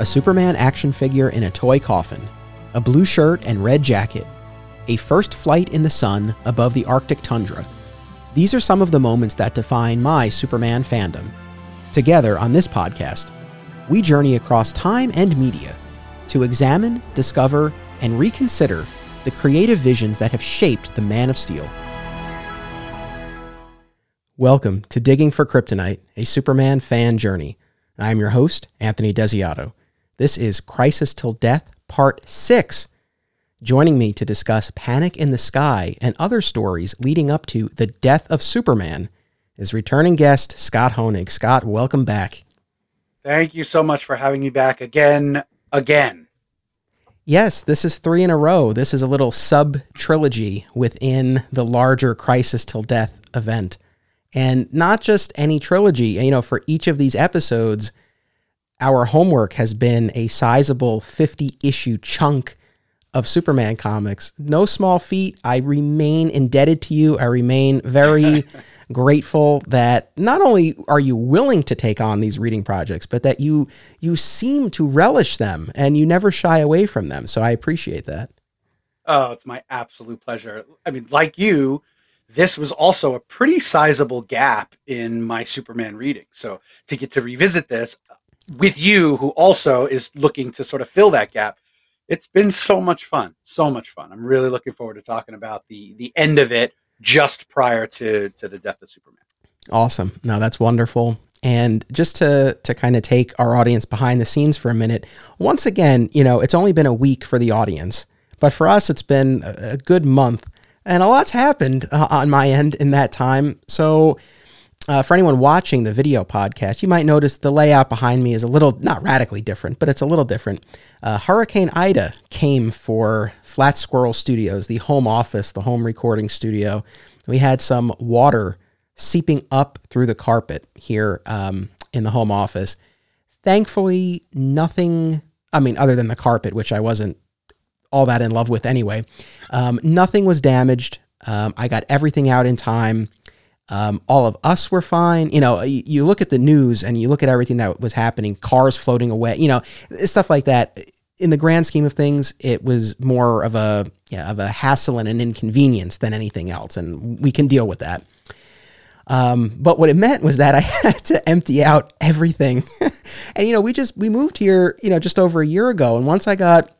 a Superman action figure in a toy coffin, a blue shirt and red jacket, a first flight in the sun above the Arctic tundra. These are some of the moments that define my Superman fandom. Together on this podcast, we journey across time and media to examine, discover, and reconsider the creative visions that have shaped the Man of Steel. Welcome to Digging for Kryptonite, a Superman fan journey. I'm your host, Anthony Desiato. This is Crisis Till Death, Part 6. Joining me to discuss Panic in the Sky and other stories leading up to the death of Superman is returning guest Scott Honig. Scott, welcome back. Thank you so much for having me back again, again. Yes, this is three in a row. This is a little sub trilogy within the larger Crisis Till Death event. And not just any trilogy, you know, for each of these episodes, our homework has been a sizable 50 issue chunk of Superman comics. No small feat. I remain indebted to you. I remain very grateful that not only are you willing to take on these reading projects, but that you you seem to relish them and you never shy away from them. So I appreciate that. Oh, it's my absolute pleasure. I mean, like you, this was also a pretty sizable gap in my Superman reading. So to get to revisit this with you, who also is looking to sort of fill that gap, it's been so much fun. So much fun. I'm really looking forward to talking about the the end of it just prior to to the death of Superman. Awesome. No, that's wonderful. And just to to kind of take our audience behind the scenes for a minute, once again, you know, it's only been a week for the audience, but for us, it's been a good month and a lot's happened uh, on my end in that time. So, uh, for anyone watching the video podcast, you might notice the layout behind me is a little, not radically different, but it's a little different. Uh, Hurricane Ida came for Flat Squirrel Studios, the home office, the home recording studio. We had some water seeping up through the carpet here um, in the home office. Thankfully, nothing, I mean, other than the carpet, which I wasn't all that in love with anyway. Um, nothing was damaged. Um, I got everything out in time. Um, all of us were fine. You know, you, you, look at the news and you look at everything that was happening, cars floating away, you know, stuff like that. In the grand scheme of things, it was more of a yeah, of a hassle and an inconvenience than anything else, and we can deal with that. Um, but what it meant was that I had to empty out everything, and you know, we just we moved here, you know, just over a year ago, and once I got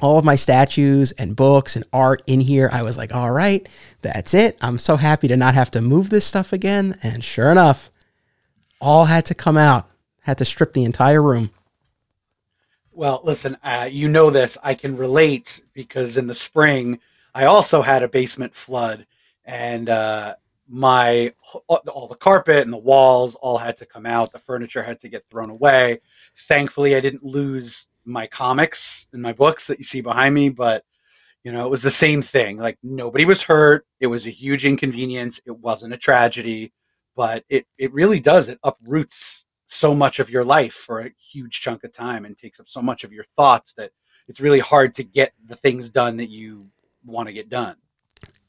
all of my statues and books and art in here. I was like, all right, that's it. I'm so happy to not have to move this stuff again. And sure enough, all had to come out, had to strip the entire room. Well, listen, uh, you know this. I can relate because in the spring, I also had a basement flood and uh, my all the carpet and the walls all had to come out. The furniture had to get thrown away. Thankfully, I didn't lose my comics and my books that you see behind me, but you know, it was the same thing. Like nobody was hurt. It was a huge inconvenience. It wasn't a tragedy, but it it really does. It uproots so much of your life for a huge chunk of time and takes up so much of your thoughts that it's really hard to get the things done that you want to get done.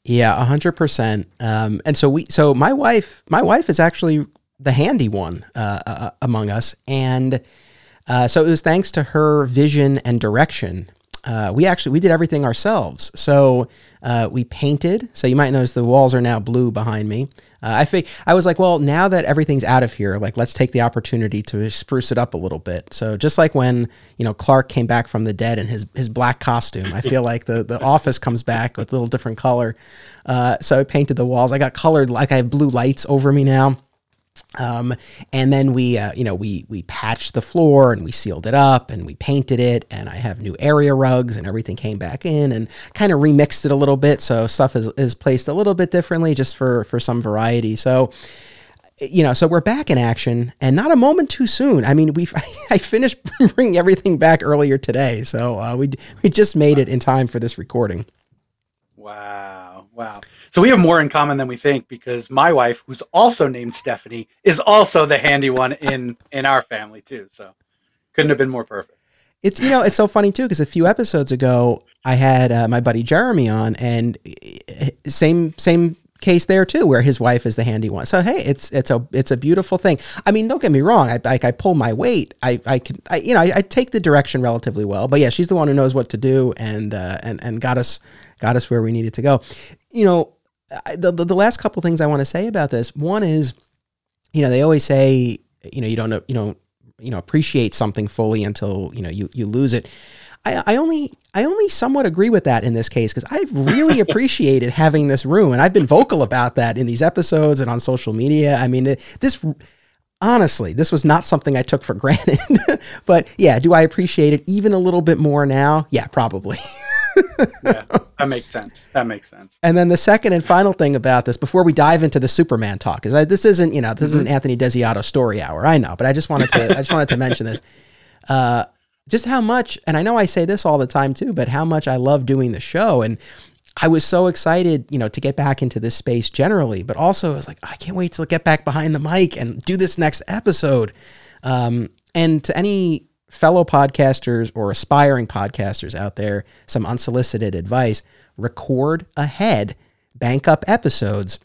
Yeah, a hundred percent. Um, and so we, so my wife, my wife is actually the handy one uh, uh, among us, and uh, so it was thanks to her vision and direction. Uh, we actually we did everything ourselves. So uh, we painted. So you might notice the walls are now blue behind me. Uh, I think I was like, well, now that everything's out of here, like let's take the opportunity to spruce it up a little bit. So just like when you know Clark came back from the dead in his his black costume, I feel like the the office comes back with a little different color. Uh, so I painted the walls. I got colored like I have blue lights over me now. Um, and then we, uh, you know, we we patched the floor and we sealed it up and we painted it and I have new area rugs and everything came back in and kind of remixed it a little bit so stuff is, is placed a little bit differently just for for some variety. So you know, so we're back in action and not a moment too soon. I mean, we I finished bringing everything back earlier today, so uh, we we just made it in time for this recording. Wow, wow. So we have more in common than we think because my wife, who's also named Stephanie, is also the handy one in in our family too. So couldn't have been more perfect. It's you know it's so funny too because a few episodes ago I had uh, my buddy Jeremy on and eh, same same case there too, where his wife is the handy one. So hey, it's it's a it's a beautiful thing. I mean, don't get me wrong. I like I pull my weight. I I can I you know I, I, take the direction relatively well. But yeah, she's the one who knows what to do and uh, and and got us got us where we needed to go. You know, I, the, the last couple things I want to say about this. One is, you know, they always say you know you don't know you know you know appreciate something fully until you know you you lose it. I, I only I only somewhat agree with that in this case because I've really appreciated having this room, and I've been vocal about that in these episodes and on social media. I mean, this honestly, this was not something I took for granted. but yeah, do I appreciate it even a little bit more now? Yeah, probably. yeah, that makes sense. That makes sense. And then the second and final thing about this, before we dive into the Superman talk, is I, this isn't you know this mm-hmm. isn't Anthony Desiato story hour. I know, but I just wanted to I just wanted to mention this. Uh, just how much, and I know I say this all the time too, but how much I love doing the show. And I was so excited, you know, to get back into this space generally, but also I was like, I can't wait to get back behind the mic and do this next episode. Um, and to any fellow podcasters or aspiring podcasters out there, some unsolicited advice record ahead, bank up episodes.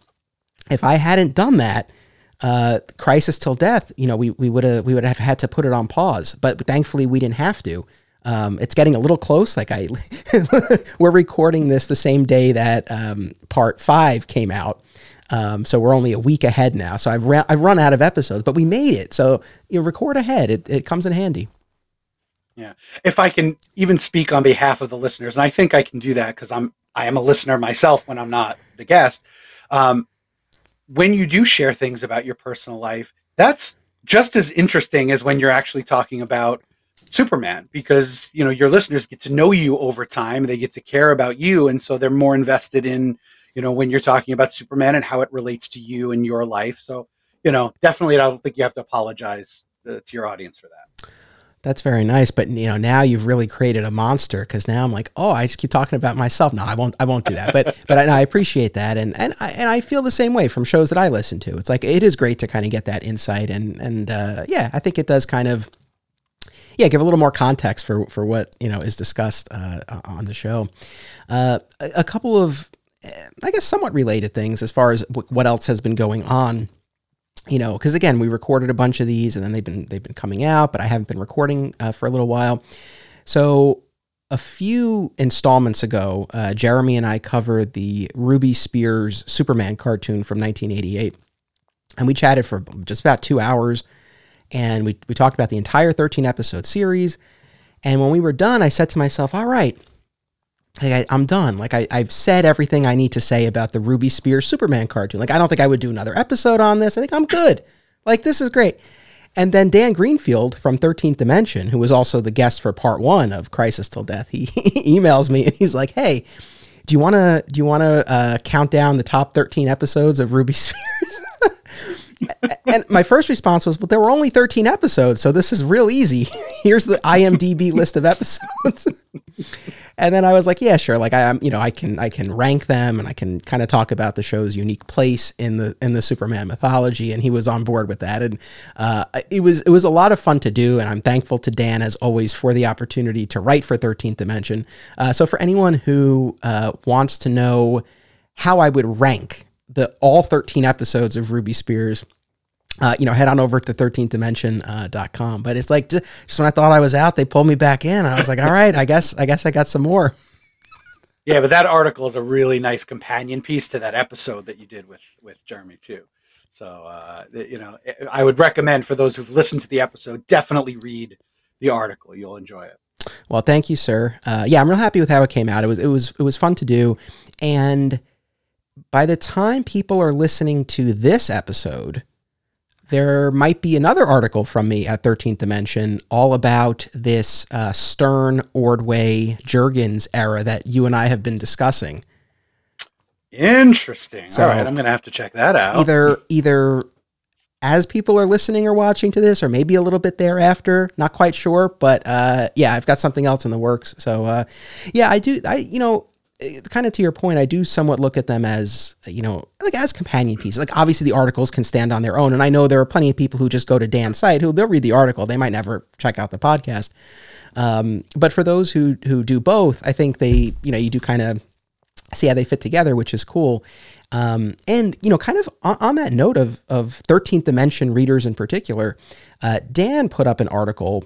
If I hadn't done that, uh, crisis till death, you know, we we would have we would have had to put it on pause, but thankfully we didn't have to. Um, it's getting a little close. Like I, we're recording this the same day that um, part five came out, um, so we're only a week ahead now. So I've ra- I've run out of episodes, but we made it. So you record ahead. It it comes in handy. Yeah, if I can even speak on behalf of the listeners, and I think I can do that because I'm I am a listener myself when I'm not the guest. Um, when you do share things about your personal life, that's just as interesting as when you're actually talking about Superman because you know your listeners get to know you over time, they get to care about you, and so they're more invested in you know when you're talking about Superman and how it relates to you and your life. So you know, definitely, I don't think you have to apologize uh, to your audience for that. That's very nice, but you know now you've really created a monster because now I'm like, oh, I just keep talking about myself. No, I won't. I won't do that. But but I, I, appreciate that, and and I, and I feel the same way from shows that I listen to. It's like it is great to kind of get that insight, and and uh, yeah, I think it does kind of yeah give a little more context for for what you know is discussed uh, on the show. Uh, a, couple of I guess somewhat related things as far as what else has been going on you know, because again, we recorded a bunch of these, and then they've been they've been coming out, but I haven't been recording uh, for a little while. So a few installments ago, uh, Jeremy and I covered the Ruby Spears Superman cartoon from 1988, and we chatted for just about two hours, and we we talked about the entire 13 episode series. And when we were done, I said to myself, "All right, like I, am done. Like I, I've said everything I need to say about the Ruby Spears Superman cartoon. Like I don't think I would do another episode on this. I think I'm good. Like this is great. And then Dan Greenfield from 13th Dimension, who was also the guest for part one of Crisis Till Death, he, he emails me and he's like, "Hey, do you want to do you want to uh, count down the top 13 episodes of Ruby Spears?" And my first response was, "Well, there were only 13 episodes, so this is real easy. Here's the IMDb list of episodes." and then I was like, "Yeah, sure. Like I am, you know, I can I can rank them and I can kind of talk about the show's unique place in the in the Superman mythology." And he was on board with that, and uh, it was it was a lot of fun to do. And I'm thankful to Dan as always for the opportunity to write for 13th Dimension. Uh, so for anyone who uh, wants to know how I would rank the all 13 episodes of Ruby Spears, uh, you know, head on over to 13thdimension.com. Uh, but it's like just, just, when I thought I was out, they pulled me back in. I was like, all right, I guess I guess I got some more. Yeah, but that article is a really nice companion piece to that episode that you did with with Jeremy too. So uh, you know, I would recommend for those who've listened to the episode, definitely read the article. You'll enjoy it. Well, thank you, sir. Uh, yeah, I'm real happy with how it came out. It was it was it was fun to do, and by the time people are listening to this episode, there might be another article from me at 13th Dimension all about this uh, Stern, Ordway, Jurgens era that you and I have been discussing. Interesting. So all right, I'm going to have to check that out. Either either as people are listening or watching to this, or maybe a little bit thereafter. Not quite sure, but uh, yeah, I've got something else in the works. So uh, yeah, I do. I you know kind of to your point, I do somewhat look at them as, you know, like as companion pieces. Like obviously the articles can stand on their own. And I know there are plenty of people who just go to Dan's site who they'll read the article. They might never check out the podcast. Um, but for those who, who do both, I think they, you know, you do kind of see how they fit together, which is cool. Um, and you know, kind of on, on, that note of of Thirteenth Dimension readers in particular, uh, Dan put up an article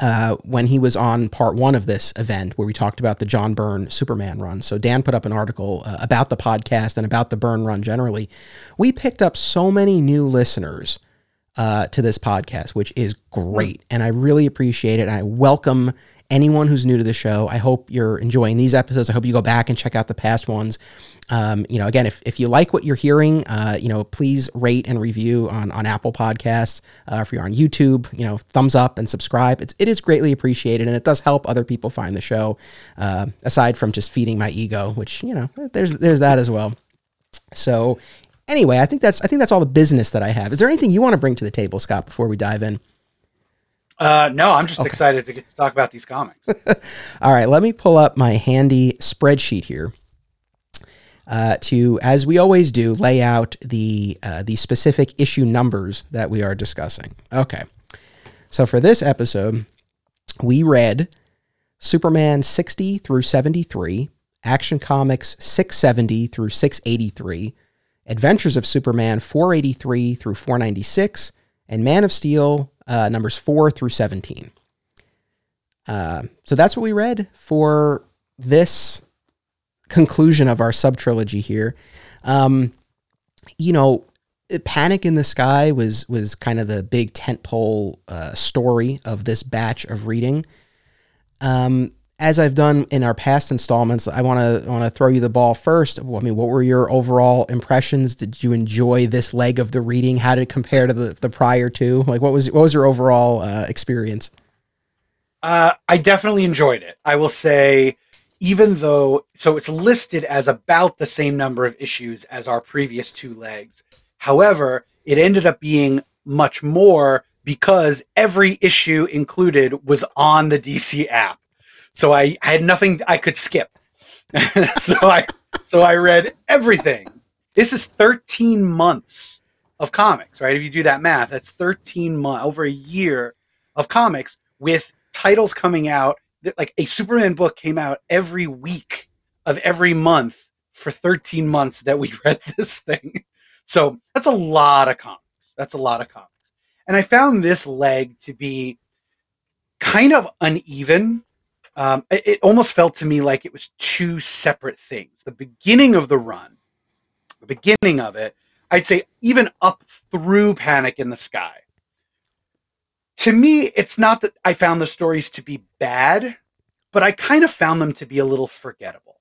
uh, when he was on part one of this event where we talked about the John Byrne Superman run. So Dan put up an article uh, about the podcast and about the Byrne run generally. We picked up so many new listeners uh, to this podcast, which is great, and I really appreciate it. I welcome anyone who's new to the show. I hope you're enjoying these episodes. I hope you go back and check out the past ones. Um, you know, again, if, if you like what you're hearing, uh, you know, please rate and review on, on Apple Podcasts. Uh, if you're on YouTube, you know, thumbs up and subscribe. It's, it is greatly appreciated, and it does help other people find the show. Uh, aside from just feeding my ego, which you know, there's there's that as well. So, anyway, I think that's I think that's all the business that I have. Is there anything you want to bring to the table, Scott, before we dive in? Uh, no, I'm just okay. excited to get to talk about these comics. All right, let me pull up my handy spreadsheet here. Uh, to, as we always do, lay out the uh, the specific issue numbers that we are discussing. Okay, so for this episode, we read Superman 60 through 73, Action Comics 670 through 683, Adventures of Superman 483 through 496, and Man of Steel uh, numbers 4 through 17. Uh, so that's what we read for this conclusion of our sub trilogy here. Um, you know, Panic in the Sky was was kind of the big tentpole uh, story of this batch of reading. Um, as I've done in our past installments, I want to want to throw you the ball first. I mean, what were your overall impressions? Did you enjoy this leg of the reading? How did it compare to the, the prior two? Like, what was what was your overall uh, experience? Uh, I definitely enjoyed it. I will say, even though so it's listed as about the same number of issues as our previous two legs. However, it ended up being much more because every issue included was on the DC app. So I, I had nothing I could skip. so I so I read everything. This is 13 months of comics, right? If you do that math, that's 13 months over a year of comics with titles coming out. Like a Superman book came out every week of every month for 13 months that we read this thing. So that's a lot of comics. That's a lot of comics. And I found this leg to be kind of uneven um, it, it almost felt to me like it was two separate things. The beginning of the run, the beginning of it, I'd say even up through Panic in the Sky. To me, it's not that I found the stories to be bad, but I kind of found them to be a little forgettable.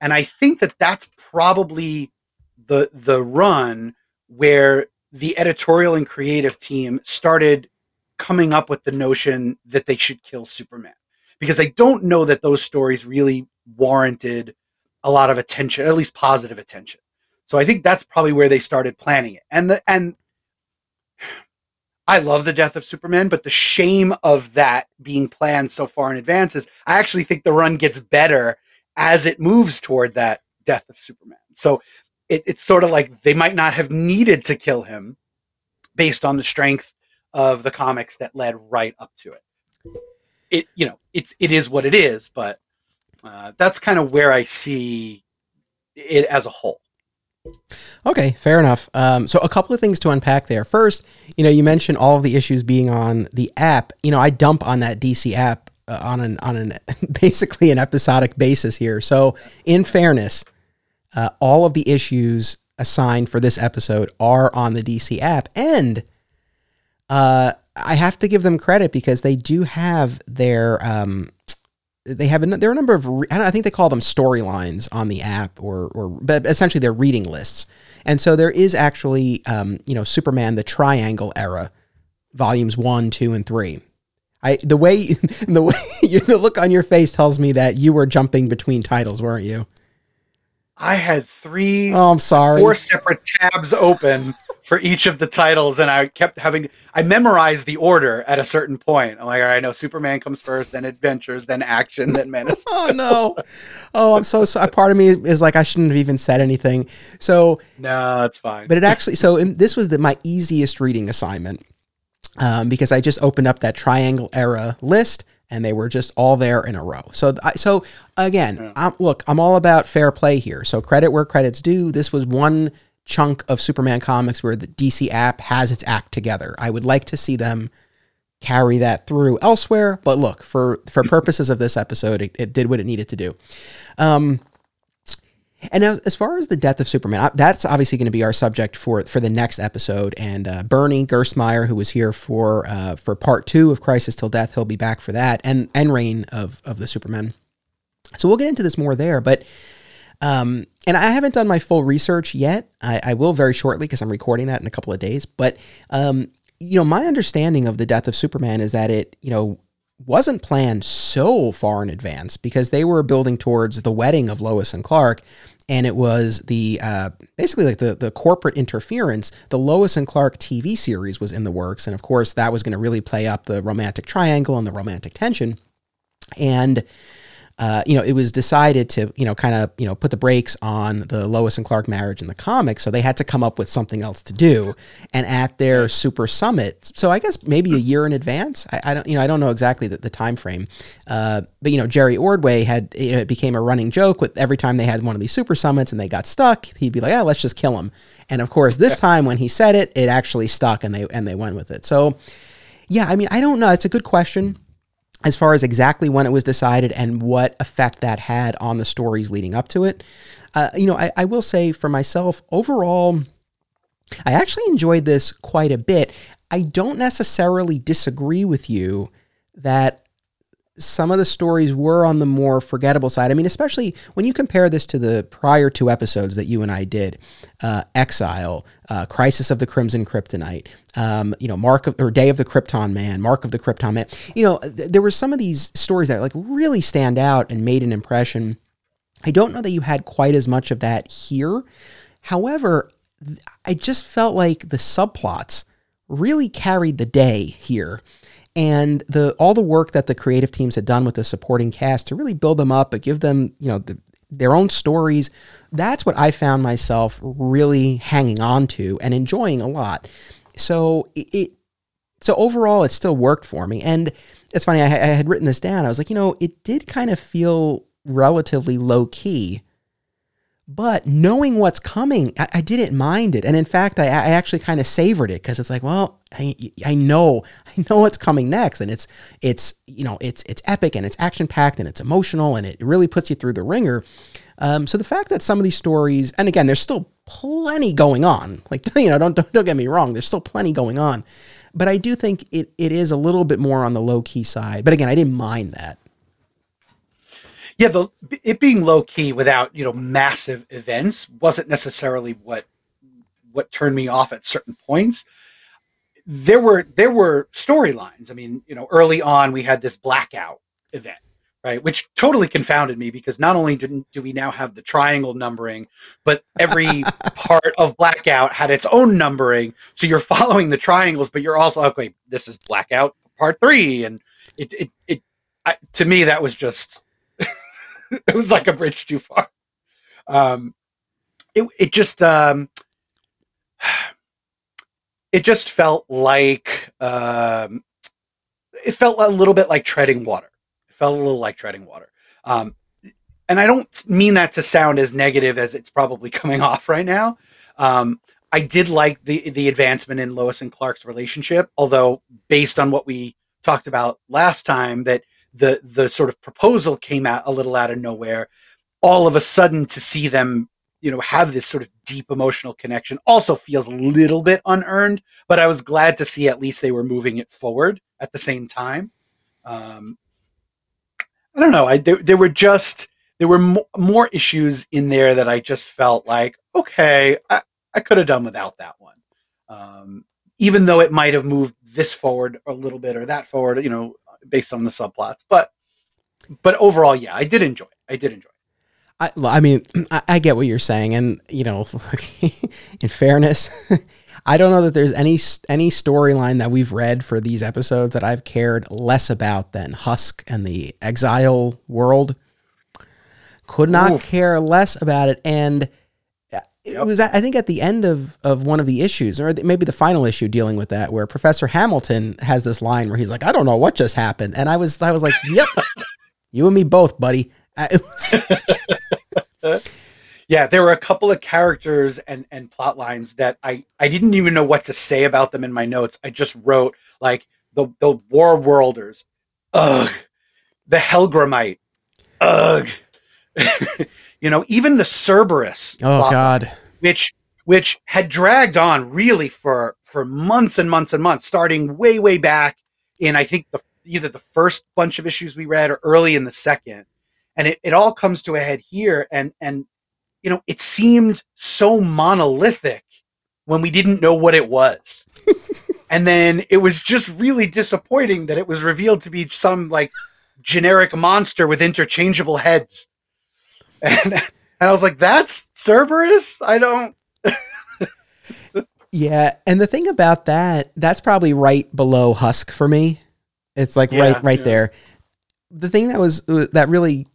And I think that that's probably the the run where the editorial and creative team started coming up with the notion that they should kill Superman because I don't know that those stories really warranted a lot of attention, at least positive attention. So I think that's probably where they started planning it. And the and I love the death of Superman, but the shame of that being planned so far in advance is I actually think the run gets better as it moves toward that death of Superman. So it, it's sort of like they might not have needed to kill him based on the strength of the comics that led right up to it it you know it's it is what it is but uh, that's kind of where i see it as a whole Okay, fair enough. Um, so a couple of things to unpack there. First, you know, you mentioned all of the issues being on the app. You know, I dump on that DC app uh, on an on an basically an episodic basis here. So, in fairness, uh, all of the issues assigned for this episode are on the DC app, and uh, I have to give them credit because they do have their um, they have a, there are a number of re- I, I, think they call them storylines on the app or or but essentially they're reading lists. And so there is actually um, you know Superman the Triangle era volumes one two and three. I the way the way you, the look on your face tells me that you were jumping between titles weren't you? I had three oh I'm sorry. four separate tabs open for each of the titles, and I kept having I memorized the order at a certain point. I'm like, all right, I know Superman comes first, then Adventures, then Action, then Menace. oh no! Oh, I'm so sorry. Part of me is like I shouldn't have even said anything. So no, it's fine. But it actually so in, this was the, my easiest reading assignment um, because I just opened up that Triangle era list and they were just all there in a row. So, I, so again, Yeah. I'm, look, I'm all about fair play here. So credit where credit's due. This was one chunk of Superman comics where the DC app has its act together. I would like to see them carry that through elsewhere, but look, for for purposes of this episode, it, it did what it needed to do. Um, and now, as far as the death of Superman, that's obviously going to be our subject for for the next episode. And uh, Bernie Gerstmeyer, who was here for uh, for part two of Crisis Till Death, he'll be back for that, and and Reign of of the Superman. So we'll get into this more there, but. Um, and I haven't done my full research yet. I, I will very shortly because I'm recording that in a couple of days. But um, you know, my understanding of the death of Superman is that it, you know, wasn't planned so far in advance because they were building towards the wedding of Lois and Clark, and it was the uh, basically like the the corporate interference. The Lois and Clark TV series was in the works, and of course that was going to really play up the romantic triangle and the romantic tension, and. Uh, you know, it was decided to, you know, kind of, you know, put the brakes on the Lois and Clark marriage in the comics. So they had to come up with something else to do. And at their super summit, so I guess maybe a year in advance. I, I don't, you know, I don't know exactly the, the time frame. Uh, but you know, Jerry Ordway had, you know, it became a running joke with every time they had one of these super summits and they got stuck, he'd be like, "Oh, let's just kill him." And of course, this time when he said it, it actually stuck, and they and they went with it. So, yeah, I mean, I don't know. It's a good question as far as exactly when it was decided and what effect that had on the stories leading up to it. Uh, you know, I, I will say for myself, overall, I actually enjoyed this quite a bit. I don't necessarily disagree with you that some of the stories were on the more forgettable side. I mean, especially when you compare this to the prior two episodes that you and I did, uh, Exile, uh, Crisis of the Crimson Kryptonite, um, you know, Mark of, or Day of the Krypton Man, Mark of the Krypton Man. You know, th- there were some of these stories that like really stand out and made an impression. I don't know that you had quite as much of that here. However, th- I just felt like the subplots really carried the day here and the all the work that the creative teams had done with the supporting cast to really build them up but give them you know the, their own stories that's what i found myself really hanging on to and enjoying a lot. So it, it so overall it still worked for me. And it's funny I, I had written this down. I was like you know it did kind of feel relatively low key but knowing what's coming, I, I didn't mind it, and in fact, I, I actually kind of savored it because it's like, well, I, I know, I know what's coming next, and it's it's you know it's it's epic and it's action packed and it's emotional and it really puts you through the ringer. Um, so the fact that some of these stories, and again, there's still plenty going on. Like you know, don't don't, don't get me wrong, there's still plenty going on, but I do think it it is a little bit more on the low key side. But again, I didn't mind that. Yeah the it being low key without you know massive events wasn't necessarily what what turned me off at certain points. There were there were storylines. I mean you know early on we had this blackout event right which totally confounded me because not only didn't do we now have the triangle numbering but every part of blackout had its own numbering. So you're following the triangles but you're also okay this is blackout part 3 and it it, it I, to me that was just it was like a bridge too far. Um, it it just um, it just felt like um, it felt a little bit like treading water. It felt a little like treading water. Um, and I don't mean that to sound as negative as it's probably coming off right now. Um, I did like the the advancement in Lois and Clark's relationship, although based on what we talked about last time, that the the sort of proposal came out a little out of nowhere. All of a sudden, to see them, you know, have this sort of deep emotional connection also feels a little bit unearned. But I was glad to see at least they were moving it forward at the same time. Um, I don't know. I there, there were just there were mo- more issues in there that I just felt like okay, I, I could have done without that one. Um, even though it might have moved this forward a little bit or that forward, you know, based on the subplots. But but overall, yeah, I did enjoy it. I did enjoy it. I, I mean, I, I get what you're saying, and you know, in fairness, I don't know that there's any any storyline that we've read for these episodes that I've cared less about than Husk and the Exile world. Could not Oof. care less about it, and it yep. was I think at the end of of one of the issues, or maybe the final issue dealing with that, where Professor Hamilton has this line where he's like, "I don't know what just happened," and I was I was like, "Yep, you and me both, buddy." yeah, there were a couple of characters and and plot lines that I I didn't even know what to say about them in my notes. I just wrote like the the War Worlders, ugh, the Hellgrammite, ugh. you know, even the Cerberus. Oh God, which which had dragged on really for for months and months and months, starting way way back in I think the either the first bunch of issues we read or early in the second, and it, it all comes to a head here, and and you know it seemed so monolithic when we didn't know what it was. and then it was just really disappointing that it was revealed to be some like generic monster with interchangeable heads and, and I was like, "That's Cerberus." I don't. yeah, and the thing about that, that's probably right below Husk for me. It's like yeah, right, right yeah. there. The thing that was uh, that really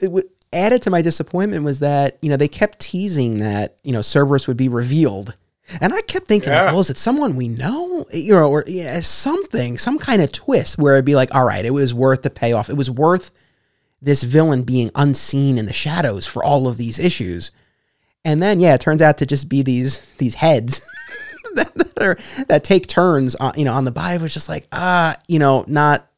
it, added to my disappointment was that you know they kept teasing that you know Cerberus would be revealed. And I kept thinking, yeah. like, well, is it someone we know? You know, or yeah, something, some kind of twist where it'd be like, all right, it was worth the payoff. It was worth this villain being unseen in the shadows for all of these issues. And then yeah, it turns out to just be these these heads that, are, that take turns on you know on the buy was just like ah you know not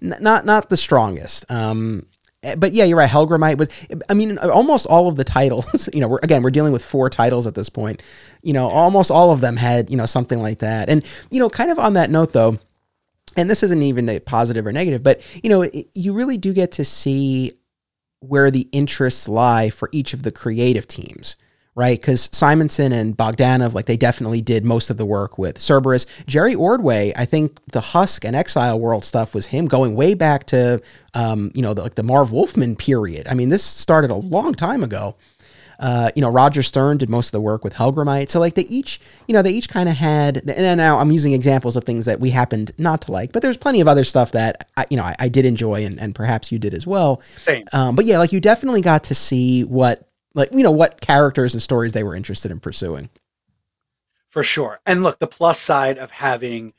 not not the strongest. Um, eh, but yeah, you're right. Hellgrammite was. I mean, almost all of the titles. You know, we're again we're dealing with four titles at this point. You know, almost all of them had you know something like that. And you know, kind of on that note though, and this isn't even a positive or negative, but you know, it, you really do get to see where the interests lie for each of the creative teams, right? Because Simonson and Bogdanove, like they definitely did most of the work with Cerberus. Jerry Ordway, I think the Husk and Exile World stuff was him going way back to, um, you know, the, like the Marv Wolfman period. I mean, this started a long time ago. Uh, you know, Roger Stern did most of the work with Hellgrammite. So like they each, you know, they each kind of had. And now I'm using examples of things that we happened not to like, but there's plenty of other stuff that I, you know I, I did enjoy, and, and perhaps you did as well. Same. Um, but yeah, like you definitely got to see what like you know what characters and stories they were interested in pursuing. For sure. And look, the plus side of having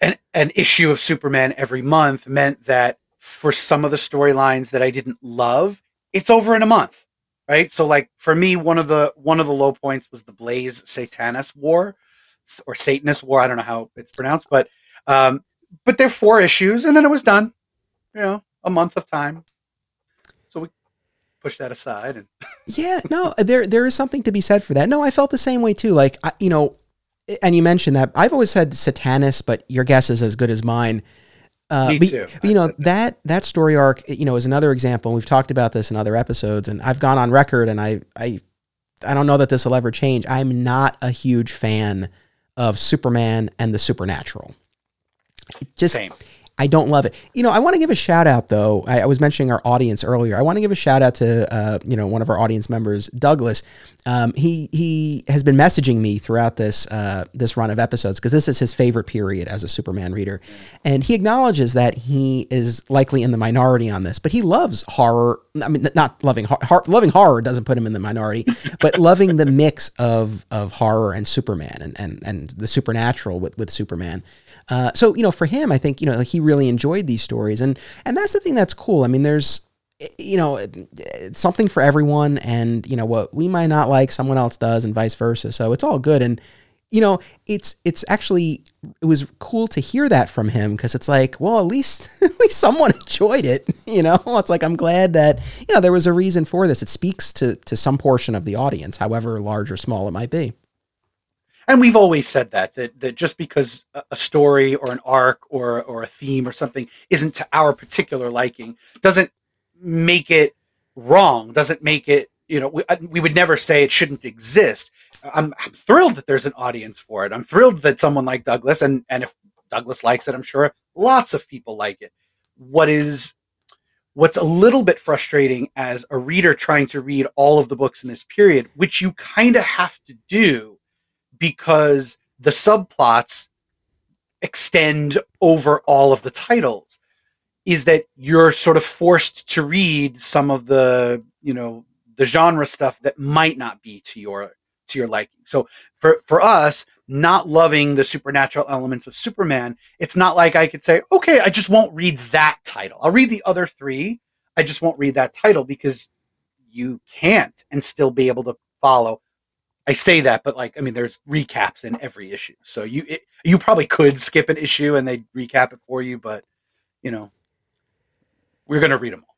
an an issue of Superman every month meant that for some of the storylines that I didn't love, it's over in a month right? So like for me, one of the one of the low points was the Blaze Satanus War or Satanist War. I don't know how it's pronounced, but um, but they're four issues, and then it was done. You know, a month of time. So we push that aside and yeah no there there is something to be said for that no i felt the same way too like I, you know and you mentioned that i've always said satanus but your guess is as good as mine uh, Me but, too. But, you know that. that that story arc, you know, is another example. And We've talked about this in other episodes, and I've gone on record, and I I I don't know that this will ever change. I'm not a huge fan of Superman and the supernatural. just Same. I don't love it. You know, I want to give a shout out though. I, I was mentioning our audience earlier. I want to give a shout out to uh, you know one of our audience members, Douglas. Um, he he has been messaging me throughout this uh, this run of episodes because this is his favorite period as a Superman reader, and he acknowledges that he is likely in the minority on this, but he loves horror. I mean, not loving horror, loving horror doesn't put him in the minority, but loving the mix of of horror and Superman and and and the supernatural with with Superman. Uh, so you know, for him, I think you know like he really enjoyed these stories, and and that's the thing that's cool. I mean, there's you know something for everyone, and you know what we might not like, someone else does, and vice versa. So it's all good, and you know it's it's actually it was cool to hear that from him because it's like well at least at least someone enjoyed it you know? It's like i'm glad that you know there was a reason for this. It speaks to to some portion of the audience however large or small it might be and we've always said that that that just because a story or an arc or or a theme or something isn't to our particular liking doesn't make it wrong doesn't make it you know we, uh, we would never say it shouldn't exist. I'm, I'm thrilled that there's an audience for it. I'm thrilled that someone like douglas and and if douglas likes it i'm sure lots of people like it. What is what's a little bit frustrating as a reader trying to read all of the books in this period which you kind of have to do because the subplots extend over all of the titles is that you're sort of forced to read some of the you know the genre stuff that might not be to your to your liking. So for for us, not loving the supernatural elements of Superman, it's not like I could say, okay, I just won't read that title. I'll read the other three. I just won't read that title because you can't and still be able to follow. I say that, but like, I mean, there's recaps in every issue, so you it, you probably could skip an issue and they recap it for you, but you know, we're gonna read them all.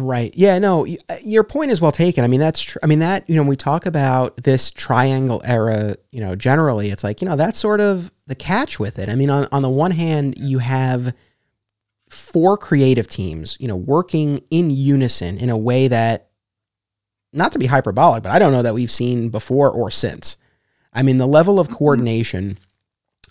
Right. Yeah. No. Uh, your point is well taken. I mean, that's true. I mean, that you know, when we talk about this triangle era, you know, generally, it's like you know that's sort of the catch with it. I mean, on on the one hand, you have four creative teams, you know, working in unison in a way that, not to be hyperbolic, but I don't know that we've seen before or since. I mean, the level of mm-hmm. coordination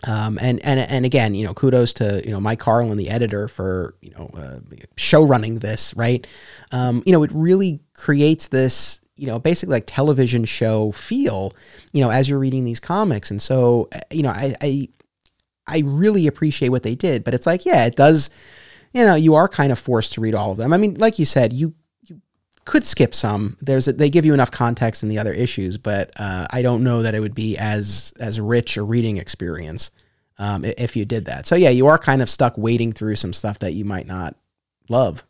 um, and and and again, you know, kudos to you know Mike Carlin, the editor, for you know uh, show running this. Right, um, you know, it really creates this you know basically like television show feel. You know, as you're reading these comics, and so uh, you know, I I, I really appreciate what they did, but it's like, yeah, it does. You know, you are kind of forced to read all of them. I mean, like you said, you you could skip some. There's a, they give you enough context in the other issues, but uh, I don't know that it would be as as rich a reading experience um, if you did that. So yeah, you are kind of stuck wading through some stuff that you might not love.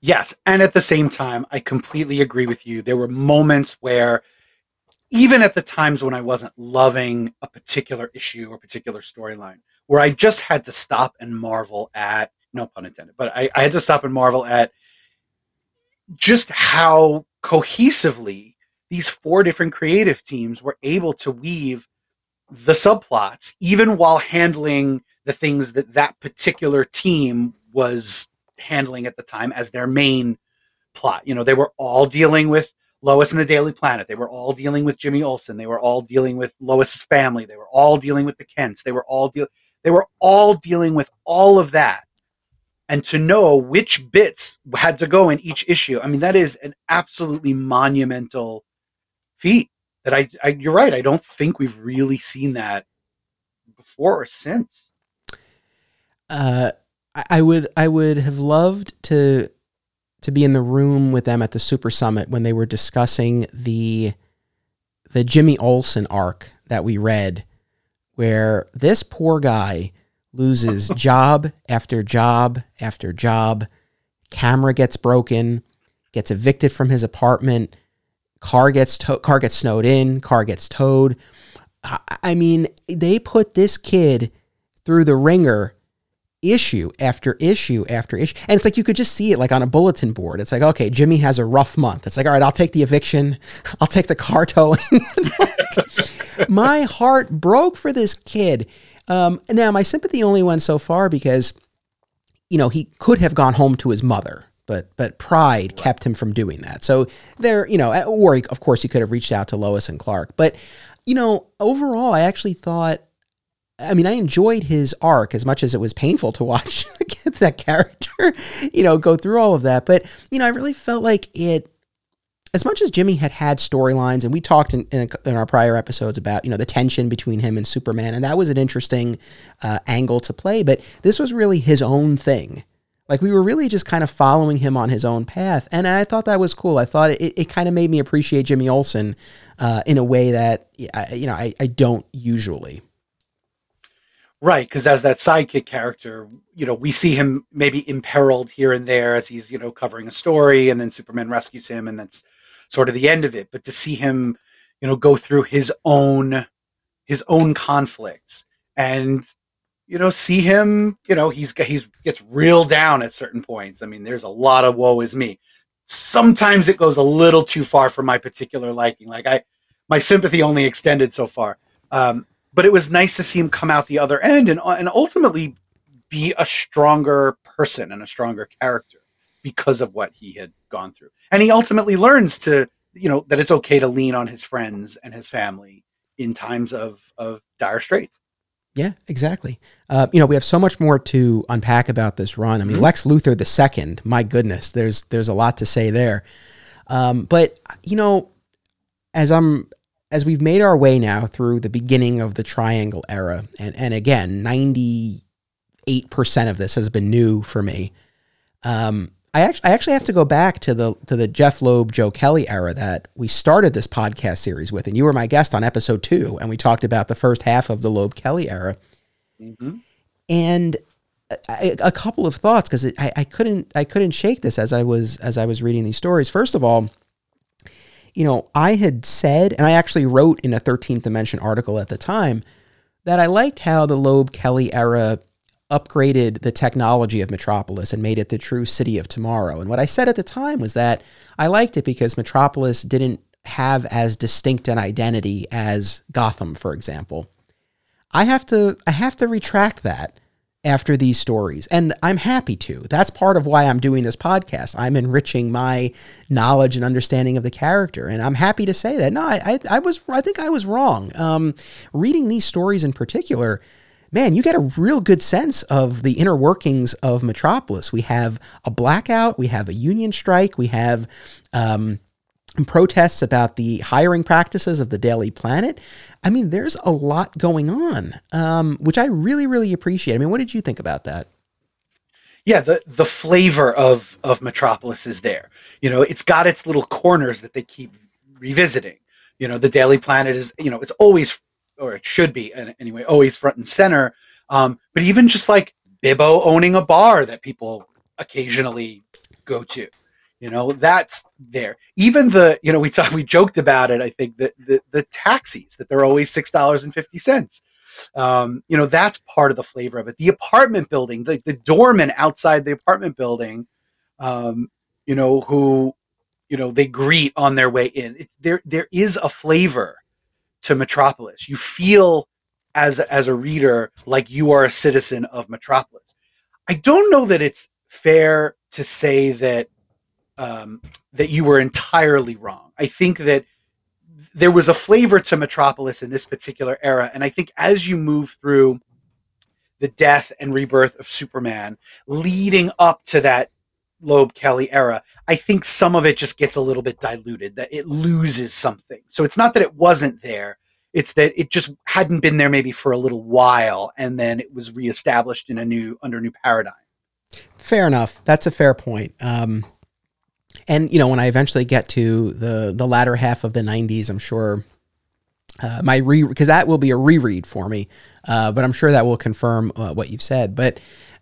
Yes, and at the same time, I completely agree with you. There were moments where even at the times when I wasn't loving a particular issue or particular storyline, where I just had to stop and marvel at, no pun intended, but I, I had to stop and marvel at just how cohesively these four different creative teams were able to weave the subplots, even while handling the things that that particular team was handling at the time as their main plot. You know, they were all dealing with Lois and the Daily Planet. They were all dealing with Jimmy Olsen. They were all dealing with Lois's family. They were all dealing with the Kents. They were all deal. They were all dealing with all of that. And to know which bits had to go in each issue, I mean, that is an absolutely monumental feat that I, I you're right. I don't think we've really seen that before or since. Uh, I would I would have loved to to be in the room with them at the Super Summit when they were discussing the the Jimmy Olsen arc that we read, where this poor guy loses job after job after job, camera gets broken, gets evicted from his apartment, car gets to- car gets snowed in, car gets towed. I mean, they put this kid through the ringer issue after issue after issue. And it's like you could just see it like on a bulletin board. It's like, okay, Jimmy has a rough month. It's like, all right, I'll take the eviction. I'll take the car towing. like, my heart broke for this kid. Um, now, my sympathy only went so far because, you know, he could have gone home to his mother but but pride kept him from doing that. So there, you know, or he, of course he could have reached out to Lois and Clark. But you know, overall, I actually thought. I mean, I enjoyed his arc as much as it was painful to watch that character, you know, go through all of that. But you know, I really felt like it as much as Jimmy had had storylines, and we talked in, in, in, our prior episodes about you know the tension between him and Superman, and that was an interesting uh, angle to play. But this was really his own thing, like we were really just kind of following him on his own path. And I thought that was cool. I thought it, it kind of made me appreciate Jimmy Olsen uh, in a way that, you know, I, I don't usually. Right, because as that sidekick character, you know, we see him maybe imperiled here and there as he's, you know, covering a story, and then Superman rescues him, and that's sort of the end of it. But to see him, you know, go through his own his own conflicts and you know, see him, you know, he's he's gets real down at certain points. I mean, there's a lot of woe is me. Sometimes it goes a little too far for my particular liking. Like I, my sympathy only extended so far. Um, but it was nice to see him come out the other end and and ultimately be a stronger person and a stronger character because of what he had gone through. And he ultimately learns to, you know, that it's okay to lean on his friends and his family in times of of dire straits. Yeah, exactly. Uh, you know, we have so much more to unpack about this run. I mean, mm-hmm. Lex Luthor the second. My goodness, there's there's a lot to say there. Um, but you know, as I'm as we've made our way now through the beginning of the Triangle era, and and again, ninety eight percent of this has been new for me. Um, I actually, I actually have to go back to the to the Jeph Loeb Joe Kelly era that we started this podcast series with, and you were my guest on episode two, and we talked about the first half of the Loeb Kelly era, mm-hmm. and a, a, couple of thoughts because I, I couldn't I couldn't shake this as I was as I was reading these stories. First of all, you know, I had said, and I actually wrote in a 13th Dimension article at the time that I liked how the Loeb Kelly era upgraded the technology of Metropolis and made it the true city of tomorrow. And what I said at the time was that I liked it because Metropolis didn't have as distinct an identity as Gotham, for example. I have to I have to retract that after these stories. And I'm happy to. That's part of why I'm doing this podcast. I'm enriching my knowledge and understanding of the character. And I'm happy to say that. No, I, I, I was I think I was wrong. Um, reading these stories in particular, man, you get a real good sense of the inner workings of Metropolis. We have a blackout, we have a union strike, we have um, protests about the hiring practices of the Daily Planet. I mean, there's a lot going on, um, which I really, really appreciate. I mean, what did you think about that? Yeah, the the flavor of of Metropolis is there. You know, it's got its little corners that they keep revisiting. You know, the Daily Planet is, you know, it's always or it should be anyway, always front and center. Um, but even just like Bibbo owning a bar that people occasionally go to, you know, that's there. Even the, you know, we talked, we joked about it. I think that the, the taxis that they're always six dollars and fifty cents. Um, you know, that's part of the flavor of it. The apartment building, the, the doorman outside the apartment building, um, you know, who, you know, they greet on their way in. It, there, there is a flavor to Metropolis. You feel as as a reader like you are a citizen of Metropolis. I don't know that it's fair to say that um, that you were entirely wrong. I think that there was a flavor to Metropolis in this particular era, and I think as you move through the death and rebirth of Superman, leading up to that Loeb Kelly era, I think some of it just gets a little bit diluted, that it loses something. So it's not that it wasn't there, it's that it just hadn't been there maybe for a little while, and then it was reestablished in a new under a new paradigm. Fair enough. That's a fair point. Um, and you know, when I eventually get to the the latter half of the '90s, I'm sure uh, my re because that will be a reread for me, uh, but I'm sure that will confirm uh, what you've said. But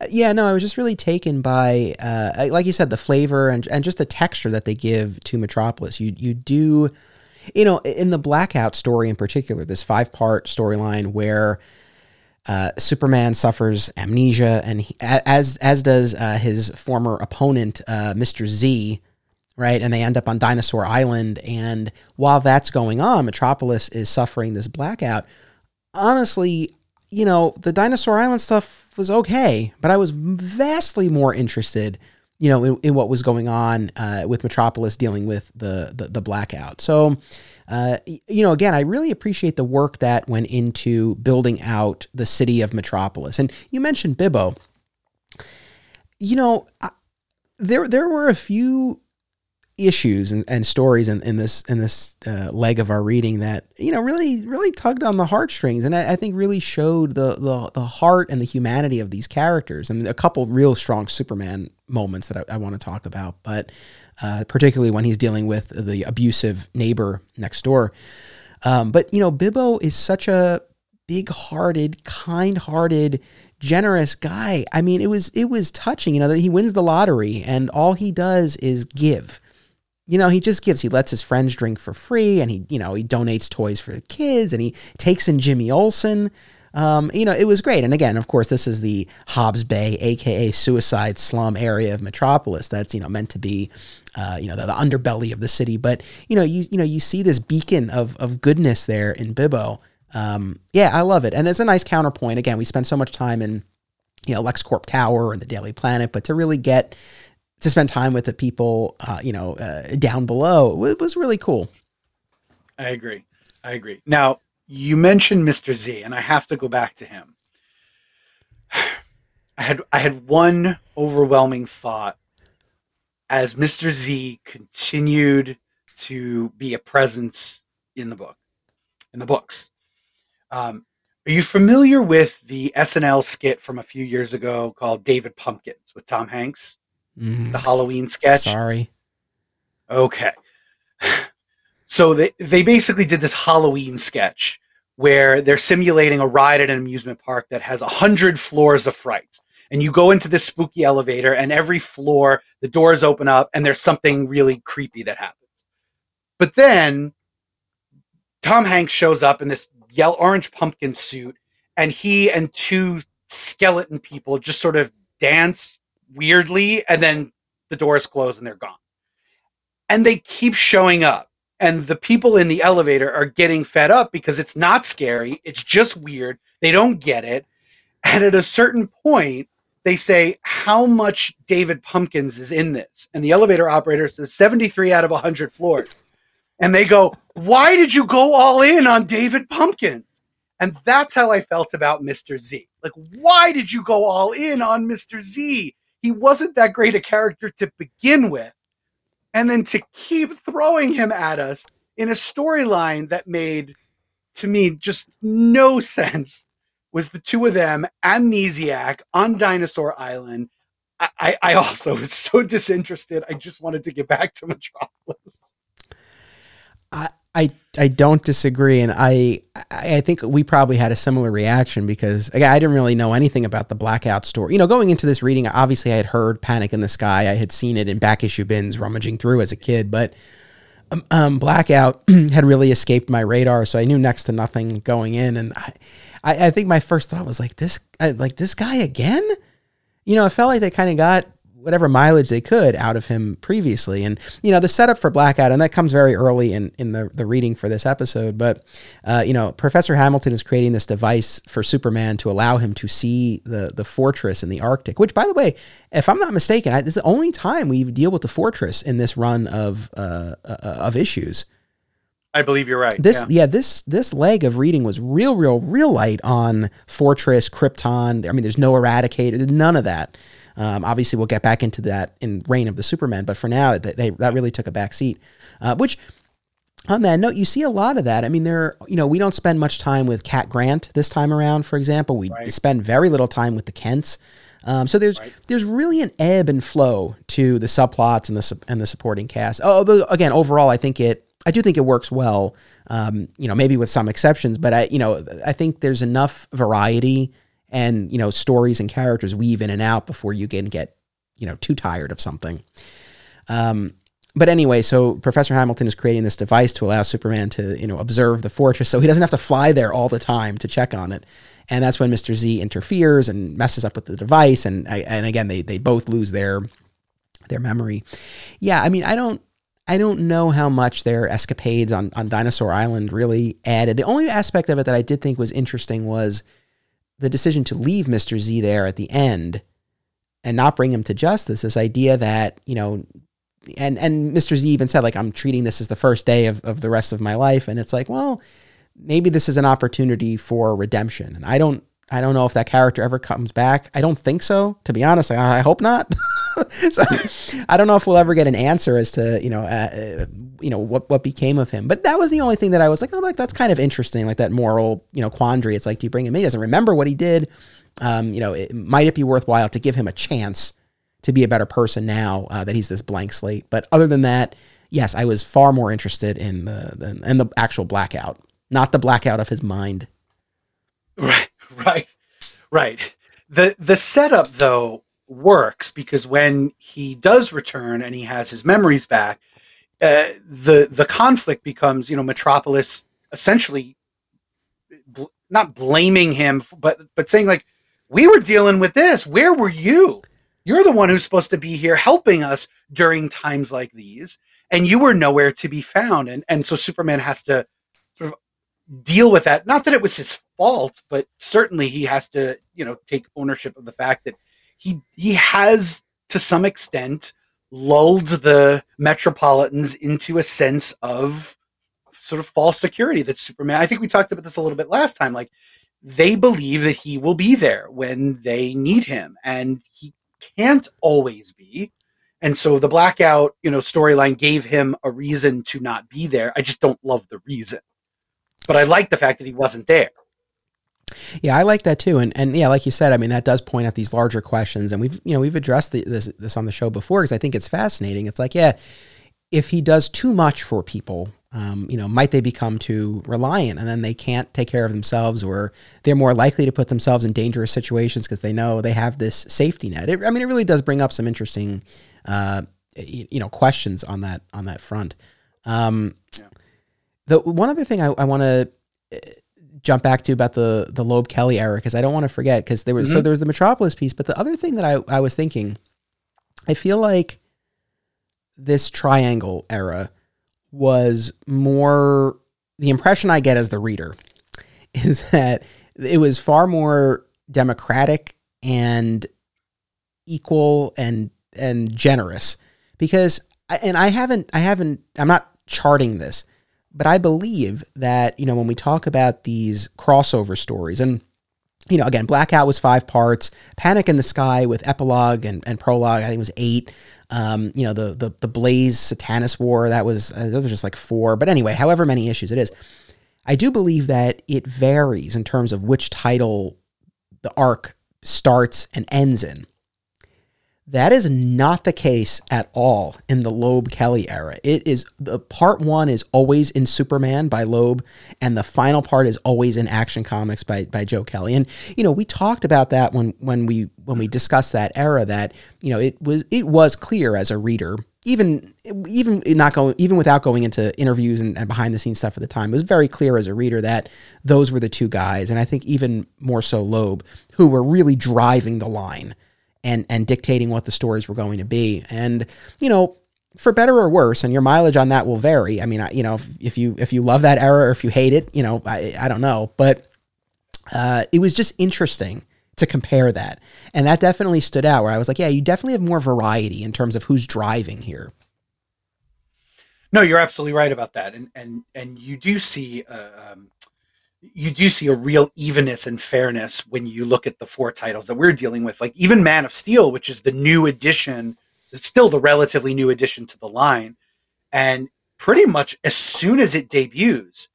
yeah, no, I was just really taken by, uh, like you said, the flavor and and just the texture that they give to Metropolis. You you do, you know, in the Blackout story in particular, this five part storyline where. Uh, Superman suffers amnesia, and he, as as does uh, his former opponent, uh, Mister Z, right? And they end up on Dinosaur Island. And while that's going on, Metropolis is suffering this blackout. Honestly, you know, the Dinosaur Island stuff was okay, but I was vastly more interested, you know, in, in what was going on uh, with Metropolis dealing with the the, the blackout. So, uh, you know, again, I really appreciate the work that went into building out the city of Metropolis. And you mentioned Bibbo. You know, I, there there were a few issues and, and stories in, in this in this uh, leg of our reading that you know really really tugged on the heartstrings and I, I, think really showed the, the the heart and the humanity of these characters. And a couple real strong Superman moments that I, I want to talk about but uh, particularly when he's dealing with the abusive neighbor next door. Um, but you know Bibbo is such a big-hearted kind-hearted generous guy. I mean it was it was touching you know that he wins the lottery and all he does is give you know, he just gives. He lets his friends drink for free, and he, you know, he donates toys for the kids, and he takes in Jimmy Olsen. Um, you know, it was great. And again, of course, this is the Hob's Bay, aka suicide slum area of Metropolis. That's you know meant to be, uh, you know, the, the, underbelly of the city. But you know, you you know, you see this beacon of of goodness there in Bibbo. Um, yeah, I love it, and it's a nice counterpoint. Again, we spend so much time in, you know, LexCorp Tower and the Daily Planet, but to really get to spend time with the people, uh, you know, uh, down below. It was really cool. I agree. I agree. Now, you mentioned Mr. Z, and I have to go back to him. I had I had one overwhelming thought as Mr. Z continued to be a presence in the book, in the books. Um, are you familiar with the SNL skit from a few years ago called David Pumpkins with Tom Hanks? Mm, the Halloween sketch. Sorry. Okay. So they they basically did this Halloween sketch where they're simulating a ride at an amusement park that has a hundred floors of frights. And you go into this spooky elevator, and every floor, the doors open up, and there's something really creepy that happens. But then Tom Hanks shows up in this yellow orange pumpkin suit, and he and two skeleton people just sort of dance weirdly, and then the doors close and they're gone. And they keep showing up. And the people in the elevator are getting fed up because it's not scary. It's just weird. They don't get it. And at a certain point, they say, How much David Pumpkins is in this? And the elevator operator says 73 out of 100 floors. And they go, Why did you go all in on David Pumpkins? And that's how I felt about Mr. Z. Like, why did you go all in on Mr. Z? He wasn't that great a character to begin with. And then to keep throwing him at us in a storyline that made, to me, just no sense was the two of them amnesiac on Dinosaur Island. I, I also was so disinterested. I just wanted to get back to Metropolis. I, I I don't disagree, and I I think we probably had a similar reaction because again I didn't really know anything about the blackout story. You know, going into this reading, obviously I had heard Panic in the Sky. I had seen it in back issue bins rummaging through as a kid, but um, um, blackout had really escaped my radar, so I knew next to nothing going in. And I I, I think my first thought was like this like this guy again. You know, I felt like they kind of got whatever mileage they could out of him previously. And you know, the setup for Blackout, and that comes very early in in the the reading for this episode. But uh, you know, Professor Hamilton is creating this device for Superman to allow him to see the the fortress in the Arctic. Which, by the way, if I'm not mistaken, I, this is the only time we deal with the fortress in this run of uh, uh, of issues. I believe you're right. This yeah. yeah. this this leg of reading was real, real, real light on Fortress, Krypton. I mean, there's no Eradicator, none of that. Um, obviously, we'll get back into that in Reign of the Supermen, but for now, they, they that really took a back seat. Uh, which, on that note, you see a lot of that. I mean, there, you know, we don't spend much time with Cat Grant this time around. For example, we right. spend very little time with the Kents. Um, so there's right. there's really an ebb and flow to the subplots and the and the supporting cast. Although again, overall, I think it I do think it works well. Um, you know, maybe with some exceptions, but I you know I think there's enough variety and you know stories and characters weave in and out before you can get you know too tired of something. Um, but anyway, so Professor Hamilton is creating this device to allow Superman to you know observe the fortress, so he doesn't have to fly there all the time to check on it. And that's when Mister Z interferes and messes up with the device, and and again they they both lose their their memory. Yeah, I mean I don't I don't know how much their escapades on, on Dinosaur Island really added. The only aspect of it that I did think was interesting was the decision to leave Mr. Z there at the end and not bring him to justice, this idea that, you know, and and Mr. Z even said, like, I'm treating this as the first day of, of the rest of my life. And it's like, well, maybe this is an opportunity for redemption. And I don't I don't know if that character ever comes back. I don't think so. To be honest, I, I hope not. so, I don't know if we'll ever get an answer as to you know uh, uh, you know what what became of him. But that was the only thing that I was like, oh, like that's kind of interesting, like that moral you know quandary. It's like, do you bring him? in? He doesn't remember what he did. Um, you know, it, might it be worthwhile to give him a chance to be a better person now uh, that he's this blank slate? But other than that, yes, I was far more interested in the in the actual blackout, not the blackout of his mind. Right, right, right. The the setup though works because when he does return and he has his memories back, uh, the the conflict becomes you know Metropolis essentially bl- not blaming him, but but saying like we were dealing with this. Where were you? You're the one who's supposed to be here helping us during times like these, and you were nowhere to be found. And and so Superman has to sort of deal with that. Not that it was his fault, but certainly he has to you know take ownership of the fact that he he has to some extent lulled the metropolitans into a sense of sort of false security that Superman. I think we talked about this a little bit last time. Like they believe that he will be there when they need him, and he can't always be. And so the blackout, you know, storyline gave him a reason to not be there. I just don't love the reason, but I like the fact that he wasn't there. Yeah, I like that too, and and yeah, like you said, I mean that does point out these larger questions, and we've you know we've addressed the, this this on the show before because I think it's fascinating. It's like yeah, if he does too much for people, um, you know, might they become too reliant, and then they can't take care of themselves, or they're more likely to put themselves in dangerous situations because they know they have this safety net. It, I mean, it really does bring up some interesting, uh, you know, questions on that on that front. Um, yeah. The one other thing I, I want to jump back to about the the Loeb Kelly era because I don't want to forget because there was mm-hmm. so there was the Metropolis piece, but the other thing that I I was thinking, I feel like this triangle era was more the impression I get as the reader is that it was far more democratic and equal and and generous because and I haven't I haven't I'm not charting this but I believe that, you know, when we talk about these crossover stories, and, you know, again, Blackout was five parts, Panic in the Sky with epilogue and, and prologue, I think it was eight. Um, you know, the, the, the Blaze Satanus War, that was, uh, that was just like four. But anyway, however many issues it is, I do believe that it varies in terms of which title the arc starts and ends in. That is not the case at all in the Loeb Kelly era. It is the part one is always in Superman by Loeb, and the final part is always in Action Comics by by Joe Kelly. And you know, we talked about that when when we when we discussed that era that you know it was it was clear as a reader even even not going even without going into interviews and, and, behind the scenes stuff at the time, it was very clear as a reader that those were the two guys, and I think even more so Loeb, who were really driving the line and and dictating what the stories were going to be. And you know, for better or worse, and your mileage on that will vary. I mean, you know, if, if, you if you love that era or if you hate it, you know, I I don't know, but uh, it was just interesting to compare that, and that definitely stood out. Where I was like, yeah, you definitely have more variety in terms of who's driving here. No, you're absolutely right about that, and and and you do see uh, um, you do see a real evenness and fairness when you look at the four titles that we're dealing with. Like even Man of Steel, which is the new addition, it's still the relatively new addition to the line. And pretty much as soon as it debuts,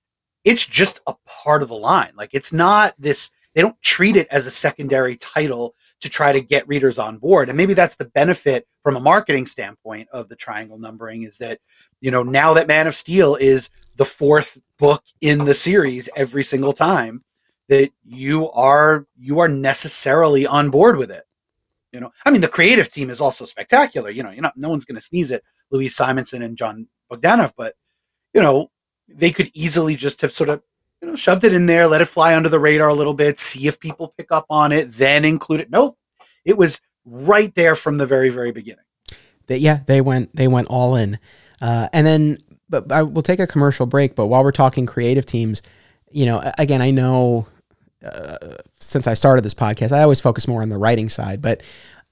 it's just a part of the line. Like it's not this, they don't treat it as a secondary title to try to get readers on board. And maybe that's the benefit from a marketing standpoint of the triangle numbering is that, you know, now that Man of Steel is the fourth book in the series every single time that you are you are necessarily on board with it. You know, I mean, the creative team is also spectacular. You know, you know, no one's going to sneeze at Louise Simonson and John Bogdanove, but you know, they could easily just have sort of you know shoved it in there, let it fly under the radar a little bit, see if people pick up on it, then include it. Nope, it was right there from the very very beginning. That yeah, they went they went all in, uh, and then but I will take a commercial break. But while we're talking creative teams, you know, again, I know uh, since I started this podcast, I always focus more on the writing side, but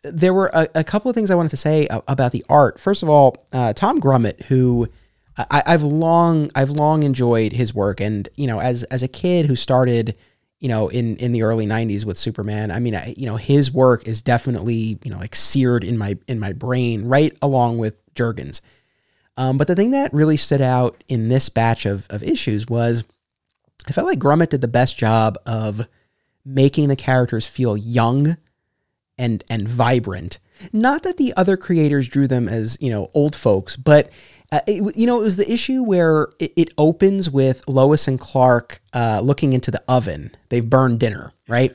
there were a, a couple of things I wanted to say about the art. First of all, uh, Tom Grummett, who I, have long I've long enjoyed his work, and you know, as as a kid who started, you know, in in the early '90s with Superman, I mean, I, you know, his work is definitely you know like seared in my in my brain, right along with Jurgens. Um, but the thing that really stood out in this batch of, of issues was I felt like Grummett did the best job of making the characters feel young and and vibrant. Not that the other creators drew them as you know old folks, but uh, it, you know it was the issue where it, it opens with Lois and Clark uh, looking into the oven. They've burned dinner, right?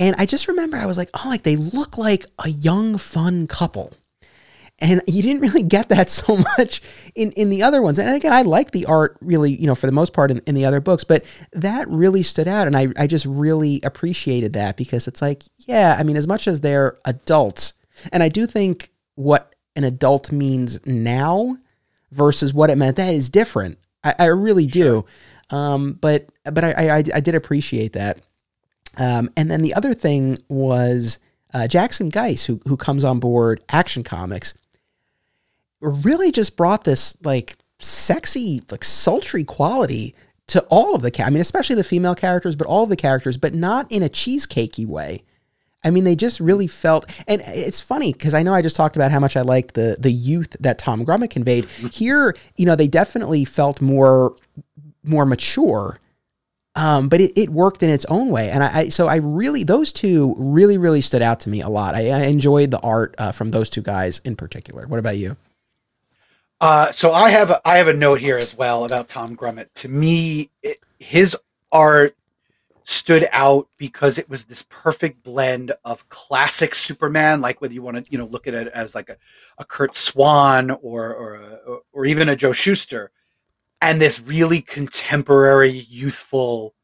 And I just remember I was like, oh, like they look like a young, fun couple and you didn't really get that so much in, in the other ones. And again, I like the art really, you know, for the most part in, in the other books, but that really stood out. And I, I just really appreciated that because it's like, yeah, I mean, as much as they're adults, and I do think what an adult means now versus what it meant, that is different. I, I really do. Sure. Um, but but I, I, I did appreciate that. Um, and then the other thing was uh, Jackson Guice, who who comes on board Action Comics, really just brought this like sexy, like sultry quality to all of the I mean, especially the female characters, but all of the characters, but not in a cheesecakey way. I mean, they just really felt, and it's funny because I know I just talked about how much I liked the the youth that Tom Grummett conveyed. Here, you know, they definitely felt more more mature Um, but it, it worked in its own way, and I, I, so I really those two really really stood out to me a lot. I, I enjoyed the art uh, from those two guys in particular. What about you? Uh, so I have a, I have a note here as well about Tom Grummett. To me, it, his art stood out because it was this perfect blend of classic Superman, like whether you want to you know look at it as like a, a Curt Swan or or a, or even a Joe Shuster, and this really contemporary, youthful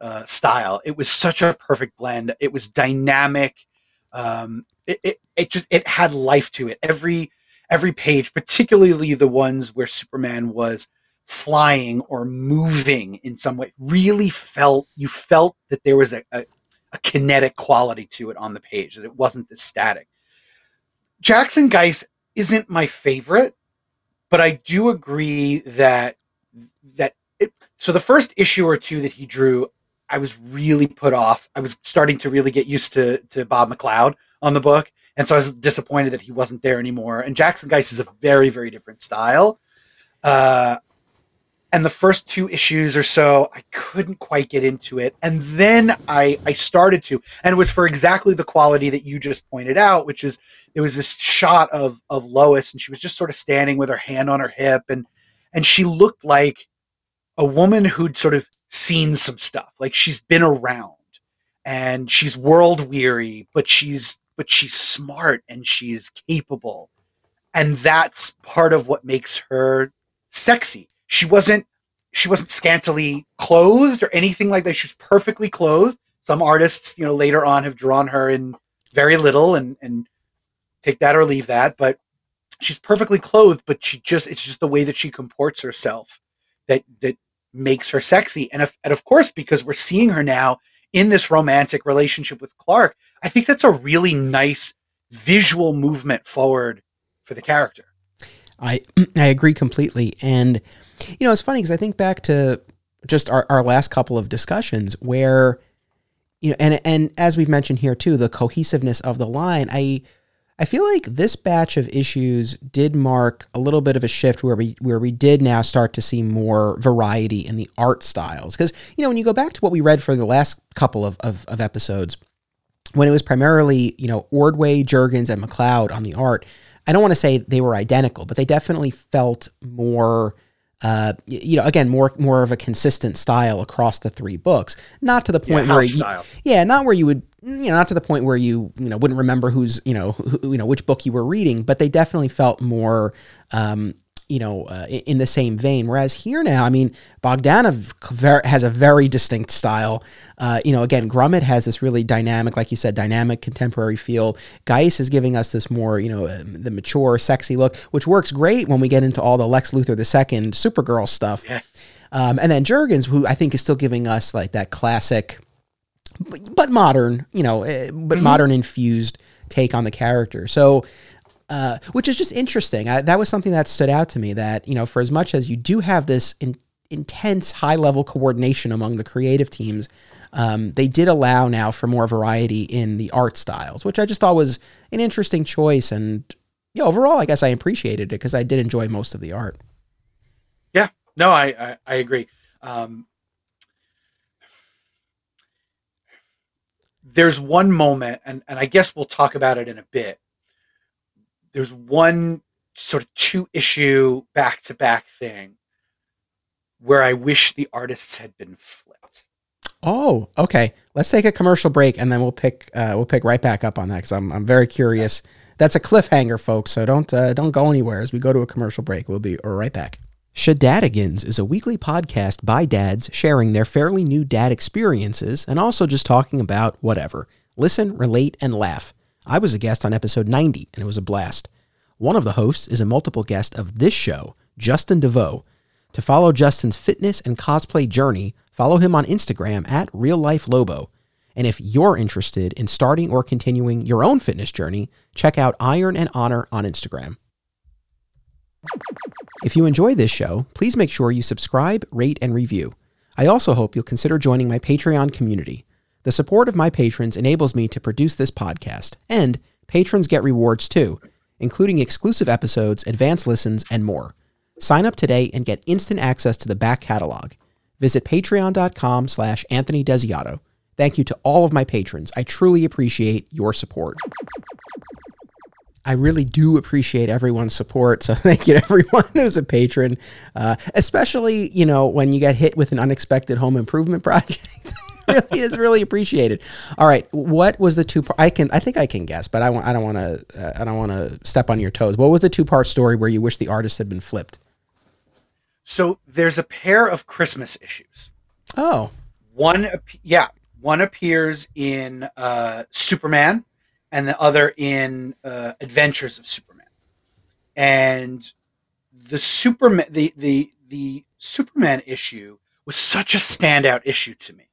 uh, style. It was such a perfect blend. It was dynamic. Um, it, it it just it had life to it. Every every page, particularly the ones where Superman was flying or moving in some way, really felt you felt that there was a, a, a kinetic quality to it on the page, that it wasn't this static. Jackson Guice isn't my favorite, but I do agree that that it, so the first issue or two that he drew, I was really put off. I was starting to really get used to to Bob McLeod on the book, and so I was disappointed that he wasn't there anymore. And Jackson Guice is a very very different style. Uh, and the first two issues or so i couldn't quite get into it and then i i started to and it was for exactly the quality that you just pointed out which is there was this shot of of lois and she was just sort of standing with her hand on her hip and and she looked like a woman who'd sort of seen some stuff like she's been around and she's world weary but she's but she's smart and she's capable and that's part of what makes her sexy she wasn't she wasn't scantily clothed or anything like that. She was perfectly clothed. Some artists, you know, later on have drawn her in very little and and take that or leave that, but she's perfectly clothed, but she just it's just the way that she comports herself that that makes her sexy. And if, and of course, because we're seeing her now in this romantic relationship with Clark, I think that's a really nice visual movement forward for the character. I I agree completely. And you know, it's funny because I think back to just our, our last couple of discussions where, you know, and and as we've mentioned here too, the cohesiveness of the line, I I feel like this batch of issues did mark a little bit of a shift where we where we did now start to see more variety in the art styles. Because, you know, when you go back to what we read for the last couple of, of, of episodes, when it was primarily, you know, Ordway, Jurgens, and McLeod on the art, I don't want to say they were identical, but they definitely felt more uh, you know, again, more more of a consistent style across the three books. Not to the point yeah, where, you, style. yeah, not where you would, you know, not to the point where you, you know, wouldn't remember who's, you know, who, you know, which book you were reading. But they definitely felt more, um, you know, uh, in the same vein. Whereas here now, I mean, Bogdanove has a very distinct style. Uh, you know, again, Grummett has this really dynamic, like you said, dynamic contemporary feel. Guice is giving us this more, you know, uh, the mature, sexy look, which works great when we get into all the Lex Luthor II Supergirl stuff. Yeah. Um, and then Jurgens, who I think is still giving us like that classic, but modern, you know, eh, but mm-hmm. modern infused take on the character. So uh, which is just interesting. I, that was something that stood out to me. That you know, for as much as you do have this in, intense, high level coordination among the creative teams, um, they did allow now for more variety in the art styles, which I just thought was an interesting choice. And yeah, overall, I guess I appreciated it because I did enjoy most of the art. Yeah, no, I I, I agree. Um, there's one moment, and, and I guess we'll talk about it in a bit, there's one sort of two issue back to back thing where I wish the artists had been flipped. Oh, okay. Let's take a commercial break and then we'll pick uh, we'll pick right back up on that because I'm I'm very curious. That's a cliffhanger, folks. So don't uh, don't go anywhere as we go to a commercial break. We'll be right back. Shadadigans is a weekly podcast by dads sharing their fairly new dad experiences and also just talking about whatever. Listen, relate, and laugh. I was a guest on episode 90, and it was a blast. One of the hosts is a multiple guest of this show, Justin DeVoe. To follow Justin's fitness and cosplay journey, follow him on Instagram at Real Life Lobo. And if you're interested in starting or continuing your own fitness journey, check out Iron and Honor on Instagram. If you enjoy this show, please make sure you subscribe, rate, and review. I also hope you'll consider joining my Patreon community. The support of my patrons enables me to produce this podcast, and patrons get rewards too, including exclusive episodes, advanced listens, and more. Sign up today and get instant access to the back catalog. visit patreon.com slash Anthony Desiato. Thank you to all of my patrons. I truly appreciate your support. I really do appreciate everyone's support. So thank you to everyone who's a patron, uh, especially you know when you get hit with an unexpected home improvement project. really is really appreciated. All right, what was the two? I can I think I can guess, but I want I don't want to uh, I don't want to step on your toes. What was the two part story where you wish the artist had been flipped? So there's a pair of Christmas issues. Oh, one yeah, one appears in uh, Superman and the other in uh, Adventures of Superman. And the Superman, the the the Superman issue was such a standout issue to me.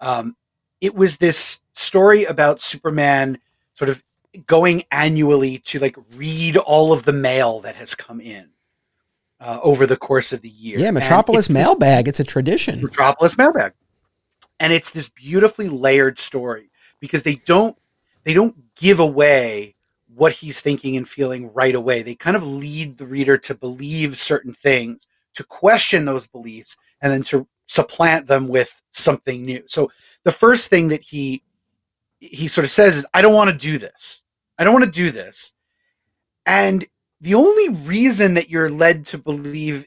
Um, it was this story about Superman sort of going annually to like read all of the mail that has come in uh, over the course of the year. Yeah, Metropolis it's mailbag. This, it's a tradition. Metropolis mailbag, and it's this beautifully layered story because they don't they don't give away what he's thinking and feeling right away. They kind of lead the reader to believe certain things, to question those beliefs, and then to supplant them with something new. So the first thing that he he sort of says is, "I don't want to do this. I don't want to do this." And the only reason that you're led to believe,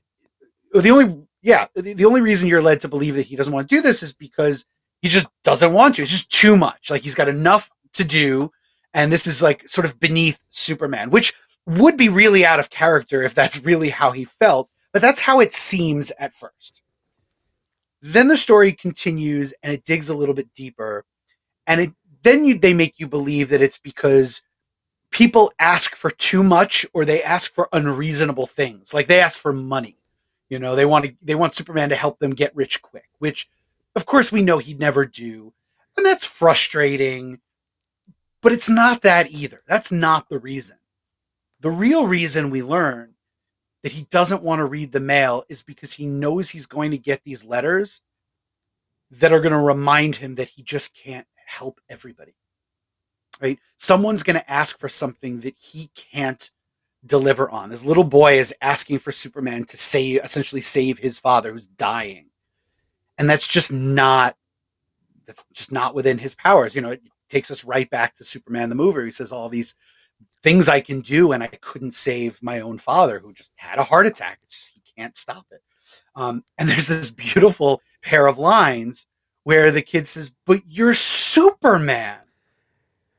the only yeah, the, the only reason you're led to believe that he doesn't want to do this is because he just doesn't want to. It's just too much. Like he's got enough to do, and this is like sort of beneath Superman, which would be really out of character if that's really how he felt. But that's how it seems at first. Then the story continues and it digs a little bit deeper. And it then you, they make you believe that it's because people ask for too much or they ask for unreasonable things. Like they ask for money. You know, they want to they want Superman to help them get rich quick, which of course we know he'd never do. And that's frustrating. But it's not that either. That's not the reason. The real reason we learn that he doesn't want to read the mail is because he knows he's going to get these letters that are going to remind him that he just can't help everybody. Right? Someone's going to ask for something that he can't deliver on. This little boy is asking for Superman to save essentially save his father who's dying. And that's just not that's just not within his powers. You know, it takes us right back to Superman the movie. He says all these things I can do, and I couldn't save my own father who just had a heart attack. It's just, he can't stop it. Um, and there's this beautiful pair of lines where the kid says, But you're Superman.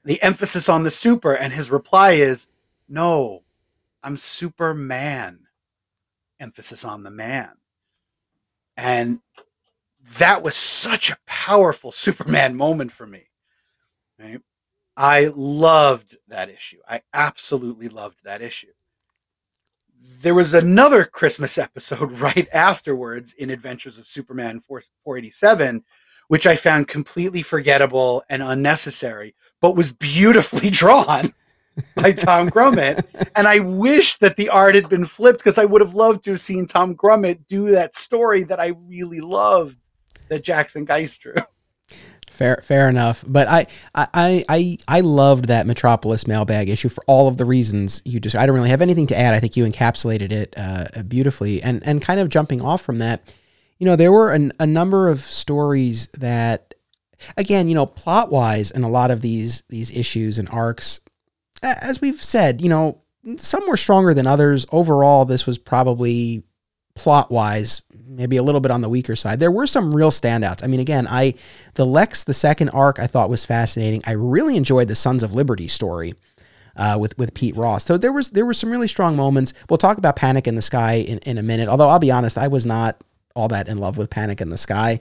The emphasis on the super, and his reply is, No, I'm Superman. Emphasis on the man. And that was such a powerful Superman moment for me. Right? I loved that issue. I absolutely loved that issue. There was another Christmas episode right afterwards in Adventures of Superman 487, which I found completely forgettable and unnecessary, but was beautifully drawn by Tom Grummett. And I wish that the art had been flipped because I would have loved to have seen Tom Grummett do that story that I really loved that Jackson Guice drew. Fair, fair enough. But I, I, I, I loved that Metropolis mailbag issue for all of the reasons you just. I don't really have anything to add. I think you encapsulated it uh, beautifully. And and kind of jumping off from that, you know, there were an, a number of stories that, again, you know, plot wise, in a lot of these these issues and arcs, as we've said, you know, some were stronger than others. Overall, this was probably plot wise maybe a little bit on the weaker side. There were some real standouts. I mean, again, I the Lex the second arc I thought was fascinating. I really enjoyed the Sons of Liberty story. Uh, with with Pete Ross, so there was there were some really strong moments. We'll talk about Panic in the Sky in, in a minute. Although I'll be honest, I was not all that in love with Panic in the Sky.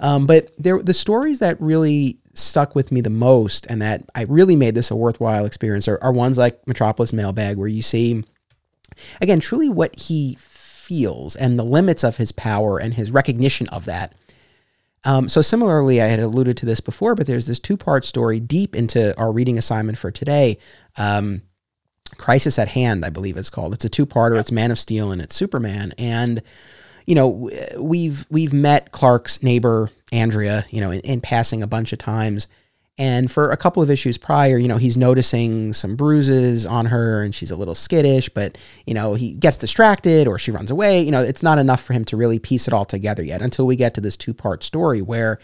Um, but there, the stories that really stuck with me the most, and that I really made this a worthwhile experience, are, are ones like Metropolis Mailbag, where you see, again, truly what he feels and the limits of his power and his recognition of that. Um, so, similarly, I had alluded to this before, but there's this two part story deep into our reading assignment for today. Um, Crisis at Hand, I believe it's called. It's a two parter. It's Man of Steel and it's Superman. And you know, we've we've met Clark's neighbor Andrea, you know, in, in passing a bunch of times, And for a couple of issues prior, you know, he's noticing some bruises on her and she's a little skittish, but, you know, he gets distracted or she runs away. You know, it's not enough for him to really piece it all together yet until we get to this two part story where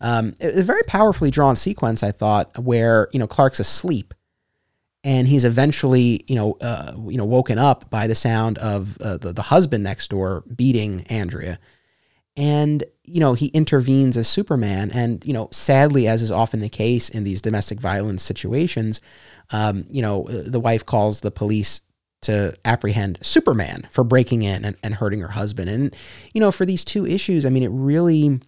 um, it's a very powerfully drawn sequence, I thought, where, you know, Clark's asleep and he's eventually, you know, uh, you know, woken up by the sound of uh, the, the husband next door beating Andrea and you know he intervenes as superman and you know sadly as is often the case in these domestic violence situations um, you know the wife calls the police to apprehend superman for breaking in and, and hurting her husband and you know for these two issues i mean it really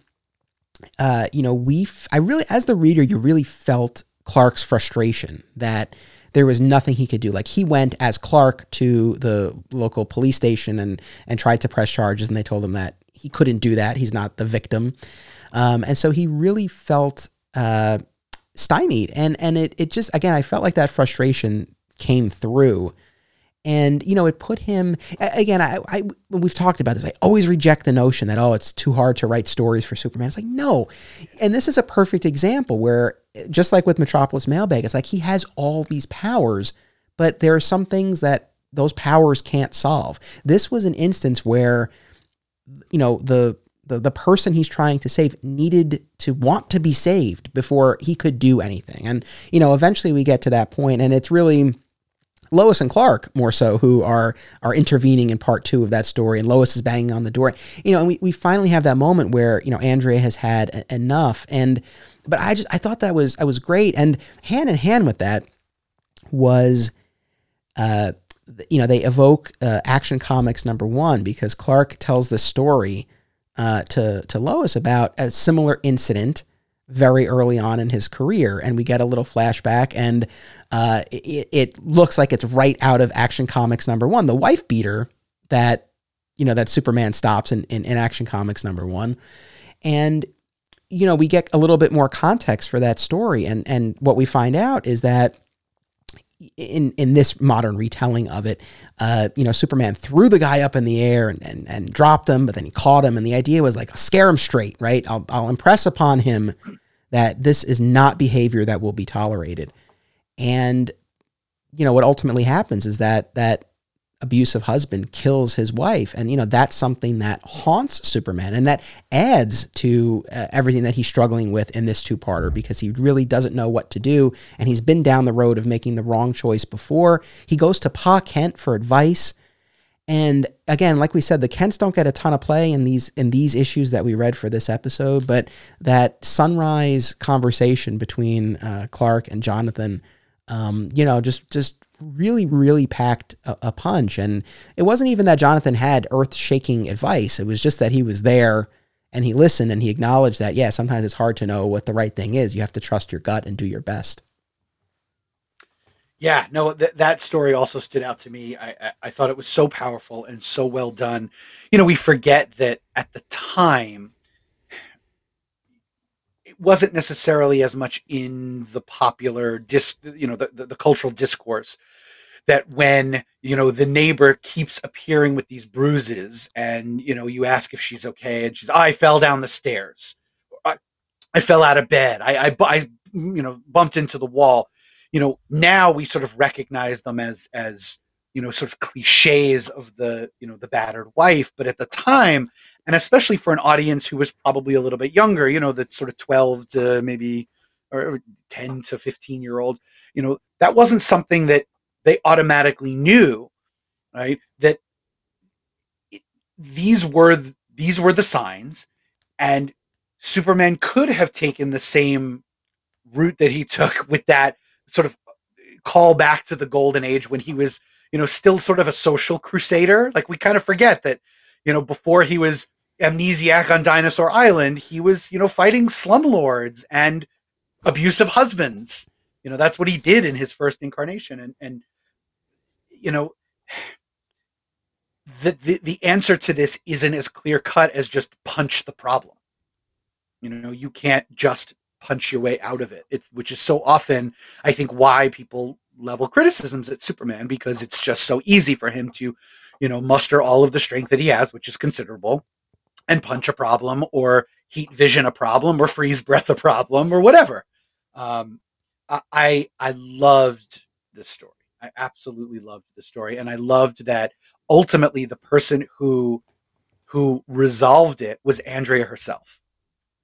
uh, you know we f- I really as the reader you really felt clark's frustration that there was nothing he could do. Like he went as Clark to the local police station and and tried to press charges, and they told him that he couldn't do that. He's not the victim. Um, and so he really felt uh, stymied. And and it it just again I felt like that frustration came through. And you know, it put him again. I, I we've talked about this. I always reject the notion that oh, it's too hard to write stories for Superman. It's like no, and this is a perfect example where, just like with Metropolis Mailbag, it's like he has all these powers, but there are some things that those powers can't solve. This was an instance where you know the the, the person he's trying to save needed to want to be saved before he could do anything. And, you know, eventually we get to that point and it's really Lois and Clark more so who are are intervening in part two of that story and Lois is banging on the door. You know, and we, we finally have that moment where, you know, Andrea has had a- enough. And but I just I thought that was I was great. And hand in hand with that was uh you know, they evoke uh, Action Comics number one because Clark tells the story uh, to to Lois about a similar incident very early on in his career, and we get a little flashback, and uh, it, it looks like it's right out of Action Comics number one, the wife beater that you know that Superman stops in, in, in Action Comics number one, and you know we get a little bit more context for that story, and and what we find out is that in in this modern retelling of it, uh, you know, Superman threw the guy up in the air and, and, and dropped him, but then he caught him, and the idea was like, I'll scare him straight, right? I'll I'll impress upon him that this is not behavior that will be tolerated, and you know what ultimately happens is that that abusive husband kills his wife. And you know that's something that haunts superman and that adds to uh, everything that he's struggling with in this two-parter because he really doesn't know what to do. And he's been down the road of making the wrong choice before. He goes to pa kent for advice. And again like we said the kents don't get a ton of play in these in these issues that we read for this episode but that sunrise conversation between uh, clark and jonathan um, you know just just really, really packed a, a punch. And it wasn't even that Jonathan had earth shaking advice, it was just that he was there and he listened and he acknowledged that, yeah, sometimes it's hard to know what the right thing is. You have to trust your gut and do your best. Yeah, no, th- that story also stood out to me. I, I, I thought it was so powerful and so well done. You know, we forget that at the time, it wasn't necessarily as much in the popular dis, you know, the, the, the cultural discourse that when you know the neighbor keeps appearing with these bruises and you know you ask if she's okay and she's i fell down the stairs. I, I fell out of bed. I, I i you know bumped into the wall. You know now we sort of recognize them as as you know sort of cliches of the you know the battered wife but at the time and especially for an audience who was probably a little bit younger you know the sort of 12 to maybe or 10 to 15 year olds you know that wasn't something that they automatically knew, right, that these were these were the signs, and Superman could have taken the same route that he took with that sort of uh, call back to the golden age when he was, you know, still sort of a social crusader. Like we kind of forget that, you know, before he was amnesiac on Dinosaur Island, he was, you know, fighting slumlords and abusive husbands. You know, that's what he did in his first incarnation. And and you know, the, the, the answer to this isn't as clear cut as just punch the problem. You know, you can't just punch your way out of it. It's which is so often, I think, why people level criticisms at Superman because it's just so easy for him to, you know, muster all of the strength that he has, which is considerable, and punch a problem or heat vision a problem or freeze breath a problem or whatever. Um, I I loved this story. I absolutely loved the story, and I loved that ultimately the person who who resolved it was Andrea herself.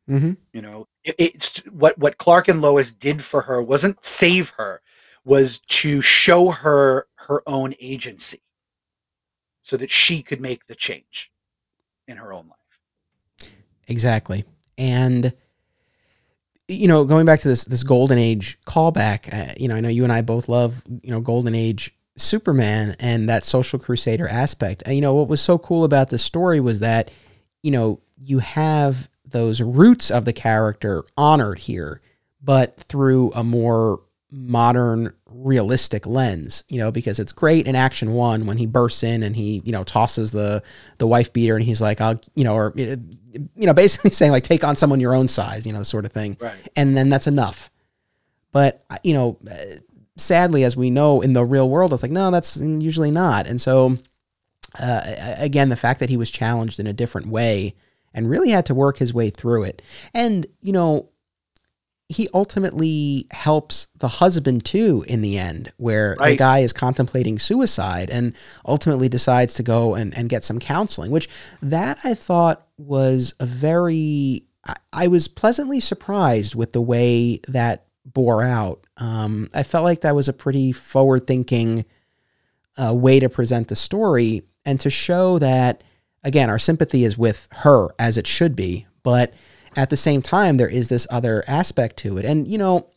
Mm-hmm. You know, it, it's what what Clark and Lois did for her wasn't save her, was to show her her own agency, so that she could make the change in her own life. Exactly, and you know, going back to this this golden age callback, uh, you know, I know you and I both love you know golden age Superman and that social crusader aspect. You know, what was so cool about the story was that you know you have those roots of the character honored here, but through a more modern realistic lens you know because it's great in action one when he bursts in and he you know tosses the the wife beater and he's like i'll you know or eh, you know basically saying like take on someone your own size you know sort of thing. Right. and then that's enough. But uh, you know eh, sadly as we know in the real world it's like no that's usually not. And so uh, again the fact that he was challenged in a different way and really had to work his way through it. And you know he ultimately helps the husband too in the end, where the guy is contemplating suicide and ultimately decides to go and, and get some counseling, which that I thought was a very, I, I was pleasantly surprised with the way that bore out. Um, I felt like that was a pretty forward thinking uh, way to present the story and to show that, again, our sympathy is with her as it should be, but at the same time, there is this other aspect to it. And, you know,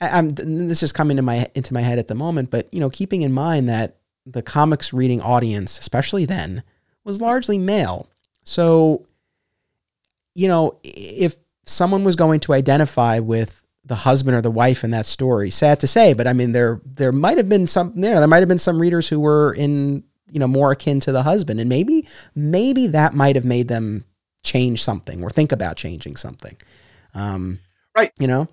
I, I'm this is coming to my into my head at the moment, but you know, keeping in mind that the comics reading audience, especially then, was largely male. So, you know, if someone was going to identify with the husband or the wife in that story, sad to say, but I mean, there there might have been some there. There might have been some readers who were in you know more akin to the husband, and maybe maybe that might have made them change something or think about changing something. Um, Right. You know.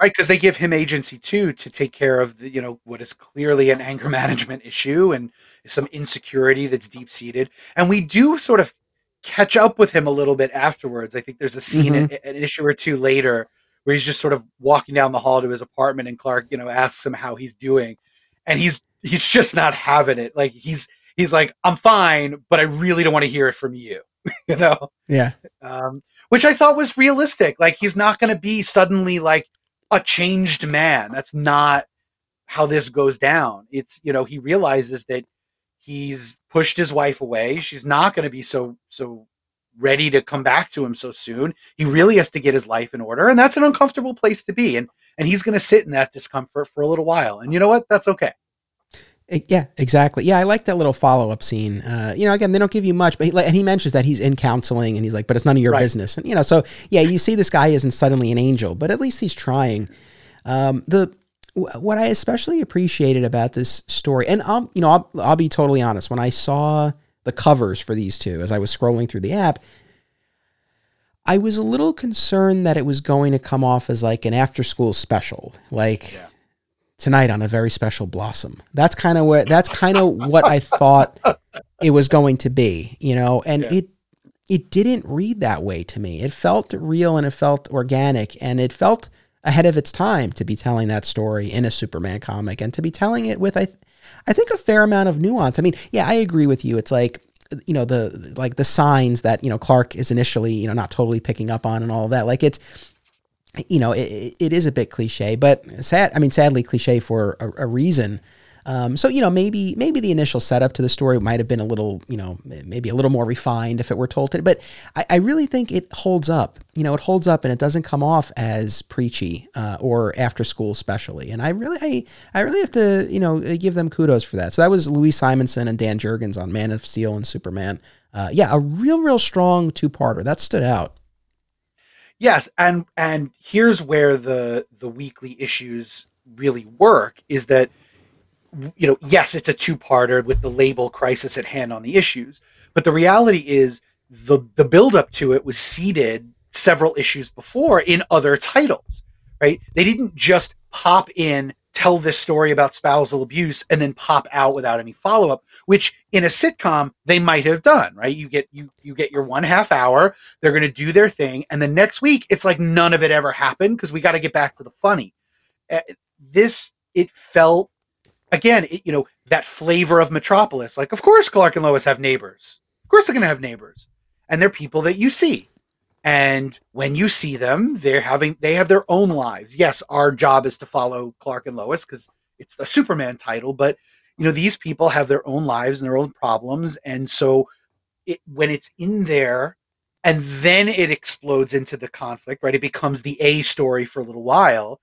right because they give him agency too to take care of the you know what is clearly an anger management issue and some insecurity that's deep seated and we do sort of catch up with him a little bit afterwards i think there's a scene Mhm. an, an issue or two later where he's just sort of walking down the hall to his apartment and clark you know asks him how he's doing and he's he's just not having it like he's he's like i'm fine but i really don't want to hear it from you you know Yeah. um, which I thought was realistic. Like he's not going to be suddenly like a changed man. That's not how this goes down. It's you know he realizes that he's pushed his wife away. She's not going to be so so ready to come back to him so soon. He really has to get his life in order, and that's an uncomfortable place to be. And and he's going to sit in that discomfort for a little while. And you know what? That's okay. E- Yeah, exactly. Yeah, I like that little follow up scene. Uh, you know, again, they don't give you much, but he, and he mentions that he's in counseling, and he's like, "But it's none of your Right. business." And you know, so yeah, you see this guy isn't suddenly an angel, but at least he's trying. Um, the what I especially appreciated about this story, and I'll you know I'll, I'll be totally honest, when I saw the covers for these two as I was scrolling through the app, I was a little concerned that it was going to come off as like an after school special, like Yeah. Tonight on a very special blossom. That's kind of where that's kind of what I thought it was going to be, you know, and Yeah. it it didn't read that way to me. It felt real and it felt organic and it felt ahead of its time to be telling that story in a Superman comic and to be telling it with I I think a fair amount of nuance. I mean, yeah, I agree with you. It's like you know the like the signs that you know Clark is initially you know not totally picking up on and all that. Like it's you know it, it is a bit cliche, but sad. I mean, sadly cliche for a, a reason. Um, so you know maybe maybe the initial setup to the story might have been a little you know maybe a little more refined if it were told to. But I, I really think it holds up. You know, it holds up and it doesn't come off as preachy uh, or after school especially. And I really I, I really have to you know give them kudos for that. So that was Louise Simonson and Dan Jurgens on Man of Steel and Superman. Uh, yeah, a real real strong two parter that stood out. Yes, and and here's where the the weekly issues really work is that you know, yes, it's a two-parter with the label crisis at hand on the issues, but the reality is the the build up to it was seeded several issues before in other titles, right? They didn't just pop in tell this story about spousal abuse and then pop out without any follow-up which in a sitcom they might have done right? You get you you get your one half hour they're going to do their thing and the next week it's like none of it ever happened because we got to get back to the funny. Uh, this it felt again it, you know that flavor of metropolis like of course clark and lois have neighbors. Of course they're going to have neighbors. And they're people that you see and when you see them they're having they have their own lives. Yes our job is to follow clark and lois because it's the superman title but you know these people have their own lives and their own problems. And so it, when it's in there and then it explodes into the conflict right? It becomes the a story for a little while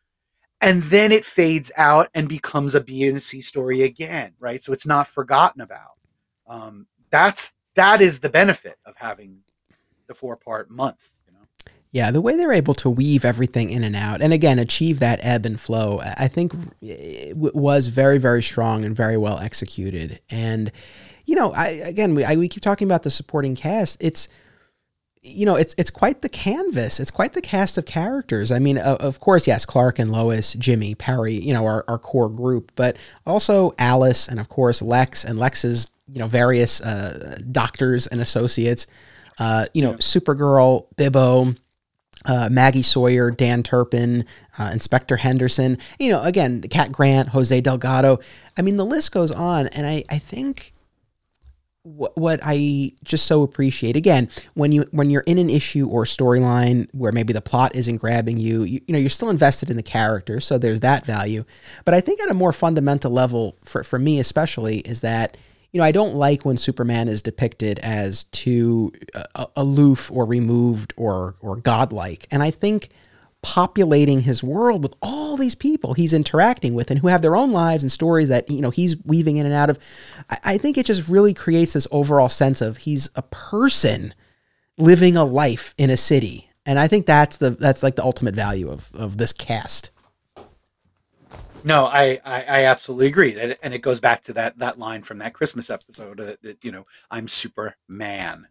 and then it fades out and becomes a b and c story again right? So it's not forgotten about. Um, that's that is the benefit of having the four part month. You know? Yeah, the way they're able to weave everything in and out, and again achieve that ebb and flow, I think was very very strong and very well executed. And you know, I again we I, we keep talking about the supporting cast. It's you know, it's it's quite the canvas. It's quite the cast of characters. I mean, uh, of course, yes, Clark and Lois, Jimmy, Perry, you know, our, our core group, but also Alice and of course Lex and Lex's, you know, various uh, doctors and associates. Uh, you know, yeah. Supergirl, Bibbo, uh, Maggie Sawyer, Dan Turpin, uh, Inspector Henderson, you know, again, Cat Grant, Jose Delgado. I mean, the list goes on. And I, I think what, what I just so appreciate, again, when, you, when you're in an issue or storyline where maybe the plot isn't grabbing you, you, you know, you're still invested in the character. So there's that value. But I think at a more fundamental level, for, for me especially, is that – you know, I don't like when Superman is depicted as too uh, aloof or removed or or godlike. And I think populating his world with all these people he's interacting with and who have their own lives and stories that you know he's weaving in and out of I, I think it just really creates this overall sense of he's a person living a life in a city and i think that's the that's like the ultimate value of of this cast no, I, I, I absolutely agree, and, and, it goes back to that that line from that Christmas episode that, that you know I'm Superman,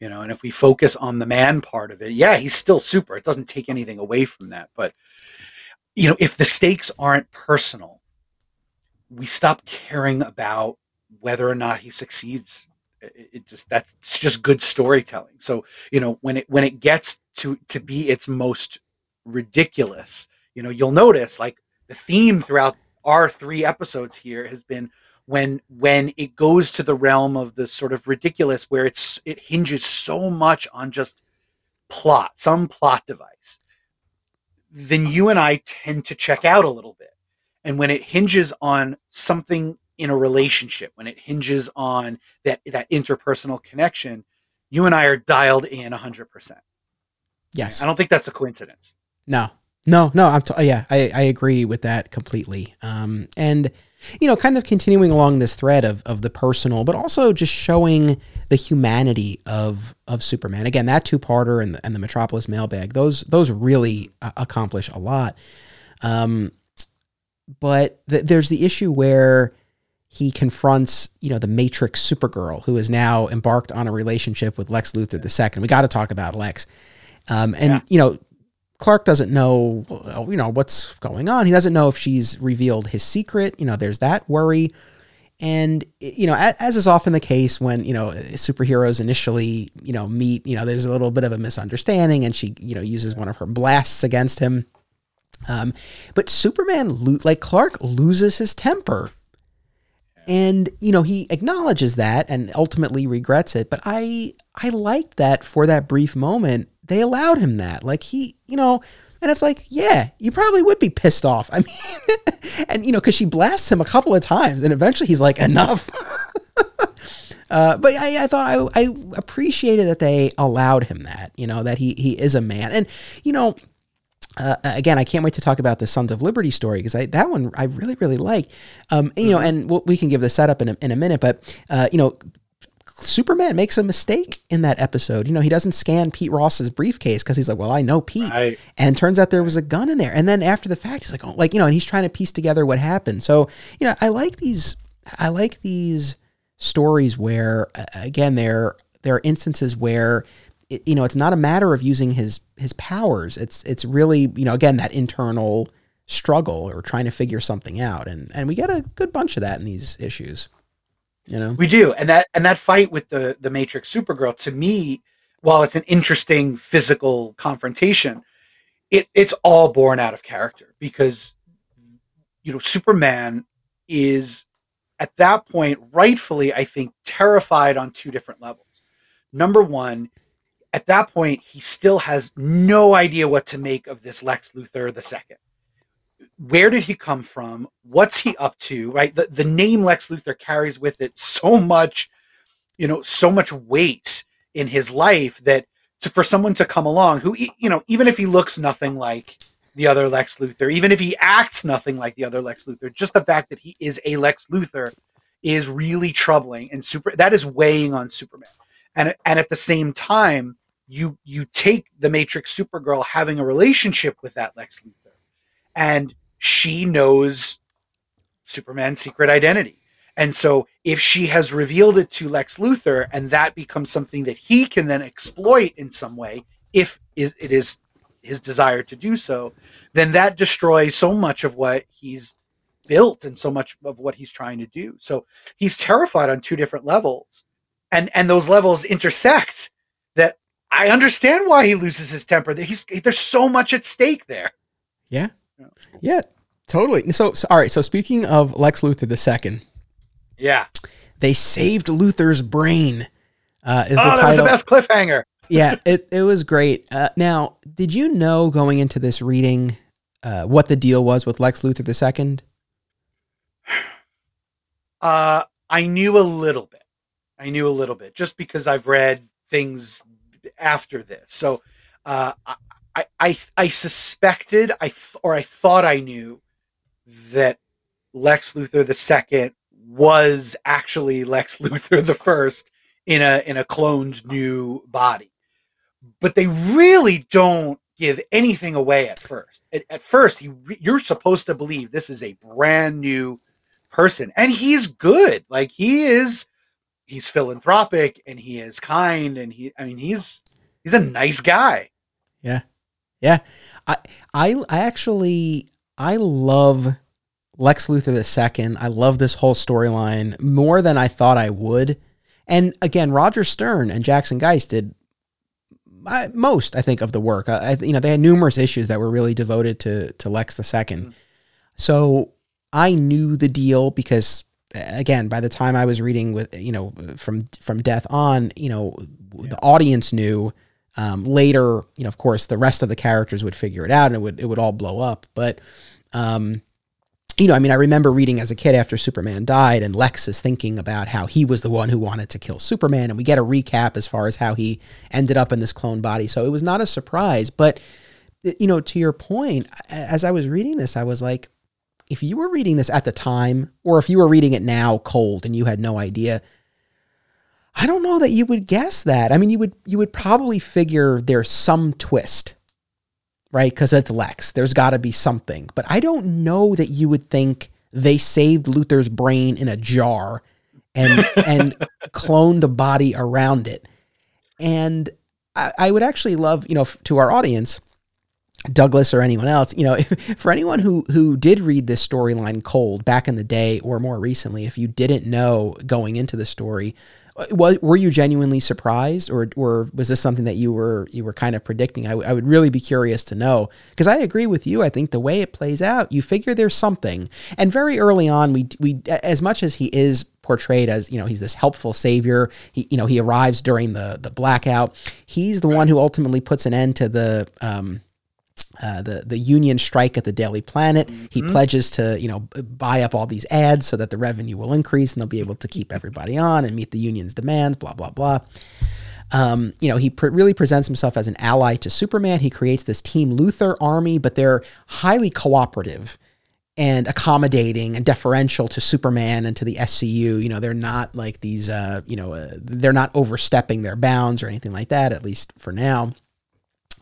you know, and if we focus on the man part of it, yeah, he's still super. It doesn't take anything away from that, but you know, if the stakes aren't personal, we stop caring about whether or not he succeeds. It, just that's it's just good storytelling. So you know when it when it gets to to be its most ridiculous, you know, you'll notice like the theme throughout our three episodes here has been when when it goes to the realm of the sort of ridiculous where it's it hinges so much on just plot some plot device then you and i tend to check out a little bit. And when it hinges on something in a relationship when it hinges on that that interpersonal connection you and i are dialed in 100% yes. I don't think that's a coincidence. No no, no, I'm t- yeah, I, I agree with that completely. Um, and you know, kind of continuing along this thread of of the personal, but also just showing the humanity of of Superman. Again, that two parter and the, and the Metropolis mailbag, those those really uh, accomplish a lot. Um, but th- there's the issue where he confronts, you know, the Matrix Supergirl, who is now embarked on a relationship with Lex Luthor II. We got to talk about Lex. Um, and yeah. you know, Clark doesn't know, you know, what's going on. He doesn't know if she's revealed his secret. You know, there's that worry. And, you know, as is often the case when, you know, superheroes initially, you know, meet, you know, there's a little bit of a misunderstanding and she, you know, uses one of her blasts against him. Um, but Superman, like Clark, loses his temper. And, you know, he acknowledges that and ultimately regrets it. But I, I like that for that brief moment they allowed him that. Like he, you know, and it's like, yeah, you probably would be pissed off. I mean, and you know, because she blasts him a couple of times, and eventually he's like, enough. uh, but I, I thought I, I appreciated that they allowed him that. You know, that he he is a man, and you know. Uh, again, I can't wait to talk about the Sons of Liberty story because that one I really really like. Um, you know, mm-hmm. and we'll, we can give the setup in a, in a minute, but uh, you know, Superman makes a mistake in that episode. You know, he doesn't scan Pete Ross's briefcase because he's like, well, I know Pete. Right. And turns out there was a gun in there. And then after the fact, he's like, oh, like, you know, and he's trying to piece together what happened. So, you know, I like these, I like these stories where, again, there, there are instances where, it, you know, it's not a matter of using his, his powers. It's, it's really, you know, again, that internal struggle or trying to figure something out, and and we get a good bunch of that in these issues. You know, we do, and that and that fight with the the Matrix Supergirl to me, while it's an interesting physical confrontation, it it's all born out of character because you know Superman is at that point rightfully I think terrified on two different levels. Number one, at that point he still has no idea what to make of this Lex Luthor the second. Where did he come from? What's he up to? Right? The the name Lex Luthor carries with it so much, you know, so much weight in his life that to, for someone to come along who you know even if he looks nothing like the other Lex Luthor, even if he acts nothing like the other Lex Luthor, just the fact that he is a Lex Luthor is really troubling and super that is weighing on Superman. And and at the same time, you you take the Matrix Supergirl having a relationship with that Lex Luthor, and she knows Superman's secret identity. And so if she has revealed it to Lex Luthor and that becomes something that he can then exploit in some way, if it is his desire to do so, then that destroys so much of what he's built and so much of what he's trying to do. So he's terrified on two different levels. And and those levels intersect that I understand why he loses his temper. That he's there's so much at stake there. Yeah. Yeah. Totally. So, so all right. So speaking of Lex Luthor the second, yeah. They saved Luthor's brain. Uh, is oh, the that was the best cliffhanger. yeah, it, it was great. Uh, now, did you know going into this reading uh, what the deal was with Lex Luthor II? Uh, I knew a little bit. I knew a little bit just because I've read things after this. So uh, I, I, I suspected, I th- or I thought I knew that Lex Luthor II was actually Lex Luthor the first in a in a cloned new body. But they really don't give anything away at first. At, at first, he, you're supposed to believe this is a brand new person, and he's good. Like he is, he's philanthropic and he is kind, and he, I mean, he's he's a nice guy. Yeah, yeah. I I I actually I love Lex Luthor the second. I love this whole storyline more than I thought I would. And again, Roger Stern and Jackson Guice did most, I think, of the work. I, you know, they had numerous issues that were really devoted to to Lex the 2nd mm-hmm. So I knew the deal because, again, by the time I was reading with you know from from Death on, you know, yeah. the audience knew. Um, later, you know, of course, the rest of the characters would figure it out, and it would it would all blow up. But um, you know, I mean, I remember reading as a kid after Superman died, and Lex is thinking about how he was the one who wanted to kill Superman, and we get a recap as far as how he ended up in this clone body. So it was not a surprise. But, you know, to your point, as I was reading this, I was like, if you were reading this at the time, or if you were reading it now cold and you had no idea, I don't know that you would guess that. I mean, you would you would probably figure there's some twist right? Because it's Lex. There's got to be something. But I don't know that you would think they saved Luthor's brain in a jar and and cloned a body around it. And I, I would actually love, you know, to our audience, Douglas or anyone else, you know, if, for anyone who who did read this storyline cold back in the day or more recently, if you didn't know going into the story, were you genuinely surprised, or or was this something that you were you were kind of predicting? I, w- I would really be curious to know because I agree with you. I think the way it plays out, you figure there's something, and very early on, we we as much as he is portrayed as you know he's this helpful savior. He you know he arrives during the the blackout. He's the one who ultimately puts an end to the um, uh, the the union strike at the Daily Planet. Mm-hmm. He pledges to you know buy up all these ads so that the revenue will increase and they'll be able to keep everybody on and meet the union's demands. Blah blah blah. Um, you know, he pr- really presents himself as an ally to Superman. He creates this Team Luthor army, but they're highly cooperative and accommodating and deferential to Superman and to the SCU. You know, they're not like these, uh, you know, uh, they're not overstepping their bounds or anything like that, at least for now.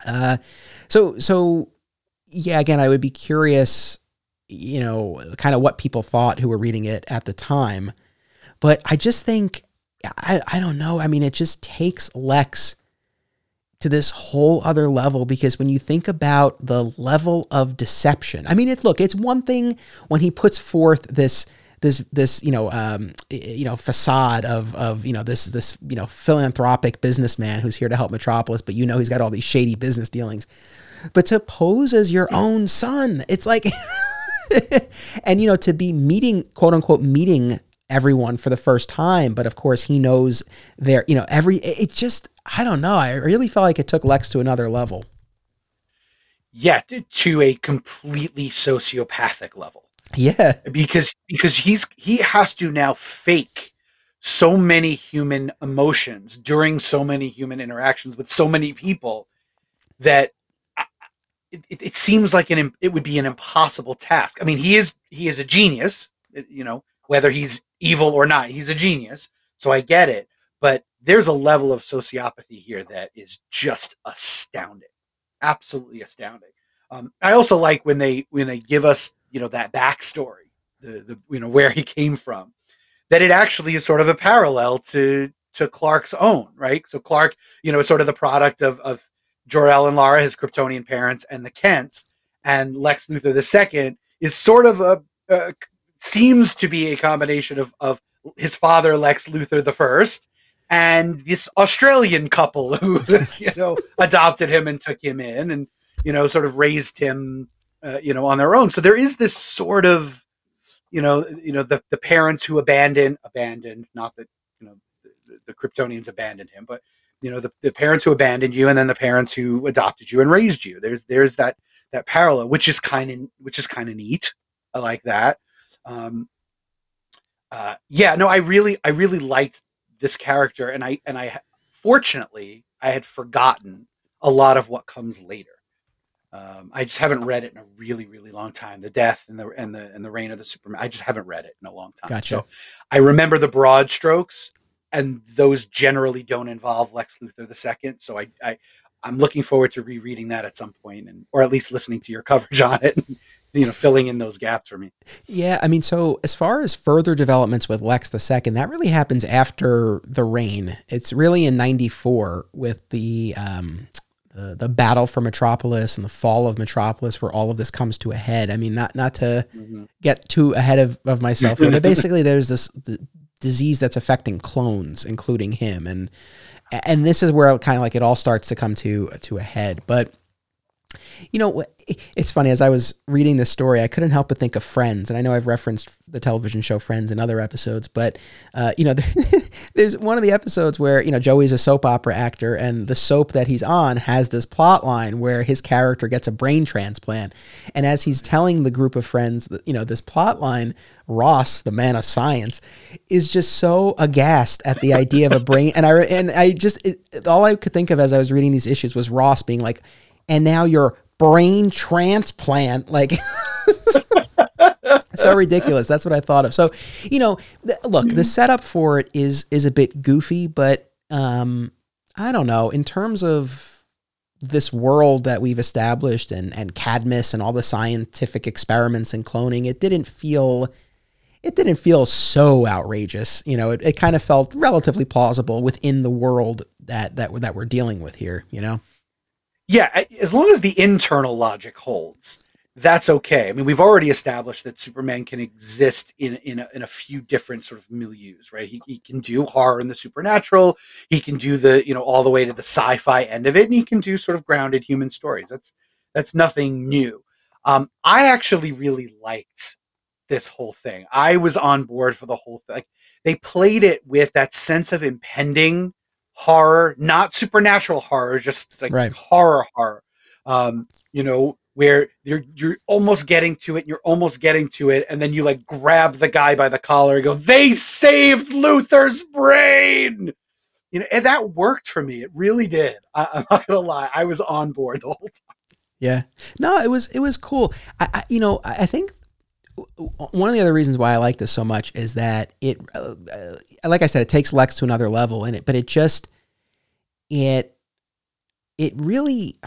Uh, so so yeah, again, I would be curious, you know, kind of what people thought who were reading it at the time. But I just think I, I don't know. I mean, it just takes Lex to this whole other level because when you think about the level of deception, I mean, it look, it's one thing when he puts forth this this this you know um, you know facade of of you know this this you know philanthropic businessman who's here to help Metropolis, but you know he's got all these shady business dealings. But to pose as your own son, it's like, and you know to be meeting quote unquote meeting everyone for the first time, but of course he knows their you know every it just I don't know I really felt like it took Lex to another level. Yeah, to a completely sociopathic level. Yeah. Because because he's he has to now fake so many human emotions during so many human interactions with so many people that it, it, seems like an it would be an impossible task. I mean, he is he is a genius, you know, whether he's evil or not, he's a genius. So I get it, but there's a level of sociopathy here that is just astounding, absolutely astounding. Um, I also like when they when they give us you know that backstory, the the you know where he came from, that it actually is sort of a parallel to to Clark's own, right? So Clark, you know, is sort of the product of of Jor-El and Lara, his Kryptonian parents, and the Kents, and Lex Luthor II is sort of a, a seems to be a combination of of his father Lex Luthor the first and this Australian couple who you know adopted him and took him in and you know sort of raised him uh, you know, on their own. So there is this sort of, you know, you know, the, the parents who abandoned, abandoned, not that, you know, the, the Kryptonians abandoned him, but, you know, the, the parents who abandoned you and then the parents who adopted you and raised you. There's, there's that, that parallel, which is kind of, which is kind of neat. I like that. Um, uh, yeah, no, I really, I really liked this character and I, and I, fortunately, I had forgotten a lot of what comes later. Um, I just haven't read it in a really, really long time. The death and the and the and the reign of the Supermen. I just haven't read it in a long time. Gotcha. So I remember the broad strokes, and those generally don't involve Lex Luthor the second. So I, I I'm looking forward to rereading that at some point, and or at least listening to your coverage on it. And, you know, filling in those gaps for me. Yeah, I mean, so as far as further developments with Lex the second, that really happens after the reign. It's really in '94 with the um, the, the battle for Metropolis and the fall of Metropolis, where all of this comes to a head. I mean, not not to mm-hmm. get too ahead of, of myself, but basically, there's this disease that's affecting clones, including him, and and this is where kind of like it all starts to come to to a head. But you know, it's funny as I was reading this story, I couldn't help but think of Friends, and I know I've referenced the television show Friends in other episodes, but uh, you know, there's one of the episodes where you know Joey's a soap opera actor, and the soap that he's on has this plot line where his character gets a brain transplant, and as he's telling the group of friends, you know, this plot line, Ross, the man of science, is just so aghast at the idea of a brain, and I and I just it, all I could think of as I was reading these issues was Ross being like and now your brain transplant like so ridiculous. That's what i thought of. So you know th- look the setup for it is is a bit goofy but um i don't know. In terms of this world that we've established and and cadmus and all the scientific experiments and cloning it didn't feel it didn't feel so outrageous. You know it, it kind of felt relatively plausible within the world that that that we're dealing with here you know yeah, as long as the internal logic holds, that's okay. I mean, we've already established that Superman can exist in in a, in a few different sort of milieus, right? He, he can do horror and the supernatural. He can do the you know all the way to the sci-fi end of it, and he can do sort of grounded human stories. That's that's nothing new. Um, I actually really liked this whole thing. I was on board for the whole thing. Like, they played it with that sense of impending horror, not supernatural horror, just like right. horror horror. Um, you know, where you're you're almost getting to it, you're almost getting to it, and then you like grab the guy by the collar and go, "They saved Luthor's brain." You know, and that worked for me. It really did. I, am not gonna lie, I was on board the whole time. Yeah, no, it was it was cool. I, I you know I think one of the other reasons why I like this so much is that it, uh, like I said, it takes Lex to another level in it, but it just, it, it really,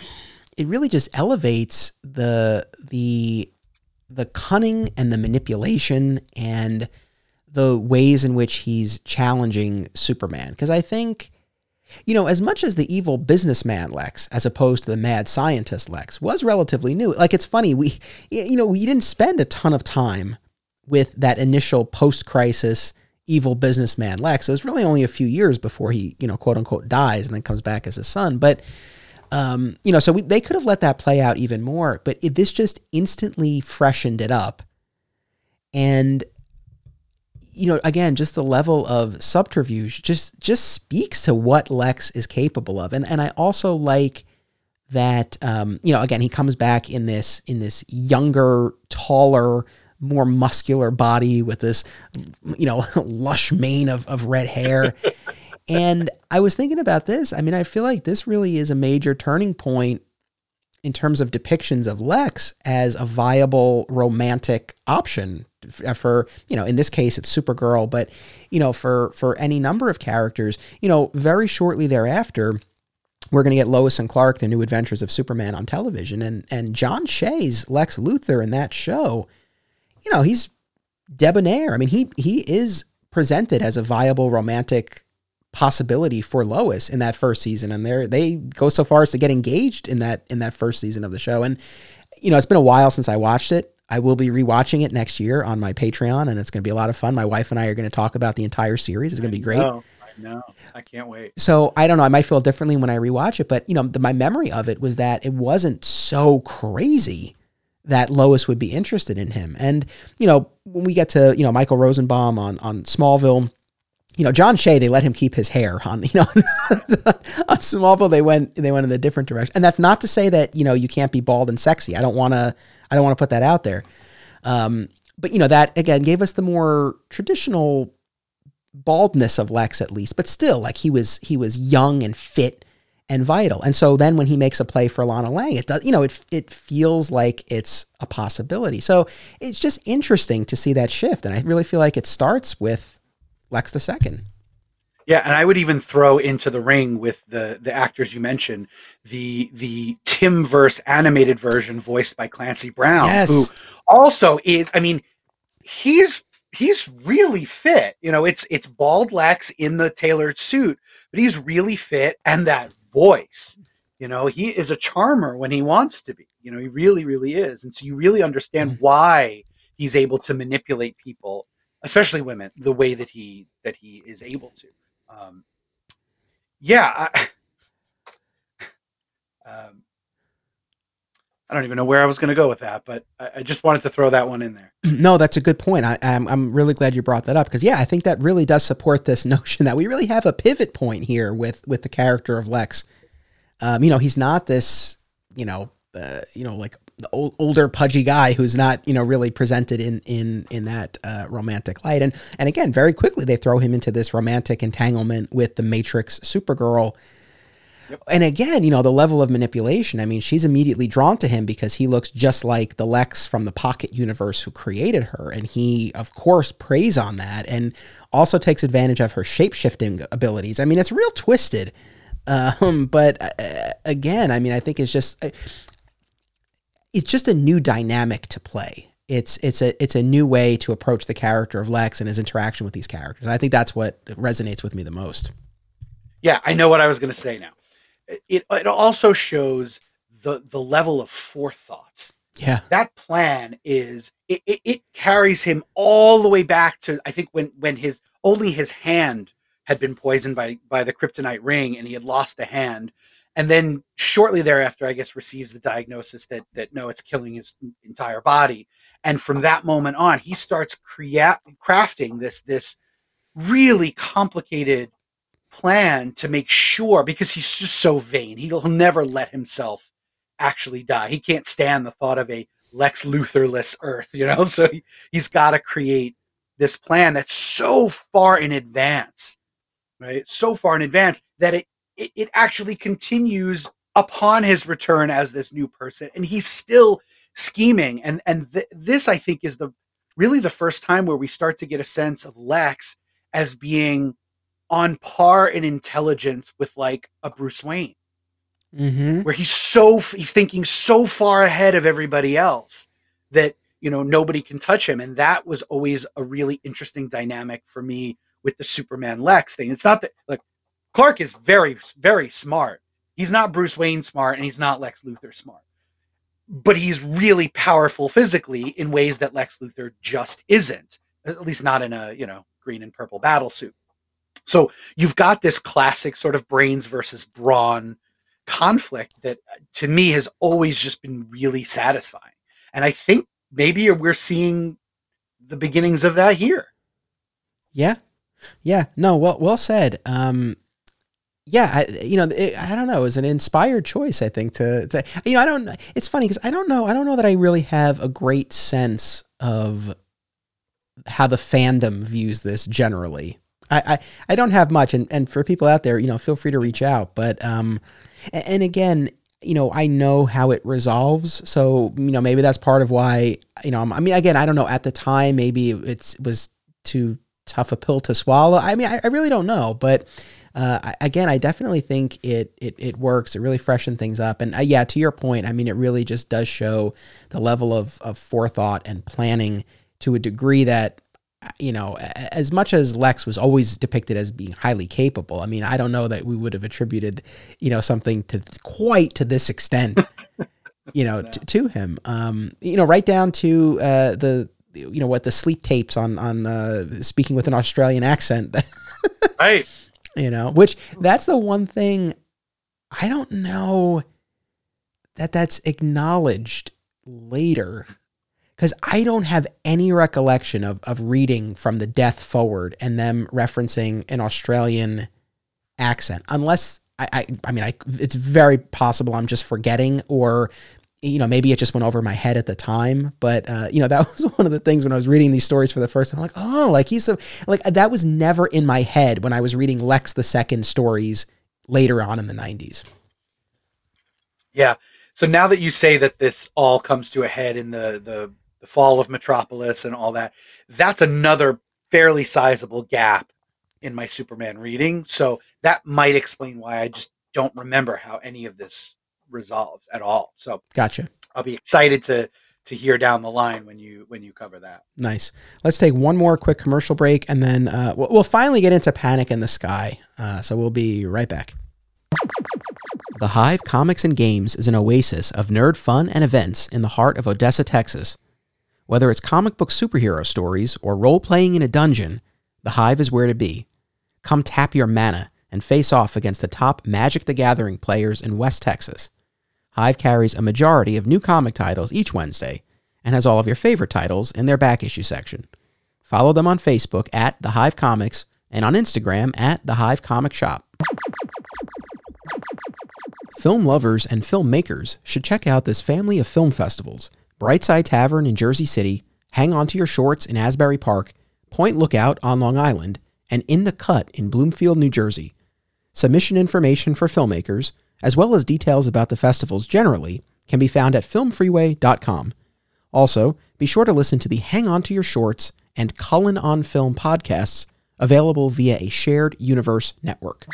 it really just elevates the, the, the cunning and the manipulation and the ways in which he's challenging Superman. Cause I think, You know, as much as the evil businessman Lex, as opposed to the mad scientist Lex, was relatively new. Like it's funny, we, you know, we didn't spend a ton of time with that initial post-crisis evil businessman Lex. It was really only a few years before he, you know, quote unquote, dies and then comes back as a son. But, um, you know, so we, they could have let that play out even more. But it, this just instantly freshened it up. And, you know, again, just the level of subterfuge just just speaks to what Lex is capable of. And and I also like that um, you know, again, he comes back in this in this younger, taller, more muscular body with this, you know, lush mane of, of red hair. and I was thinking about this. I mean, I feel like this really is a major turning point in terms of depictions of Lex as a viable romantic option Uh, for you know in this case it's Supergirl but you know for for any number of characters you know very shortly thereafter we're going to get Lois and Clark the new adventures of Superman on television and and John Shea's Lex Luthor in that show you know, he's debonair. I mean, he he is presented as a viable romantic possibility for Lois in that first season, and they they go so far as to get engaged in that in that first season of the show. And you know, it's been a while since I watched it. I will be rewatching it next year on my Patreon, and it's going to be a lot of fun. My wife and I are going to talk about the entire series. It's going to be great. Know, I know. I can't wait. So I don't know. I might feel differently when I rewatch it, but you know, the, my memory of it was that it wasn't so crazy that Lois would be interested in him. And, you know, when we get to, you know, Michael Rosenbaum on, on Smallville, you know, John Shea, they let him keep his hair on, you know, on Smallville, they went, they went in a different direction. And that's not to say that, you know, you can't be bald and sexy. I don't want to, I don't want to put that out there. Um, but you know, that again gave us the more traditional baldness of Lex at least, but still like he was, he was young and fit and vital. And so then when he makes a play for Lana Lang, it does, you know, it, it feels like it's a possibility. So it's just interesting to see that shift. And I really feel like it starts with Lex the second. Yeah, and I would even throw into the ring with the the actors you mentioned, the the Timmverse animated version voiced by Clancy Brown, yes. who also is, I mean, he's he's really fit. You know, it's it's bald Lex in the tailored suit, but he's really fit, and that voice. You know, he is a charmer when he wants to be. You know, he really, really is. And so you really understand mm. why he's able to manipulate people, especially women, the way that he that he is able to. Um, yeah, I, um, I don't even know where I was going to go with that, but I, I, just wanted to throw that one in there. No, that's a good point. I, am I'm, I'm really glad you brought that up because yeah, I think that really does support this notion that we really have a pivot point here with with the character of Lex. Um, you know, he's not this, you know, uh, you know, like old, older pudgy guy who's not, you know, really presented in in in that uh, romantic light. And and again, very quickly they throw him into this romantic entanglement with the Matrix Supergirl Yep. And again, you know, the level of manipulation. I mean, she's immediately drawn to him because he looks just like the Lex from the Pocket universe who created her. And he, of course, preys on that and also takes advantage of her shape shifting abilities. I mean, it's real twisted. Um, but uh, again, I mean, I think it's just. It's just a new dynamic to play. It's it's a it's a new way to approach the character of Lex and his interaction with these characters. And I think that's what resonates with me the most. Yeah, I know what I was going to say now it it also shows the the level of forethought. Yeah, that plan is it, it, it carries him all the way back to I think when when his only his hand had been poisoned by by the kryptonite ring and he had lost the hand and then shortly thereafter i guess receives the diagnosis that that no it's killing his entire body and from that moment on he starts crea- crafting this this really complicated plan to make sure because he's just so vain. He'll never let himself actually die. He can't stand the thought of a Lex Luthorless Earth, you know. So he, he's got to create this plan that's so far in advance, right? So far in advance that it, it, it actually continues upon his return as this new person, and he's still scheming. And and th- this, I think, is the really the first time where we start to get a sense of Lex as being on par in intelligence with like a Bruce Wayne, mm-hmm. where he's so he's thinking so far ahead of everybody else that you know nobody can touch him, and that was always a really interesting dynamic for me with the Superman Lex thing. It's not that like Clark is very, very smart. He's not Bruce Wayne smart and he's not Lex Luthor smart. But he's really powerful physically in ways that Lex Luthor just isn't, at least not in a, you know, green and purple battle suit. So you've got this classic sort of brains versus brawn conflict that to me has always just been really satisfying. And I think maybe we're seeing the beginnings of that here. Yeah. Yeah. No, well well said. Um yeah, I, you know, it, I don't know. It was an inspired choice, I think. To, to you know, I don't. It's funny because I don't know. I don't know that I really have a great sense of how the fandom views this generally. I, I, I don't have much, and, and for people out there, you know, feel free to reach out. But um, and, and again, you know, I know how it resolves, so you know, maybe that's part of why. You know, I mean, again, I don't know. At the time, maybe it's it was too tough a pill to swallow. I mean, I, I really don't know, but uh, again, I definitely think it, it it works. It really freshened things up, and uh, yeah, to your point, I mean, it really just does show the level of of forethought and planning to a degree that you know, as much as Lex was always depicted as being highly capable. I mean, I don't know that we would have attributed, you know, something to quite to this extent, you know, no. to, to him. Um, you know, right down to uh, the you know what the sleep tapes on on uh, speaking with an Australian accent. right you know, which that's the one thing I don't know that that's acknowledged later because I don't have any recollection of, of reading from the death forward and them referencing an Australian accent, unless I, I, I mean, I, it's very possible I'm just forgetting or you know, maybe it just went over my head at the time, but uh, you know, that was one of the things when I was reading these stories for the first time. I'm like, oh, like he's so like that was never in my head when I was reading Lex the Second stories later on in the '90s. Yeah. So now that you say that this all comes to a head in the the, the fall of Metropolis and all that, that's another fairly sizable gap in my Superman reading. So that might explain why I just don't remember how any of this resolves at all. So gotcha. I'll be excited to to hear down the line when you when you cover that. Nice. Let's take one more quick commercial break, and then uh, we'll, we'll, finally get into Panic in the Sky. Uh, so we'll be right back. The Hive Comics and Games is an oasis of nerd fun and events in the heart of Odessa, Texas. Whether it's comic book superhero stories or role playing in a dungeon, the Hive is where to be. Come tap your mana and face off against the top Magic the Gathering players in West Texas. Hive carries a majority of new comic titles each Wednesday and has all of your favorite titles in their back issue section. Follow them on Facebook at The Hive Comics and on Instagram at The Hive Comic Shop. Film lovers and filmmakers should check out this family of film festivals Brightside Tavern in Jersey City, Hang On to Your Shorts in Asbury Park, Point Lookout on Long Island, and In the Cut in Bloomfield, New Jersey. Submission information for filmmakers as well as details about the festivals generally, can be found at filmfreeway.com. Also, be sure to listen to the Hang On to Your Shorts and Cullen on Film podcasts, available via a shared universe network.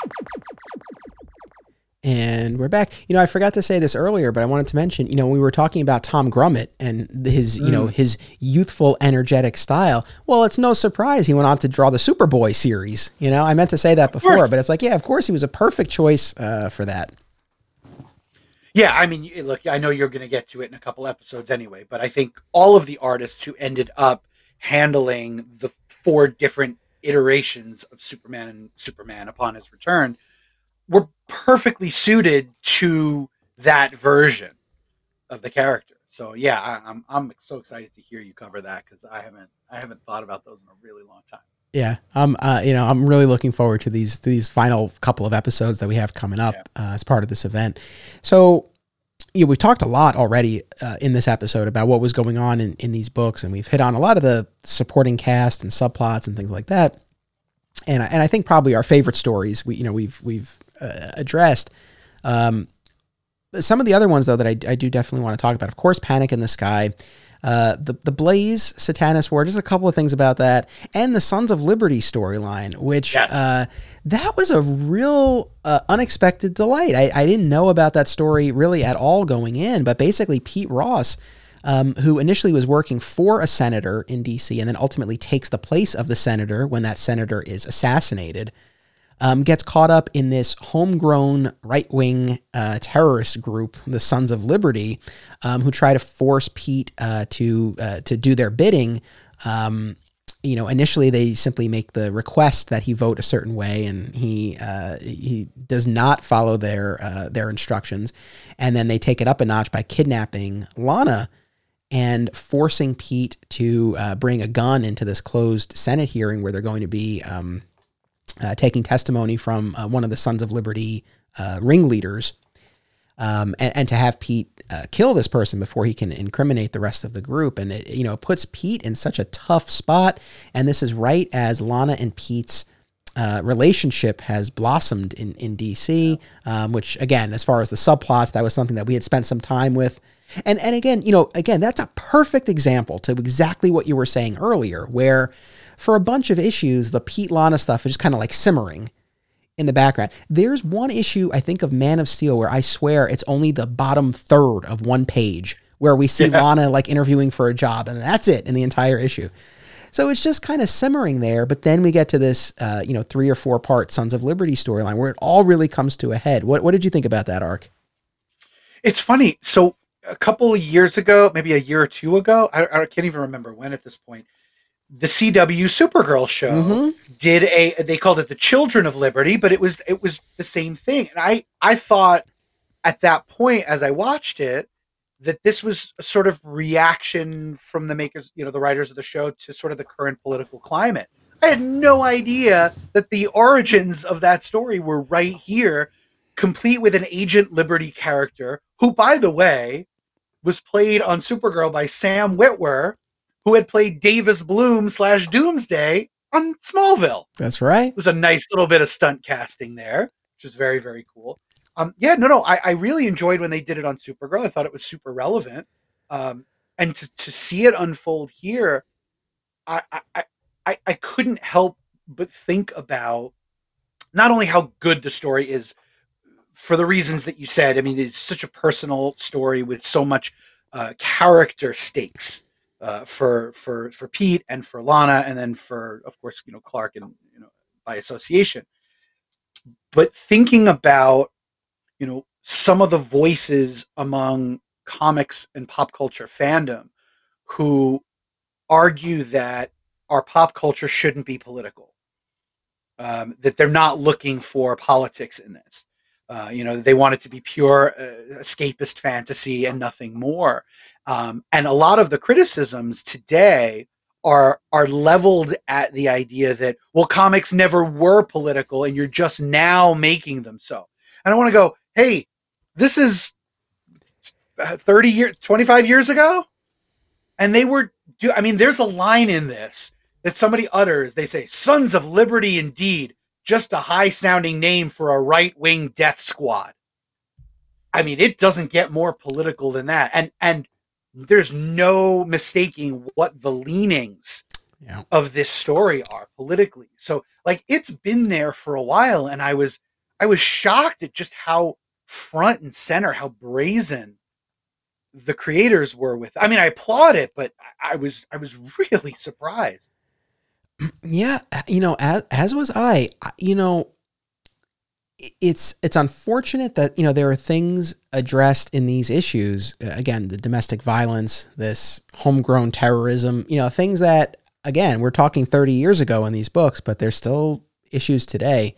And we're back. You know, I forgot to say this earlier, but I wanted to mention, you know, we were talking about Tom Grummett and his, you know, mm. his youthful, energetic style. Well, it's no surprise he went on to draw the Superboy series. You know, I meant to say that before, but it's like, yeah, of course he was a perfect choice uh, for that. Yeah, I mean, look, I know you're going to get to it in a couple episodes anyway, but I think all of the artists who ended up handling the four different iterations of Superman and Superman upon his return were perfectly suited to that version of the character. So yeah, I, am I'm, I'm so excited to hear you cover that because I haven't I haven't thought about those in a really long time. Yeah, um, uh, you know, I'm really looking forward to these to these final couple of episodes that we have coming up yeah. uh, as part of this event. So, you know, we've talked a lot already uh, in this episode about what was going on in, in these books, and we've hit on a lot of the supporting cast and subplots and things like that. And and I think probably our favorite stories we you know we've we've uh, addressed. Um, some of the other ones though that I, I do definitely want to talk about, of course, Panic in the Sky. Uh, the the Blaze Satanus War, just a couple of things about that, and the Sons of Liberty storyline, which yes. uh, that was a real uh, unexpected delight. I, I didn't know about that story really at all going in, but basically Pete Ross. Um, who initially was working for a senator in D.C. and then ultimately takes the place of the senator when that senator is assassinated. Um, gets caught up in this homegrown right wing uh, terrorist group, the Sons of Liberty, um, who try to force Pete uh, to uh, to do their bidding. Um, you know, initially they simply make the request that he vote a certain way, and he uh, he does not follow their uh, their instructions, and then they take it up a notch by kidnapping Lana and forcing Pete to uh, bring a gun into this closed Senate hearing where they're going to be um, uh, taking testimony from uh, one of the Sons of Liberty uh, ringleaders, um, and, and, to have Pete uh, kill this person before he can incriminate the rest of the group, and it you know puts Pete in such a tough spot. And this is right as Lana and Pete's uh, relationship has blossomed in in DC, um, which again, as far as the subplots, that was something that we had spent some time with. And and again, you know, again, that's a perfect example to exactly what you were saying earlier, where for a bunch of issues, the Pete Lana stuff is just kind of like simmering in the background. There's one issue I think of Man of Steel where I swear it's only the bottom third of one page where we see yeah. Lana like interviewing for a job, and that's it in the entire issue. So it's just kind of simmering there, but then we get to this, uh, you know, three or four part Sons of Liberty storyline where it all really comes to a head. What what did you think about that arc? It's funny. So a couple of years ago, maybe a year or two ago, I, I can't even remember when at this point the CW Supergirl show mm-hmm. did a they called it the Children of Liberty, but it was it was the same thing. And I I thought at that point as I watched it that this was a sort of reaction from the makers, you know, the writers of the show to sort of the current political climate. I had no idea that the origins of that story were right here, complete with an Agent Liberty character who by the way was played on Supergirl by Sam Witwer who had played Davis Bloom slash Doomsday on Smallville. That's right. It was a nice little bit of stunt casting there, which was very, very cool. Um, yeah, no, no, I, I really enjoyed when they did it on Supergirl. I thought it was super relevant. Um, and to, to see it unfold here, I, I, I, I couldn't help but think about not only how good the story is for the reasons that you said. I mean, it's such a personal story with so much uh, character stakes uh, for for for Pete and for Lana, and then for of course you know Clark and you know by association. But thinking about you know some of the voices among comics and pop culture fandom who argue that our pop culture shouldn't be political, um, that they're not looking for politics in this. Uh, you know, they want it to be pure uh, escapist fantasy and nothing more. Um, and a lot of the criticisms today are are leveled at the idea that well, comics never were political, and you're just now making them so. And I want to go, hey, this is thirty years, twenty five years ago, and they were. I mean, there's a line in this that somebody utters. They say, "Sons of Liberty, indeed." Just a high sounding name for a right wing death squad. I mean, it doesn't get more political than that. And and there's no mistaking what the leanings yeah. of this story are politically. So like it's been there for a while and I was I was shocked at just how front and center, how brazen the creators were with. I mean, I applaud it, but I was I was really surprised. Yeah, you know, as as was I. You know, it's it's unfortunate that you know there are things addressed in these issues uh, again the domestic violence this homegrown terrorism you know things that again we're talking 30 years ago in these books but there's still issues today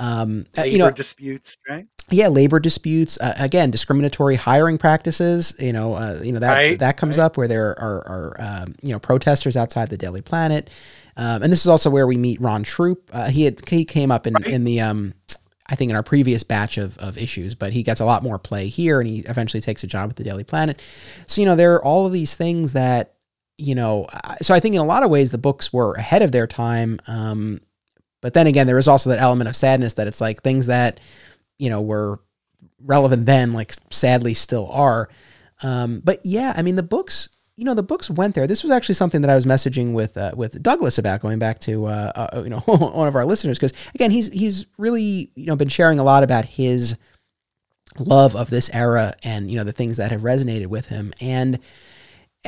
um labor you know disputes right yeah labor disputes uh, again discriminatory hiring practices you know uh, you know that right, that comes right. up where there are, are um, you know protesters outside the daily planet um, and this is also where we meet ron troupe uh, he had he came up in right. in the um I think in our previous batch of, of issues, but he gets a lot more play here and he eventually takes a job at the Daily Planet. So, you know, there are all of these things that, you know, so I think in a lot of ways the books were ahead of their time. Um, but then again, there is also that element of sadness that it's like things that, you know, were relevant then, like sadly still are. Um, but yeah, I mean, the books you know the books went there. This was actually something that I was messaging with uh, with Douglas about going back to uh, uh, you know one of our listeners because again he's he's really you know been sharing a lot about his love of this era and you know the things that have resonated with him and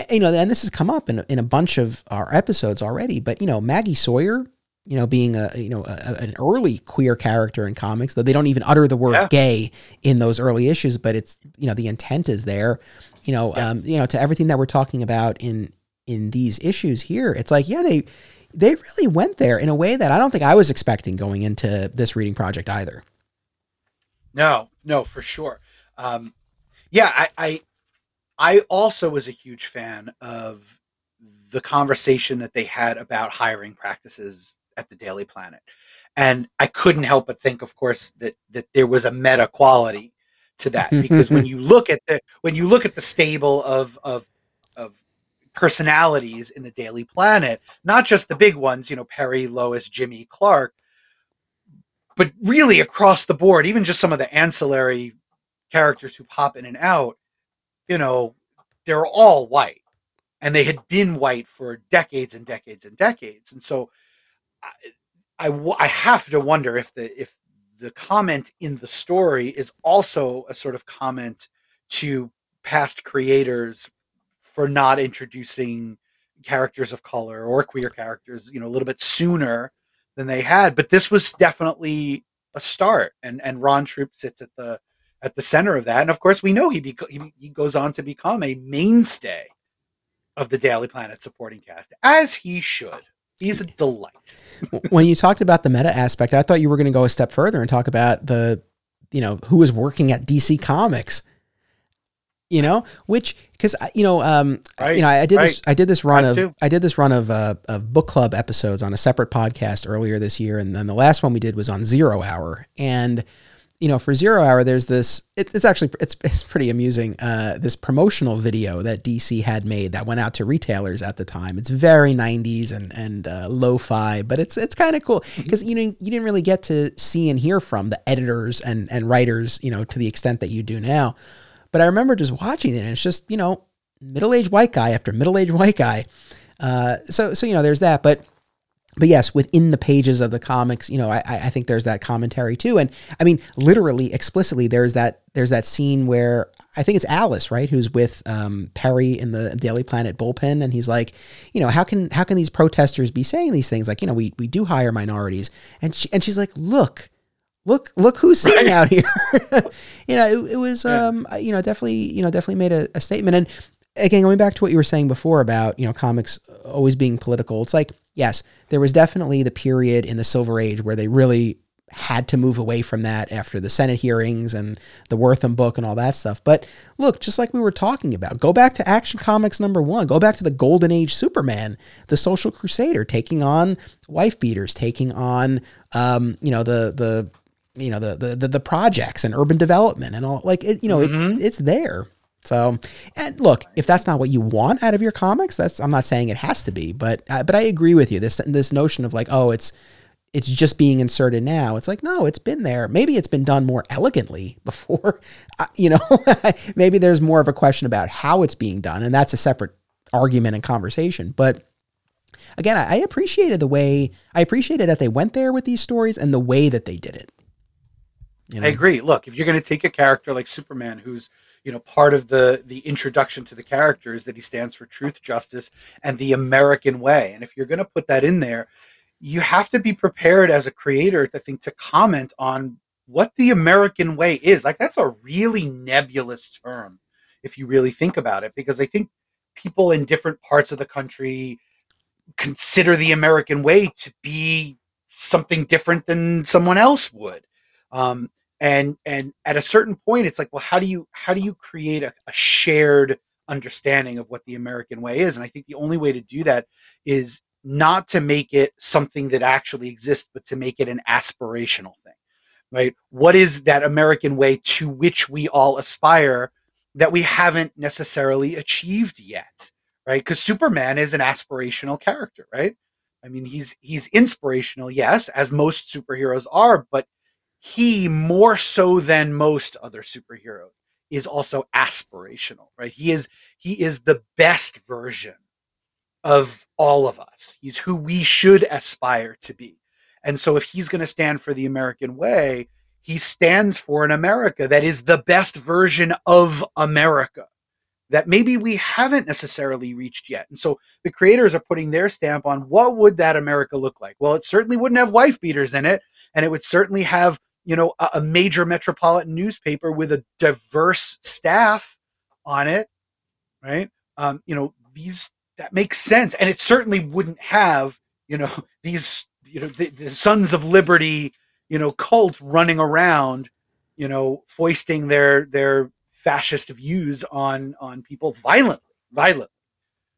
you know and this has come up in in a bunch of our episodes already. But you know Maggie Sawyer you know, being a you know a, an early queer character in comics, though they don't even utter the word yeah. gay in those early issues, but it's you know the intent is there. You know, yes. um, you know, to everything that we're talking about in in these issues here, it's like yeah, they they really went there in a way that I don't think I was expecting going into this reading project either. No, no, for sure. Um, yeah, I, I I also was a huge fan of the conversation that they had about hiring practices at the Daily Planet. And I couldn't help but think, of course, that that there was a meta quality to that because when you look at the when you look at the stable of of of personalities in the Daily Planet, not just the big ones, you know, Perry, Lois, Jimmy, Clark, but really across the board, even just some of the ancillary characters who pop in and out, you know, they're all white and they had been white for decades and decades and decades. And so I, I, have to wonder if the if the comment in the story is also a sort of comment to past creators for not introducing characters of color or queer characters, you know, a little bit sooner than they had. But this was definitely a start, and and Ron Troupe sits at the at the center of that. And of course, we know he he, he goes on to become a mainstay of the Daily Planet supporting cast, as he should. He's a delight. when you talked about the meta aspect, I thought you were going to go a step further and talk about the, you know, who was working at DC Comics. You know, which because you know, um, right, you know, I did right. this, I did this run of, I did this run of uh, of book club episodes on a separate podcast earlier this year, and then the last one we did was on Zero Hour, and you know, for Zero Hour, there's this. It, it's actually it's, it's pretty amusing. Uh, this promotional video that DC had made that went out to retailers at the time. It's very 90s and and uh, lo-fi, but it's it's kind of cool because mm-hmm. you know you didn't really get to see and hear from the editors and and writers, you know, to the extent that you do now. But I remember just watching it, and it's just you know middle aged white guy after middle aged white guy. Uh, so so you know there's that, but but yes, within the pages of the comics, you know, I, I think there's that commentary too. And I mean, literally, explicitly, there's that there's that scene where I think it's Alice, right, who's with um, Perry in the Daily Planet bullpen, and he's like, you know, how can how can these protesters be saying these things? Like, you know, we we do hire minorities, and she, and she's like, look, look look who's sitting out here. You know it, it was um you know definitely you know definitely made a, a, statement. And again going back to what you were saying before about you know comics always being political it's like yes, there was definitely the period in the Silver Age where they really had to move away from that after the Senate hearings and the Wertham book and all that stuff. But look, just like we were talking about, go back to Action Comics number one, go back to the Golden Age Superman, the Social Crusader, taking on wife beaters, taking on, um, you know, the the you know the, the the the projects and urban development and all like it, you know mm-hmm. it, it's there so, and look, if that's not what you want out of your comics, that's I'm not saying it has to be, but uh, but I agree with you. This this notion of like, oh, it's it's just being inserted now. It's like, no, it's been there. Maybe it's been done more elegantly before. Uh, you know, maybe there's more of a question about how it's being done, and that's a separate argument and conversation. But again, I, I appreciated the way I appreciated that they went there with these stories and the way that they did it. You know? I agree. Look, if you're going to take a character like Superman, who's you know part of the the introduction to the character is that he stands for truth justice and the american way. And if you're going to put that in there you have to be prepared as a creator i think to comment on what the american way is. Like that's a really nebulous term if you really think about it because i think people in different parts of the country consider the american way to be something different than someone else would. Um, and and at a certain point it's like well how do you how do you create a, a, shared understanding of what the american way is? And i think the only way to do that is not to make it something that actually exists but to make it an aspirational thing right? What is that american way to which we all aspire that we haven't necessarily achieved yet right? Because superman is an aspirational character right? I mean he's he's inspirational yes as most superheroes are but he more so than most other superheroes is also aspirational right he is he is the best version of all of us he's who we should aspire to be and so if he's going to stand for the american way he stands for an america that is the best version of america that maybe we haven't necessarily reached yet. And so the creators are putting their stamp on what would that America look like? Well, it certainly wouldn't have wife beaters in it, and it would certainly have, you know, a, a major metropolitan newspaper with a diverse staff on it, right? Um, you know, these that makes sense. And it certainly wouldn't have, you know, these, you know, the, the Sons of Liberty, you know, cult running around, you know, foisting their their fascist views on on people violently, violently.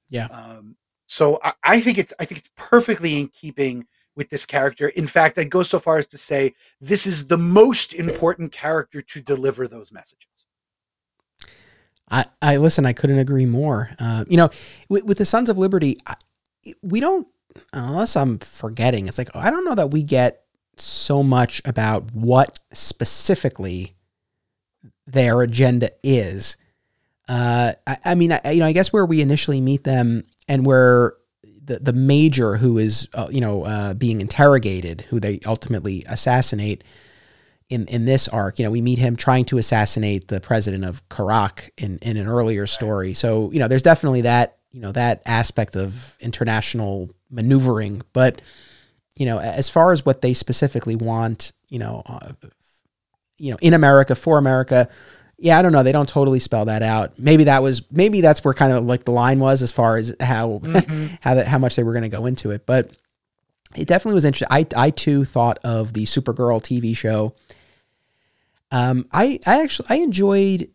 Yeah. Um, so I, I think it's I think it's perfectly in keeping with this character. In fact, I'd go so far as to say this is the most important character to deliver those messages. I, I listen. I couldn't agree more. Uh, you know, with, with, the Sons of Liberty, I, we don't, unless I'm forgetting. It's like I don't know that we get so much about what specifically their agenda is. Uh, I, I, mean, I, you know, I guess where we initially meet them and where the the major who is, uh, you know, uh, being interrogated, who they ultimately assassinate in in this arc. You know, we meet him trying to assassinate the president of Qurac in in an earlier story. So you know, there's definitely that you know that aspect of international maneuvering, but you know, as far as what they specifically want, you know, uh, you know, in America for America, yeah, I don't know. They don't totally spell that out. Maybe that was maybe that's where kind of like the line was as far as how mm-hmm. how that how much they were going to go into it, but it definitely was interesting. I I too thought of the Supergirl TV show. Um, I I actually I enjoyed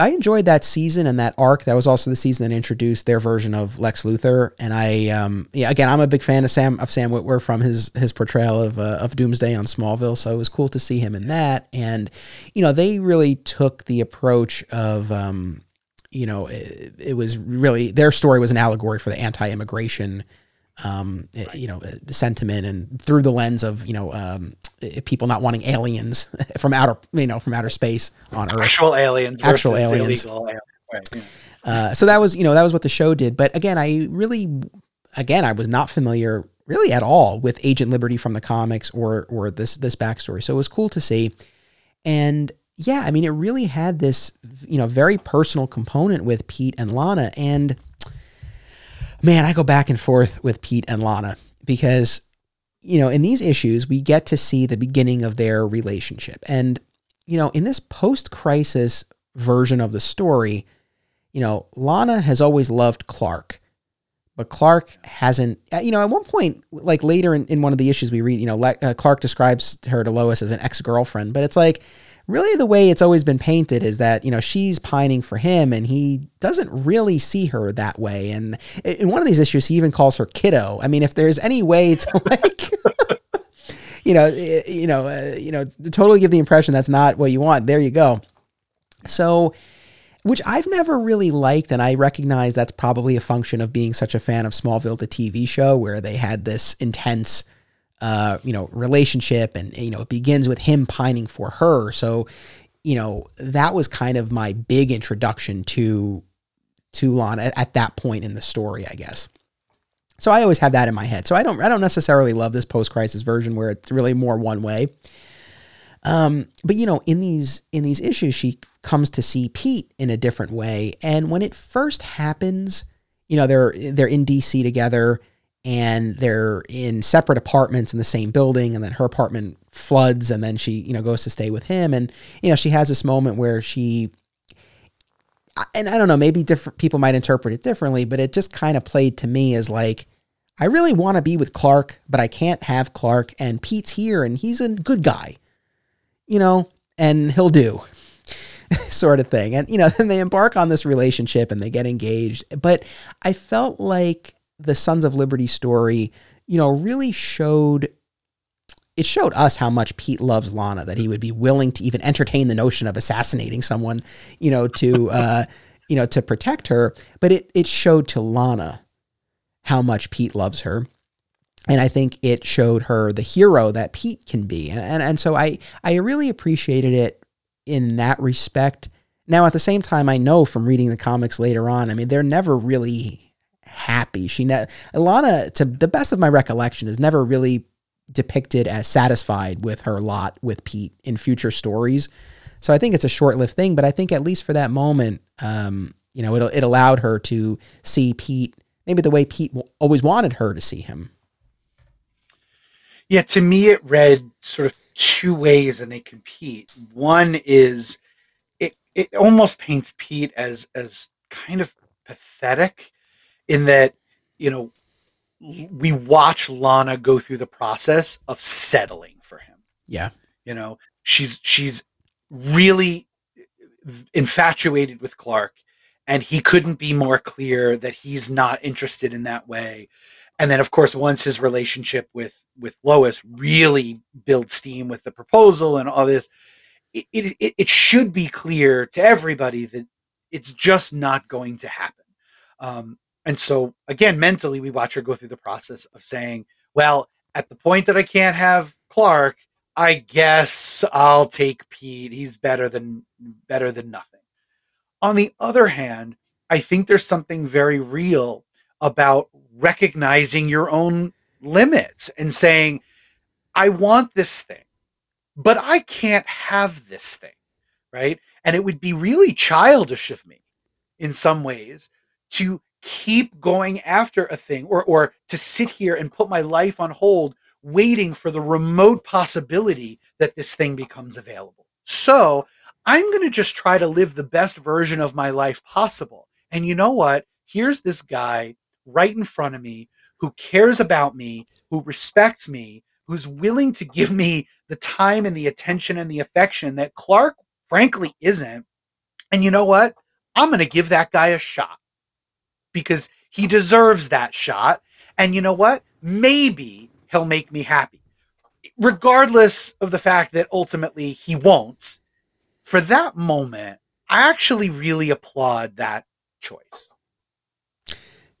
I enjoyed that season and that arc. That was also the season that introduced their version of Lex Luthor. And I, um, yeah, again, I'm a big fan of Sam of Sam Witwer from his his portrayal of uh, of Doomsday on Smallville. So it was cool to see him in that. And you know, they really took the approach of, um, you know, it, it was really their story was an allegory for the anti-immigration um, right. you know, sentiment and through the lens of, you know, um, people not wanting aliens from outer, you know, from outer space on Earth. Actual aliens. Actual aliens. Right. Yeah. Uh, so that was, you know, that was what the show did. But again, I really, again, I was not familiar really at all with Agent Liberty from the comics or or this this backstory. So it was cool to see. And yeah, I mean, it really had this, you know, very personal component with Pete and Lana. And man, I go back and forth with Pete and Lana because, you know, in these issues, we get to see the beginning of their relationship. And, you know, in this post crisis version of the story, you know, Lana has always loved Clark, but Clark hasn't, uh, you know, at one point, like later in, in one of the issues we read, you know, uh, Clark describes her to Lois as an ex girlfriend, but it's like, really the way it's always been painted is that you know she's pining for him and he doesn't really see her that way. And in one of these issues he even calls her kiddo. I mean if there's any way to like you know you know uh, you know totally give the impression that's not what you want. There you go. So which I've never really liked, and I recognize that's probably a function of being such a fan of Smallville, the TV show, where they had this intense uh, you know, relationship, and you know, it begins with him pining for her. So, you know, that was kind of my big introduction to to Lana at, at that point in the story, I guess. So I always have that in my head. So I don't I don't necessarily love this post crisis version where it's really more one way. Um, but you know, in these in these issues, she comes to see Pete in a different way. And when it first happens, you know, they're they're in DC together and they're in separate apartments in the same building and then her apartment floods and then she you know goes to stay with him. And you know she has this moment where she and I don't know maybe different people might interpret it differently but it just kind of played to me as like I really want to be with Clark but I can't have Clark and Pete's here and he's a good guy you know and he'll do sort of thing. And you know then they embark on this relationship and they get engaged. But I felt like the Sons of Liberty story, you know, really showed it showed us how much Pete loves Lana, that he would be willing to even entertain the notion of assassinating someone, you know, to uh, you know, to protect her. But it it showed to Lana how much Pete loves her. And I think it showed her the hero that Pete can be. And, and and so I I really appreciated it in that respect. Now at the same time I know from reading the comics later on, I mean, they're never really happy. She ne- Alana, to the best of my recollection, is never really depicted as satisfied with her lot with Pete in future stories. So I think it's a short-lived thing, but I think at least for that moment, um, you know, it, it allowed her to see Pete maybe the way Pete always wanted her to see him. Yeah, to me, it read sort of two ways and they compete. One is it, it almost paints Pete as, as kind of pathetic in that, you know, we watch Lana go through the process of settling for him. Yeah. You know, she's she's really infatuated with Clark and he couldn't be more clear that he's not interested in that way. And then of course once his relationship with with Lois really builds steam with the proposal and all this it, it, it should be clear to everybody that it's just not going to happen. Um, and so again, mentally, we watch her go through the process of saying, well, at the point that I can't have Clark, I guess I'll take Pete. He's better than better than nothing. On the other hand, I think there's something very real about recognizing your own limits and saying, I want this thing, but I can't have this thing. Right. And it would be really childish of me in some ways to keep going after a thing or or to sit here and put my life on hold waiting for the remote possibility that this thing becomes available. So, I'm going to just try to live the best version of my life possible. And you know what? Here's this guy right in front of me who cares about me, who respects me, who's willing to give me the time and the attention and the affection that Clark frankly isn't. And you know what? I'm going to give that guy a shot because he deserves that shot. And you know what? Maybe he'll make me happy. Regardless of the fact that ultimately he won't, for that moment, I actually really applaud that choice.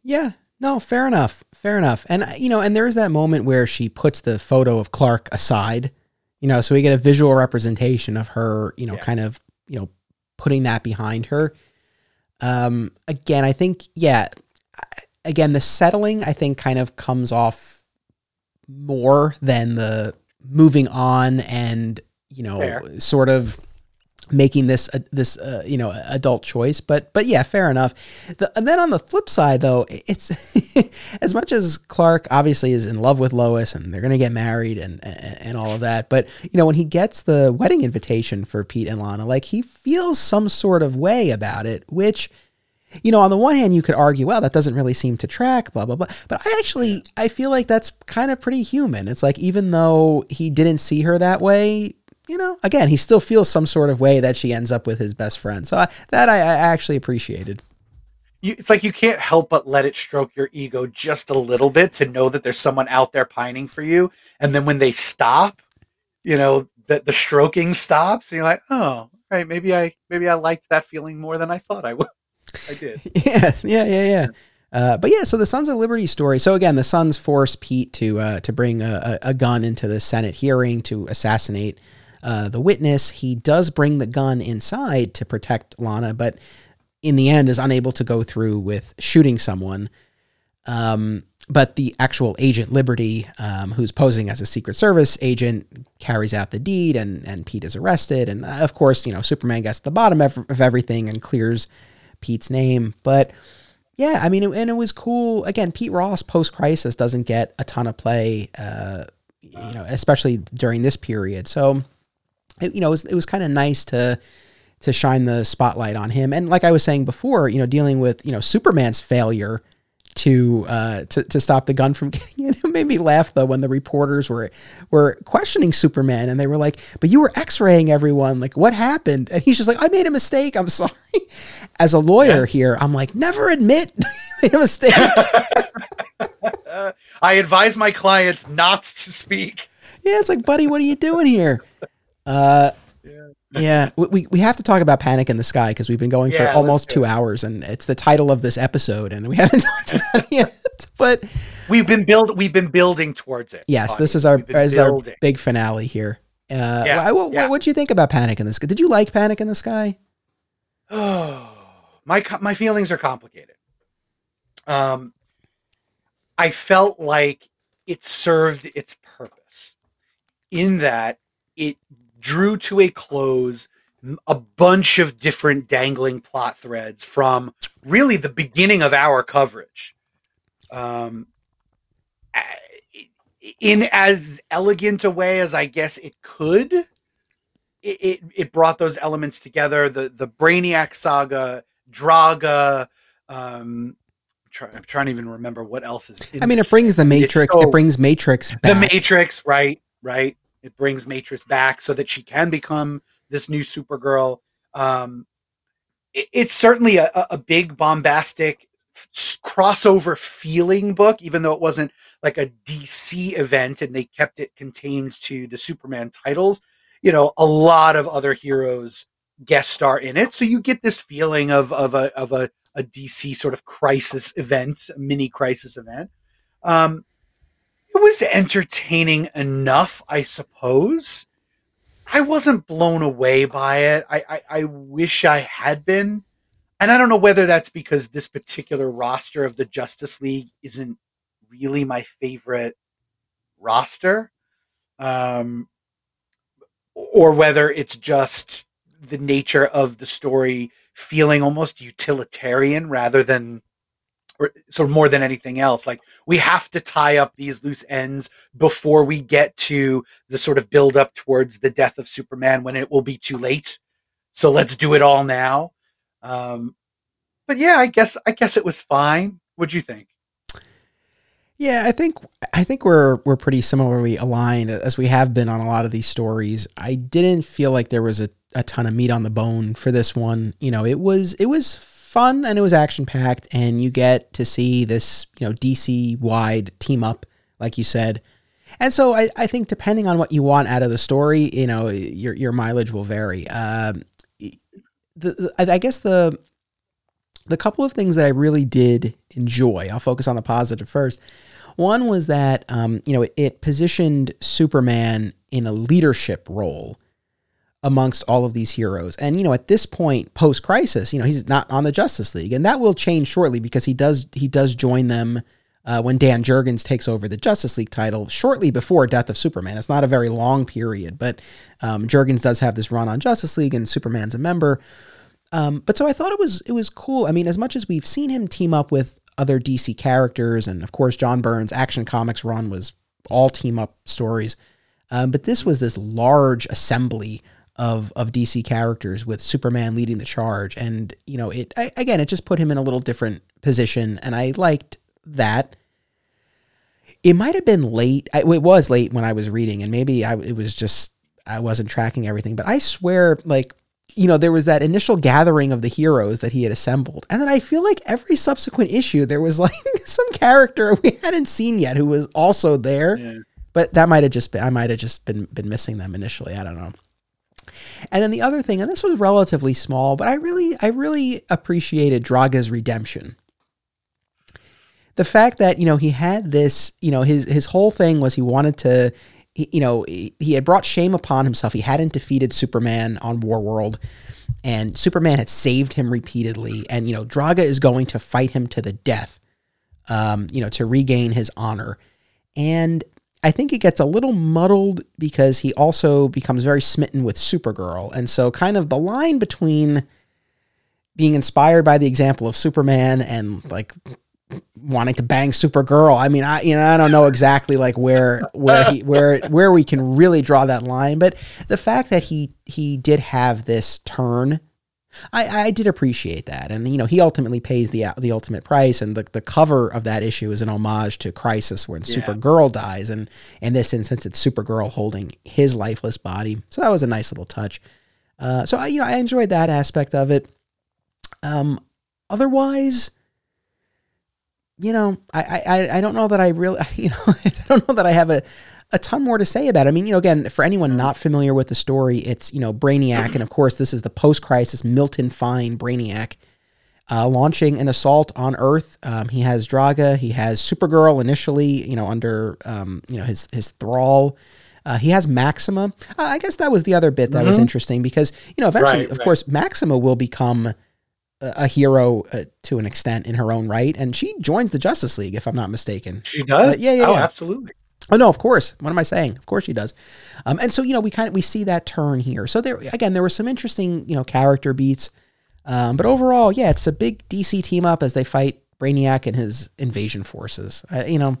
Yeah, no, fair enough. Fair enough. And, you know, and there is that moment where she puts the photo of Clark aside, you know, so we get a visual representation of her, you know, yeah. kind of, you know, putting that behind her. Um, again, I think, yeah, again, the settling, I think, kind of comes off more than the moving on and, you know, Fair. sort of making this uh, this uh, you know adult choice but but yeah fair enough. The, and then on the flip side though it's as much as clark obviously is in love with lois and they're going to get married and, and, and all of that but you know when he gets the wedding invitation for pete and lana like he feels some sort of way about it which you know on the one hand you could argue well that doesn't really seem to track blah blah blah but i actually i feel like that's kind of pretty human. It's like even though he didn't see her that way you know, again, he still feels some sort of way that she ends up with his best friend. So I, that I, I actually appreciated. You, it's like you can't help but let it stroke your ego just a little bit to know that there's someone out there pining for you. And then when they stop, you know, that the stroking stops and you're like, oh, right, maybe I, maybe I liked that feeling more than I thought I would. I did. yeah. Yeah. Yeah. Yeah. Uh, but yeah, so the Sons of Liberty story. So again, the Sons force Pete to uh, to bring a, a, gun into the Senate hearing to assassinate uh, the witness. He does bring the gun inside to protect Lana, but in the end is unable to go through with shooting someone. Um, but the actual agent Liberty, um, who's posing as a Secret Service agent, carries out the deed, and and Pete is arrested. And uh, of course, you know Superman gets to the bottom of, of everything and clears Pete's name. But yeah, I mean, and it was cool. Again, Pete Ross post Crisis doesn't get a ton of play, uh, you know, especially during this period. So it, you know, it was, it was kind of nice to to shine the spotlight on him. And like I was saying before, you know, dealing with you know Superman's failure to uh, to to stop the gun from getting in. It made me laugh though when the reporters were were questioning Superman and they were like, "But you were X-raying everyone. Like, what happened?" And he's just like, "I made a mistake. I'm sorry." As a lawyer yeah. here, I'm like, "Never admit made a mistake." I advise my clients not to speak. Yeah, it's like, buddy, what are you doing here? Uh, yeah. yeah, we, we have to talk about Panic in the Sky because we've been going yeah, for almost two hours, and it's the title of this episode, and we haven't talked about it yet. But we've been build we've been building towards it. Yes, this is our is our big finale here. Uh, yeah, what yeah. what you think about Panic in the Sky? Did you like Panic in the Sky? Oh, my my feelings are complicated. Um, I felt like it served its purpose in that it drew to a close a bunch of different dangling plot threads from really the beginning of our coverage. Um, in as elegant a way as I guess it could, it, it, it brought those elements together. The the Brainiac saga, Draga, um, try, I'm trying to even remember what else is. I mean, it brings the Matrix. So, it brings Matrix back. The Matrix, right? Right. It brings Matrix back so that she can become this new Supergirl. Um, it, it's certainly a, a big bombastic crossover feeling book, even though it wasn't like a DC event and they kept it contained to the Superman titles. You know, a lot of other heroes guest star in it, so you get this feeling of of a of a, a DC sort of crisis event, mini crisis event. Um, it was entertaining enough, I suppose. I wasn't blown away by it. I, I, I wish I had been. And I don't know whether that's because this particular roster of the Justice League isn't really my favorite roster. Um, or whether it's just the nature of the story feeling almost utilitarian rather than or of more than anything else. Like we have to tie up these loose ends before we get to the sort of build up towards the death of Superman when it will be too late. So let's do it all now. Um, but yeah, I guess I guess it was fine. What'd you think? Yeah, I think I think we're we're pretty similarly aligned as we have been on a lot of these stories. I didn't feel like there was a, a ton of meat on the bone for this one. You know, it was it was fun and it was action packed, and you get to see this, you know, DC wide team up, like you said. And so I, I think depending on what you want out of the story, you know, your your mileage will vary. Um, the, the I guess the the couple of things that I really did enjoy. I'll focus on the positive first. One was that um, you know it, it positioned Superman in a leadership role amongst all of these heroes. And you know, at this point, post crisis, you know, he's not on the Justice League, and that will change shortly because he does he does join them uh, when Dan Jurgens takes over the Justice League title shortly before Death of Superman. It's not a very long period, but um, Jurgens does have this run on Justice League, and Superman's a member. Um, but so I thought it was it was cool. I mean, as much as we've seen him team up with other DC characters, and of course John Byrne's Action Comics run was all team up stories. Um, but this was this large assembly of of DC characters with Superman leading the charge, and you know it I, again it just put him in a little different position, and I liked that. It might have been late. I, it was late when I was reading, and maybe I, it was just I wasn't tracking everything. But I swear, like you know, there was that initial gathering of the heroes that he had assembled, and then I feel like every subsequent issue there was like some character we hadn't seen yet who was also there. Yeah. But that might have just been I might have just been been missing them initially. I don't know. And then the other thing, and this was relatively small, but I really, I really appreciated Draga's redemption. The fact that you know he had this, you know, his his whole thing was he wanted to, you know, he had brought shame upon himself. He hadn't defeated Superman on Warworld, and Superman had saved him repeatedly. And you know, Draga is going to fight him to the death, um, you know, to regain his honor. And I think it gets a little muddled because he also becomes very smitten with Supergirl. And so, kind of the line between being inspired by the example of Superman and like wanting to bang Supergirl. I mean, I you know I don't know exactly like where where he where where we can really draw that line, but the fact that he he did have this turn I, I did appreciate that, and you know he ultimately pays the the ultimate price, and the, the cover of that issue is an homage to Crisis when yeah. Supergirl dies, and in this instance it's Supergirl holding his lifeless body. So that was a nice little touch. Uh, so I you know I enjoyed that aspect of it. Um, otherwise, you know I, I I don't know that I really you know I don't know that I have a a ton more to say about it. I mean, you know, again, for anyone not familiar with the story, it's, you know, Brainiac. And of course, this is the post crisis Milton Fine Brainiac uh, launching an assault on Earth. Um, he has Draga, he has Supergirl initially, you know, under, um, you know, his, his thrall. Uh, he has Maxima. Uh, I guess that was the other bit that mm-hmm. was interesting because, you know, eventually, right, of right. course, Maxima will become a, a hero uh, to an extent in her own right. And she joins the Justice League, if I'm not mistaken. She does? yeah, yeah, oh, yeah. absolutely. Oh no, of course. What am I saying? Of course she does. Um, and so you know we kind of we see that turn here. So there again, there were some interesting you know character beats, um, but overall, yeah, it's a big DC team up as they fight Brainiac and his invasion forces. Uh, you know,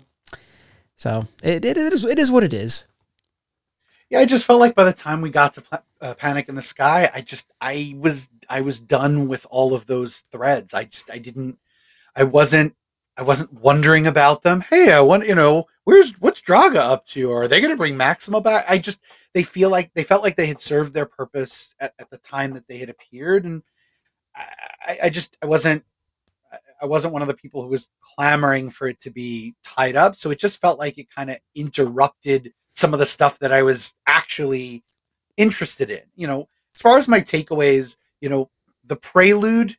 so it, it is it is what it is. Yeah, I just felt like by the time we got to uh, Panic in the Sky, I just I was I was done with all of those threads. I just I didn't I wasn't I wasn't wondering about them. Hey, I want you know where's what's Draga up to? Or are they going to bring Maxima back? I just they feel like they felt like they had served their purpose at, at the time that they had appeared, and I, I just I wasn't I wasn't one of the people who was clamoring for it to be tied up. So it just felt like it kind of interrupted some of the stuff that I was actually interested in. You know, as far as my takeaways, you know, the prelude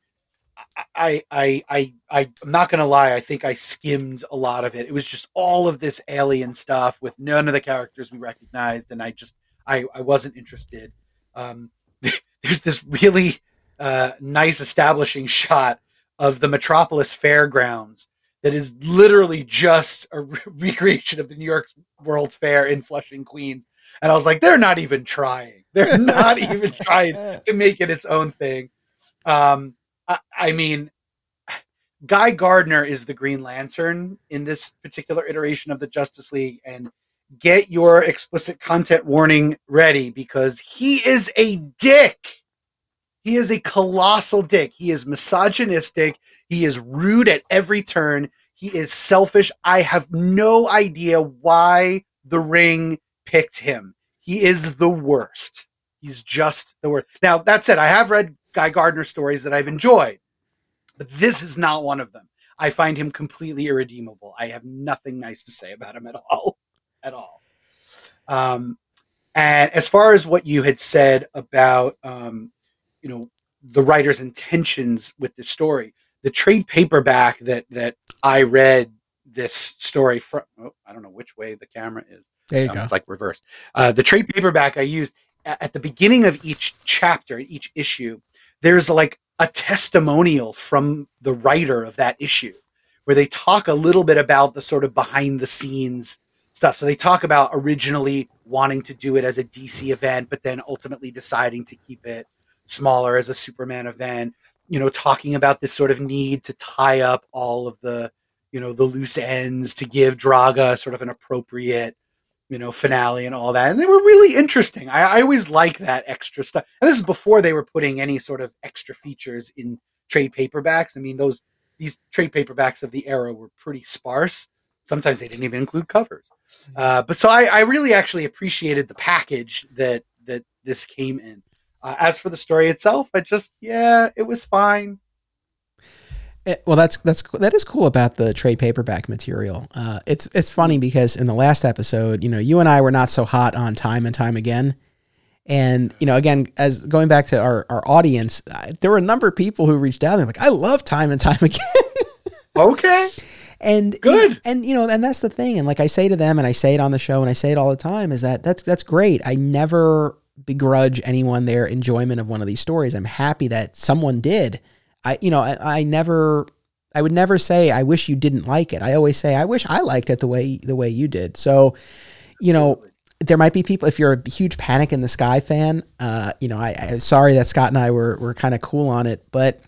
I I I I I'm not gonna lie. I think I skimmed a lot of it. It was just all of this alien stuff with none of the characters we recognized, and I just I I wasn't interested. Um, there's this really uh, nice establishing shot of the Metropolis Fairgrounds that is literally just a re- recreation of the New York World's Fair in Flushing, Queens. And I was like, they're not even trying. They're not even trying to make it its own thing. Um, I, I mean, Guy Gardner is the Green Lantern in this particular iteration of the Justice League, and get your explicit content warning ready because he is a dick. He is a colossal dick. He is misogynistic. He is rude at every turn. He is selfish. I have no idea why the ring picked him. He is the worst. He's just the worst. Now, that said, I have read Guy Gardner stories that I've enjoyed, but this is not one of them. I find him completely irredeemable. I have nothing nice to say about him at all, at all. Um, and as far as what you had said about, um, you know, the writer's intentions with the story, the trade paperback that that I read this story from, oh, I don't know which way the camera is. There you Um, go. It's like reversed. Uh, the trade paperback I used at the beginning of each chapter, each issue, there's like a testimonial from the writer of that issue where they talk a little bit about the sort of behind the scenes stuff. So they talk about originally wanting to do it as a DC event, but then ultimately deciding to keep it smaller as a Superman event. You know, talking about this sort of need to tie up all of the, you know, the loose ends to give Draga sort of an appropriate, you know, finale and all that. And they were really interesting. I, I always like that extra stuff. And this is before they were putting any sort of extra features in trade paperbacks. I mean, those these trade paperbacks of the era were pretty sparse. Sometimes they didn't even include covers. Uh, but so I, I really actually appreciated the package that that this came in. Uh, as for the story itself, I just yeah, it was fine. Eh, well, that's that's that is cool about the trade paperback material. Uh, it's it's funny because in the last episode, you know, you and I were not so hot on time and time again, and you know, again, as going back to our our audience, uh, there were a number of people who reached out and they're like, "I love time and time again." Okay, and Good. and you know and that's the thing and like i say to them and i say it on the show and i say it all the time is that that's that's great i never begrudge anyone their enjoyment of one of these stories i'm happy that someone did i you know i, I never i would never say i wish you didn't like it i always say i wish i liked it the way the way you did so you know there might be people if you're a huge panic in the sky fan uh you know i i'm sorry that scott and i were were kind of cool on it but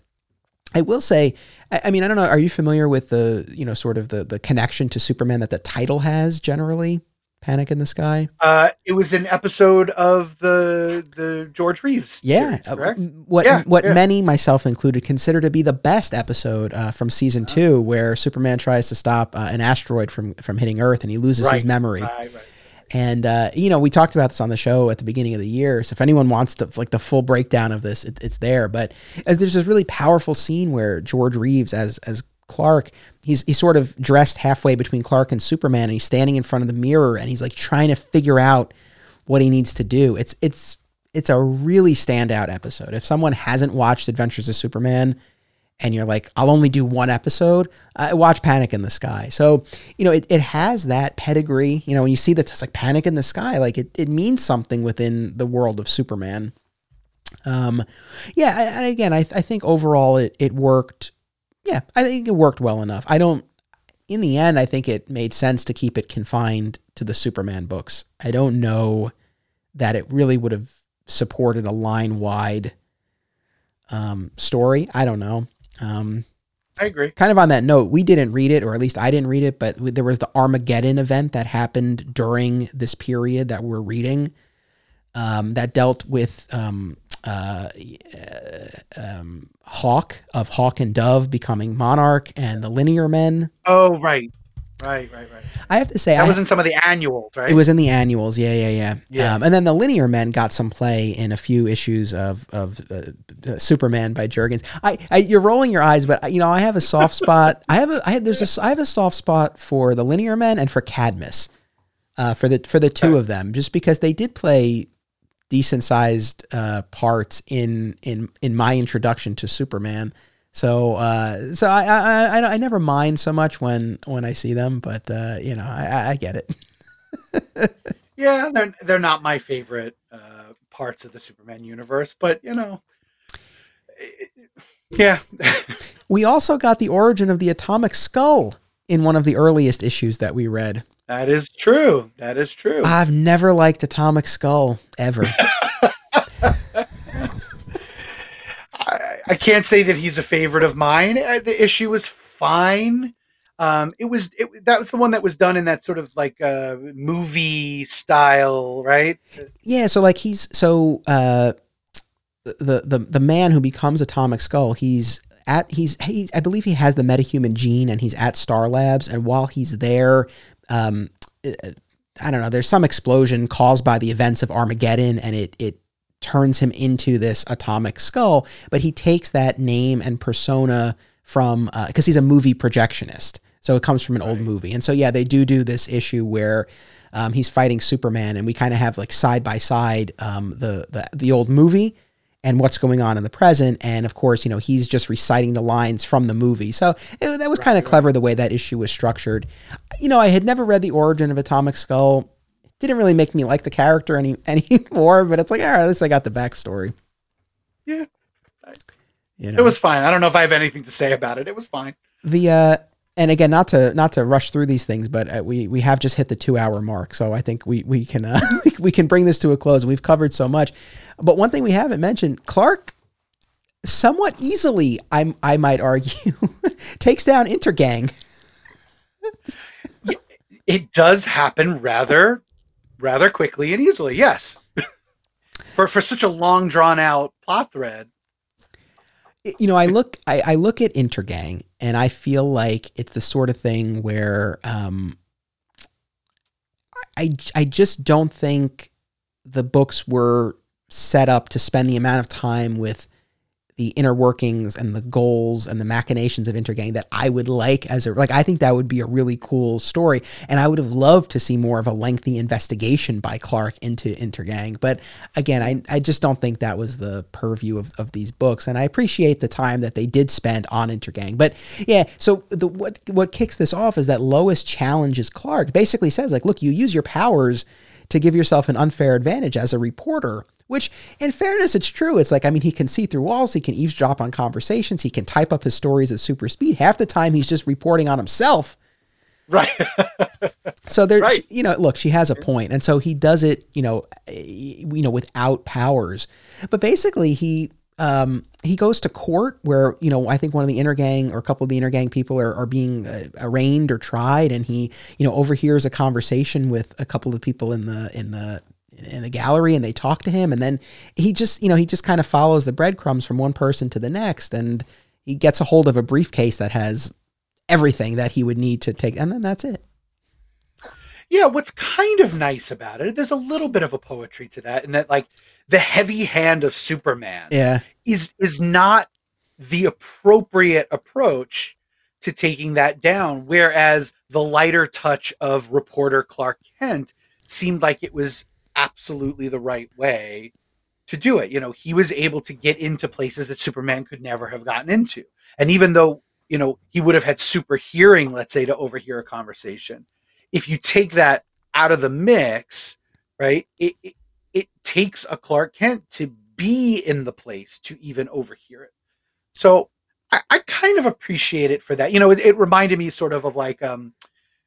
I will say, I I mean, I don't know. Are you familiar with the, you know, sort of the the connection to Superman that the title has generally? Panic in the Sky. uh, it was an episode of the the George Reeves. Yeah, series, uh, correct? what Yeah, what yeah. many, myself included, consider to be the best episode uh, from season two, where Superman tries to stop uh, an asteroid from from hitting Earth, and he loses his memory. Right, right. And uh, you know, we talked about this on the show at the beginning of the year. So if anyone wants the like the full breakdown of this, it, it's there. But uh, there's this really powerful scene where George Reeves, as as Clark, he's he's sort of dressed halfway between Clark and Superman, and he's standing in front of the mirror, and he's like trying to figure out what he needs to do. It's it's it's a really standout episode. If someone hasn't watched Adventures of Superman, and you're like, I'll only do one episode, uh, watch Panic in the Sky. So, you know, it, it has that pedigree. You know, when you see that it's like Panic in the Sky, like it, it means something within the world of Superman. Um, yeah, and again, I, I think overall it, it worked. Yeah, I think it worked well enough. I don't, in the end, I think it made sense to keep it confined to the Superman books. I don't know that it really would have supported a line wide um, story. I don't know. Um, I agree. Kind of on that note, we didn't read it, or at least I didn't read it, but there was the Armageddon event that happened during this period that we're reading um, that dealt with um, uh, um, Hawk of Hawk and Dove becoming monarch and the Linear Men. Oh, right. Right, right, right. I have to say, that I, was in some of the annuals, right? It was in the annuals, yeah, yeah, yeah. Yeah. Um, and then the Linear Men got some play in a few issues of of uh, uh, Superman by Jurgens. I, I, you're rolling your eyes, but you know, I have a soft spot. I have a, I have, there's a, I have a soft spot for the Linear Men and for Cadmus, uh, for the for the two of them, just because they did play decent sized uh, parts in in in my introduction to Superman. So, uh, so I, I, I, I never mind so much when, when I see them, but, uh, you know, I, I get it. yeah, they're, they're not my favorite, uh, parts of the Superman universe, but you know, yeah. we also got the origin of the atomic skull in one of the earliest issues that we read. That is true. That is true. I've never liked Atomic Skull ever. I, I can't say that he's a favorite of mine. Uh, The issue was fine. Um, it was it, that was the one that was done in that sort of like uh, movie style, right? yeah, so like he's so uh the the the man who becomes Atomic Skull, he's at he's he's I believe he has the metahuman gene and he's at Star Labs and while he's there um I don't know, there's some explosion caused by the events of Armageddon and it it turns him into this atomic skull, but he takes that name and persona from because he's a movie projectionist. So it comes from an old movie. And so yeah, they do do this issue where um, he's fighting Superman and we kind of have like side by side um, the, the the old movie and what's going on in the present. And of course, you know, he's just reciting the lines from the movie. So it, that was kind of Right, right. clever the way that issue was structured. You know, I had never read the origin of Atomic Skull. It didn't really make me like the character any anymore, but it's like, all right, at least I got the backstory. Yeah. You know, It was fine. I don't know if I have anything to say about it. It was fine. the uh and again not to not to rush through these things but uh, we we have just hit the 2 hour mark so i think we we can uh, we can bring this to a close we've covered so much but one thing we haven't mentioned clark somewhat easily i i might argue takes down intergang It does happen rather, rather quickly and easily. Yes. for for such a long drawn out plot thread. you know, I look, I, I look at Intergang, and I feel like it's the sort of thing where, um, I, I just don't think the books were set up to spend the amount of time with the inner workings and the goals and the machinations of Intergang that I would like as a like I think that would be a really cool story. And I would have loved to see more of a lengthy investigation by Clark into Intergang. But again I, I just don't think that was the purview of, of these books. And I appreciate the time that they did spend on Intergang. But yeah so the what what kicks this off is that Lois challenges Clark basically says like look you use your powers to give yourself an unfair advantage as a reporter. Which, in fairness, it's true. It's like, I mean, he can see through walls, he can eavesdrop on conversations, he can type up his stories at super speed. Half the time, he's just reporting on himself. Right. So there, Right. you know, look, she has a point, and so he does it, you know, eh, you know, without powers. But basically, he um, he goes to court where you know I think one of the Intergang or a couple of the Intergang people are, are being uh, arraigned or tried, and he you know overhears a conversation with a couple of people in the in the in the gallery, and they talk to him, and then he just you know he just kind of follows the breadcrumbs from one person to the next, and he gets a hold of a briefcase that has everything that he would need to take, and then that's it. yeah, what's kind of nice about it, there's a little bit of a poetry to that, in that like the heavy hand of Superman Yeah. is is not the appropriate approach to taking that down. Whereas the lighter touch of reporter Clark Kent seemed like it was absolutely the right way to do it. You know, he was able to get into places that Superman could never have gotten into. And even though, you know, he would have had super hearing, let's say, to overhear a conversation, if you take that out of the mix, right, it, it, it takes a Clark Kent to be in the place to even overhear it. So I, I kind of appreciate it for that. You know, it, it reminded me sort of of like um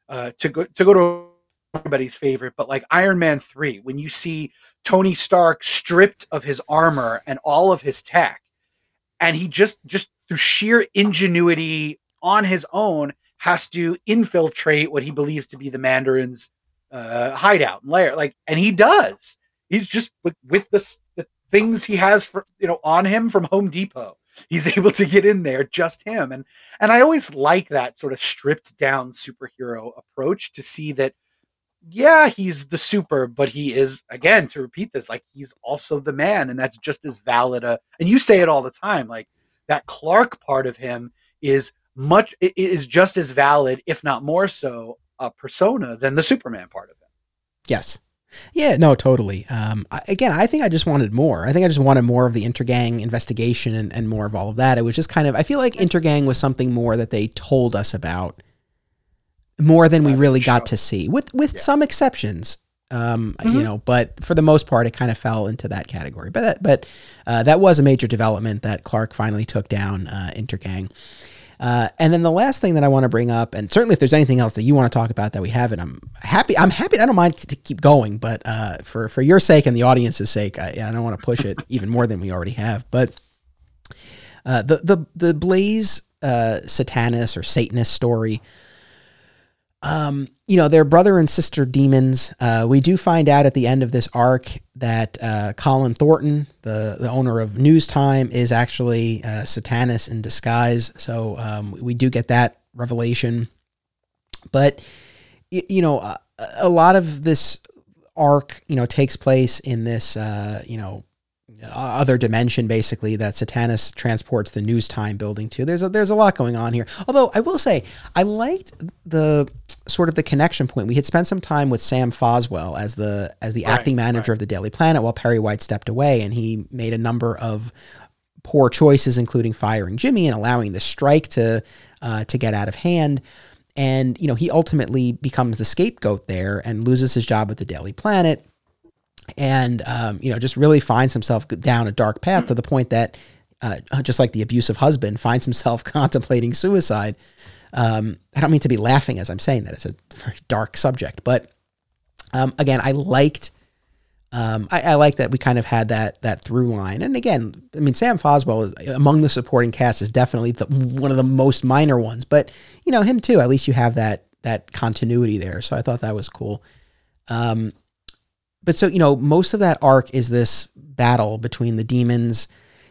uh to go to go to everybody's favorite, but like Iron Man 3, when you see Tony Stark stripped of his armor and all of his tech, and he just just through sheer ingenuity on his own has to infiltrate what he believes to be the Mandarin's uh, hideout and lair. Like, and he does. He's just with, with the, the things he has for you know on him from Home Depot. He's able to get in there, just him. And and I always like that sort of stripped down superhero approach to see that yeah, he's the super, but he is again to repeat this, like he's also the man, and that's just as valid a. And you say it all the time, like that Clark part of him is much is just as valid, if not more so, a persona than the Superman part of him. Yes. Yeah, no, totally. Um, again, I think I just wanted more. I think I just wanted more of the Intergang investigation and, and more of all of that. It was just kind of, I feel like Intergang was something more that they told us about more than we really got to see, with with yeah. some exceptions. Um, mm-hmm. you know, but for the most part, it kind of fell into that category. But that, but uh, that was a major development that Clark finally took down uh, Intergang. Uh, and then the last thing that I want to bring up, and certainly if there's anything else that you want to talk about that we haven't, I'm happy. I'm happy. I don't mind to keep going, but uh, for for your sake and the audience's sake, I, I don't want to push it even more than we already have. But uh, the the the Blaze uh, Satanus or Satanist story um, you know, they're brother and sister demons. Uh, we do find out at the end of this arc that uh, Colin Thornton, the, the owner of Newstime, is actually uh, Satanus in disguise. So um, we do get that revelation. But, you know, a, a lot of this arc, you know, takes place in this, uh, you know, other dimension basically that Satanus transports the Newstime building to. There's a, there's a lot going on here. Although I will say I liked the sort of the connection point. We had spent some time with Sam Foswell as the as the right, acting manager right. of the Daily Planet while Perry White stepped away, and he made a number of poor choices, including firing Jimmy and allowing the strike to uh, to get out of hand. And you know he ultimately becomes the scapegoat there and loses his job at the Daily Planet and um, you know just really finds himself down a dark path to the point that uh, just like the abusive husband finds himself contemplating suicide um, i don't mean to be laughing as i'm saying that it's a very dark subject but um, again i liked um, I, I like that we kind of had that that through line, and again, I mean Sam Foswell is, among the supporting cast is definitely the, one of the most minor ones, but you know him too. At least you have that that continuity there, so I thought that was cool. Um, but so you know most of that arc is this battle between the demons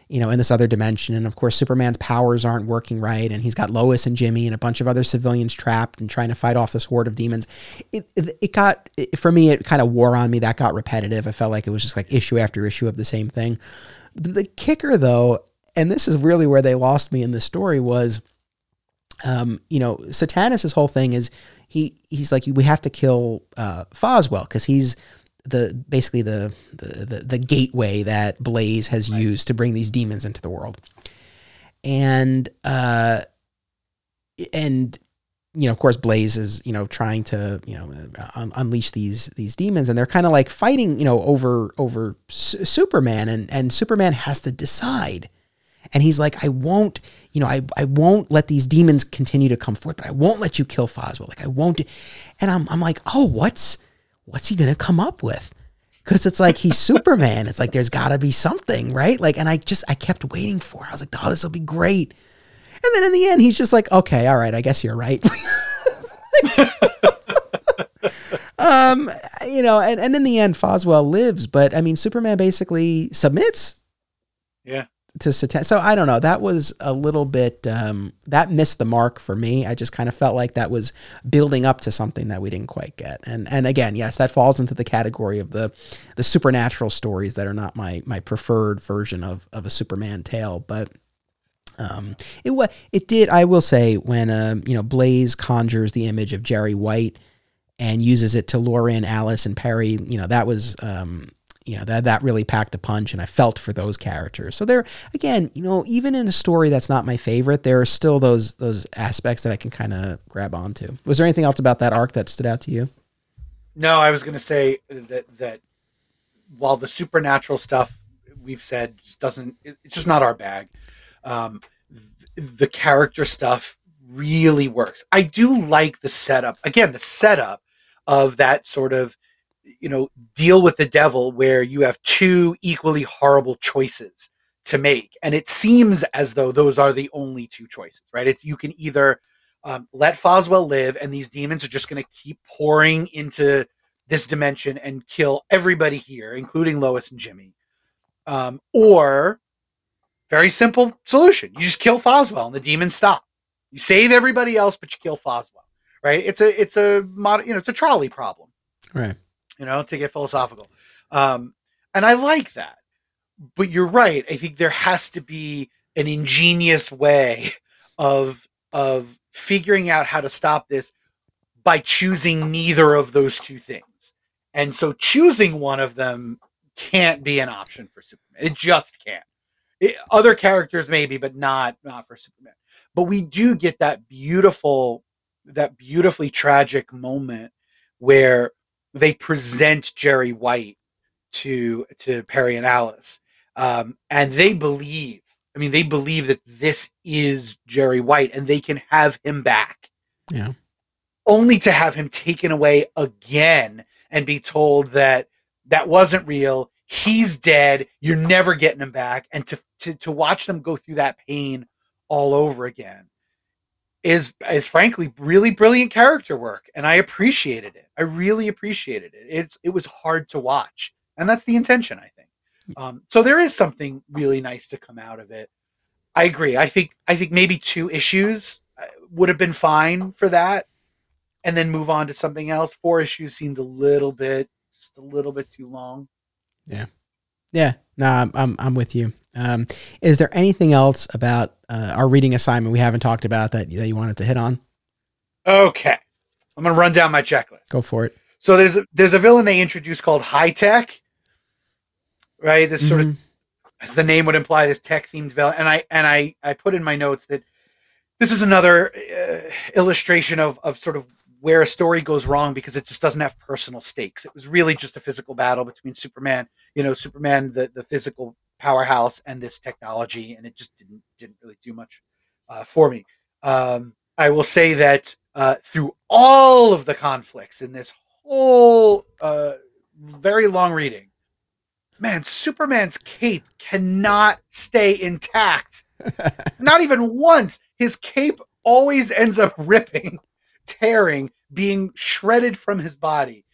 you know in this other dimension. And of course superman's powers aren't working right and he's got lois and jimmy and a bunch of other civilians trapped and trying to fight off this horde of demons. It, it, it got it, for me it kind of wore on me. That got repetitive. I felt like it was just like issue after issue of the same thing. The kicker though and this is really where they lost me in the story was um, you know satanus's whole thing is he he's like we have to kill uh, Foswell because he's the basically the, the the, the gateway that Blaze has right. used to bring these demons into the world, and uh, and you know, of course, Blaze is you know trying to you know un- unleash these these demons, and they're kind of like fighting you know over over S- Superman, and and Superman has to decide, and he's like, I won't, you know, I I won't let these demons continue to come forth, but I won't let you kill Foswell, like I won't, and I'm I'm like, oh, what's what's he going to come up with? Because it's like he's Superman. It's like there's got to be something, right? Like, and I just, I kept waiting for it. I was like, oh, this will be great. And then in the end, he's just like, okay, all right, I guess you're right. um, you know, and, and in the end, Foswell lives, but I mean, Superman basically submits. Yeah to Satan. So I don't know. That was a little bit um, that missed the mark for me. I just kind of felt like that was building up to something that we didn't quite get. And and again, yes, that falls into the category of the the supernatural stories that are not my my preferred version of of a Superman tale, but. Um, it was it did I will say when um, you know Blaze conjures the image of Jerry White and uses it to lure in Alice and Perry. You know that was um, you know that that really packed a punch and i felt for those characters. So there again you know even in a story that's not my favorite there are still those those aspects that i can kind of grab onto. Was there anything else about that arc that stood out to you? No i was going to say that that while the supernatural stuff we've said just doesn't it's just not our bag um the character stuff really works. I do like the setup again the setup of that sort of you know deal with the devil where you have two equally horrible choices to make. And it seems as though those are the only two choices right? It's you can either um, let Foswell live and these demons are just going to keep pouring into this dimension and kill everybody here including Lois and Jimmy. Um, or very simple solution. You just kill Foswell and the demons stop. You save everybody else but you kill Foswell right? It's a it's a mod, you know it's a trolley problem. Right you know, to get philosophical. Um, and I like that. But you're right. I think there has to be an ingenious way of of figuring out how to stop this by choosing neither of those two things. And so choosing one of them can't be an option for Superman. It just can't. It, other characters maybe, but not not for Superman. But we do get that beautiful, that beautifully tragic moment where they present Jerry White to to Perry and Alice, um, and they believe. I mean, they believe that this is Jerry White, and they can have him back. Yeah. Only to have him taken away again and be told that that wasn't real. He's dead. You're never getting him back, and to to to watch them go through that pain all over again is is frankly really brilliant character work and I appreciated it. I really appreciated it. It's it was hard to watch. And that's the intention, I think. Um, so there is something really nice to come out of it. I agree. I think I think maybe two issues uh, would have been fine for that and then move on to something else. Four issues seemed a little bit just a little bit too long. Yeah. Yeah. No, I'm I'm, I'm with you. Um, is there anything else about uh, our reading assignment we haven't talked about that, that you wanted to hit on? Okay. I'm going to run down my checklist. Go for it. So there's a, there's a villain they introduced called High Tech, right? This sort mm-hmm. of, as the name would imply, this tech themed villain. And I and I I put in my notes that this is another uh, illustration of of sort of where a story goes wrong because it just doesn't have personal stakes. It was really just a physical battle between Superman, you know, Superman the the physical powerhouse and this technology, and it just didn't didn't really do much uh, for me. Um, I will say that uh, through all of the conflicts in this whole uh, very long reading, man, Superman's cape cannot stay intact. Not even once. His cape always ends up ripping, tearing, being shredded from his body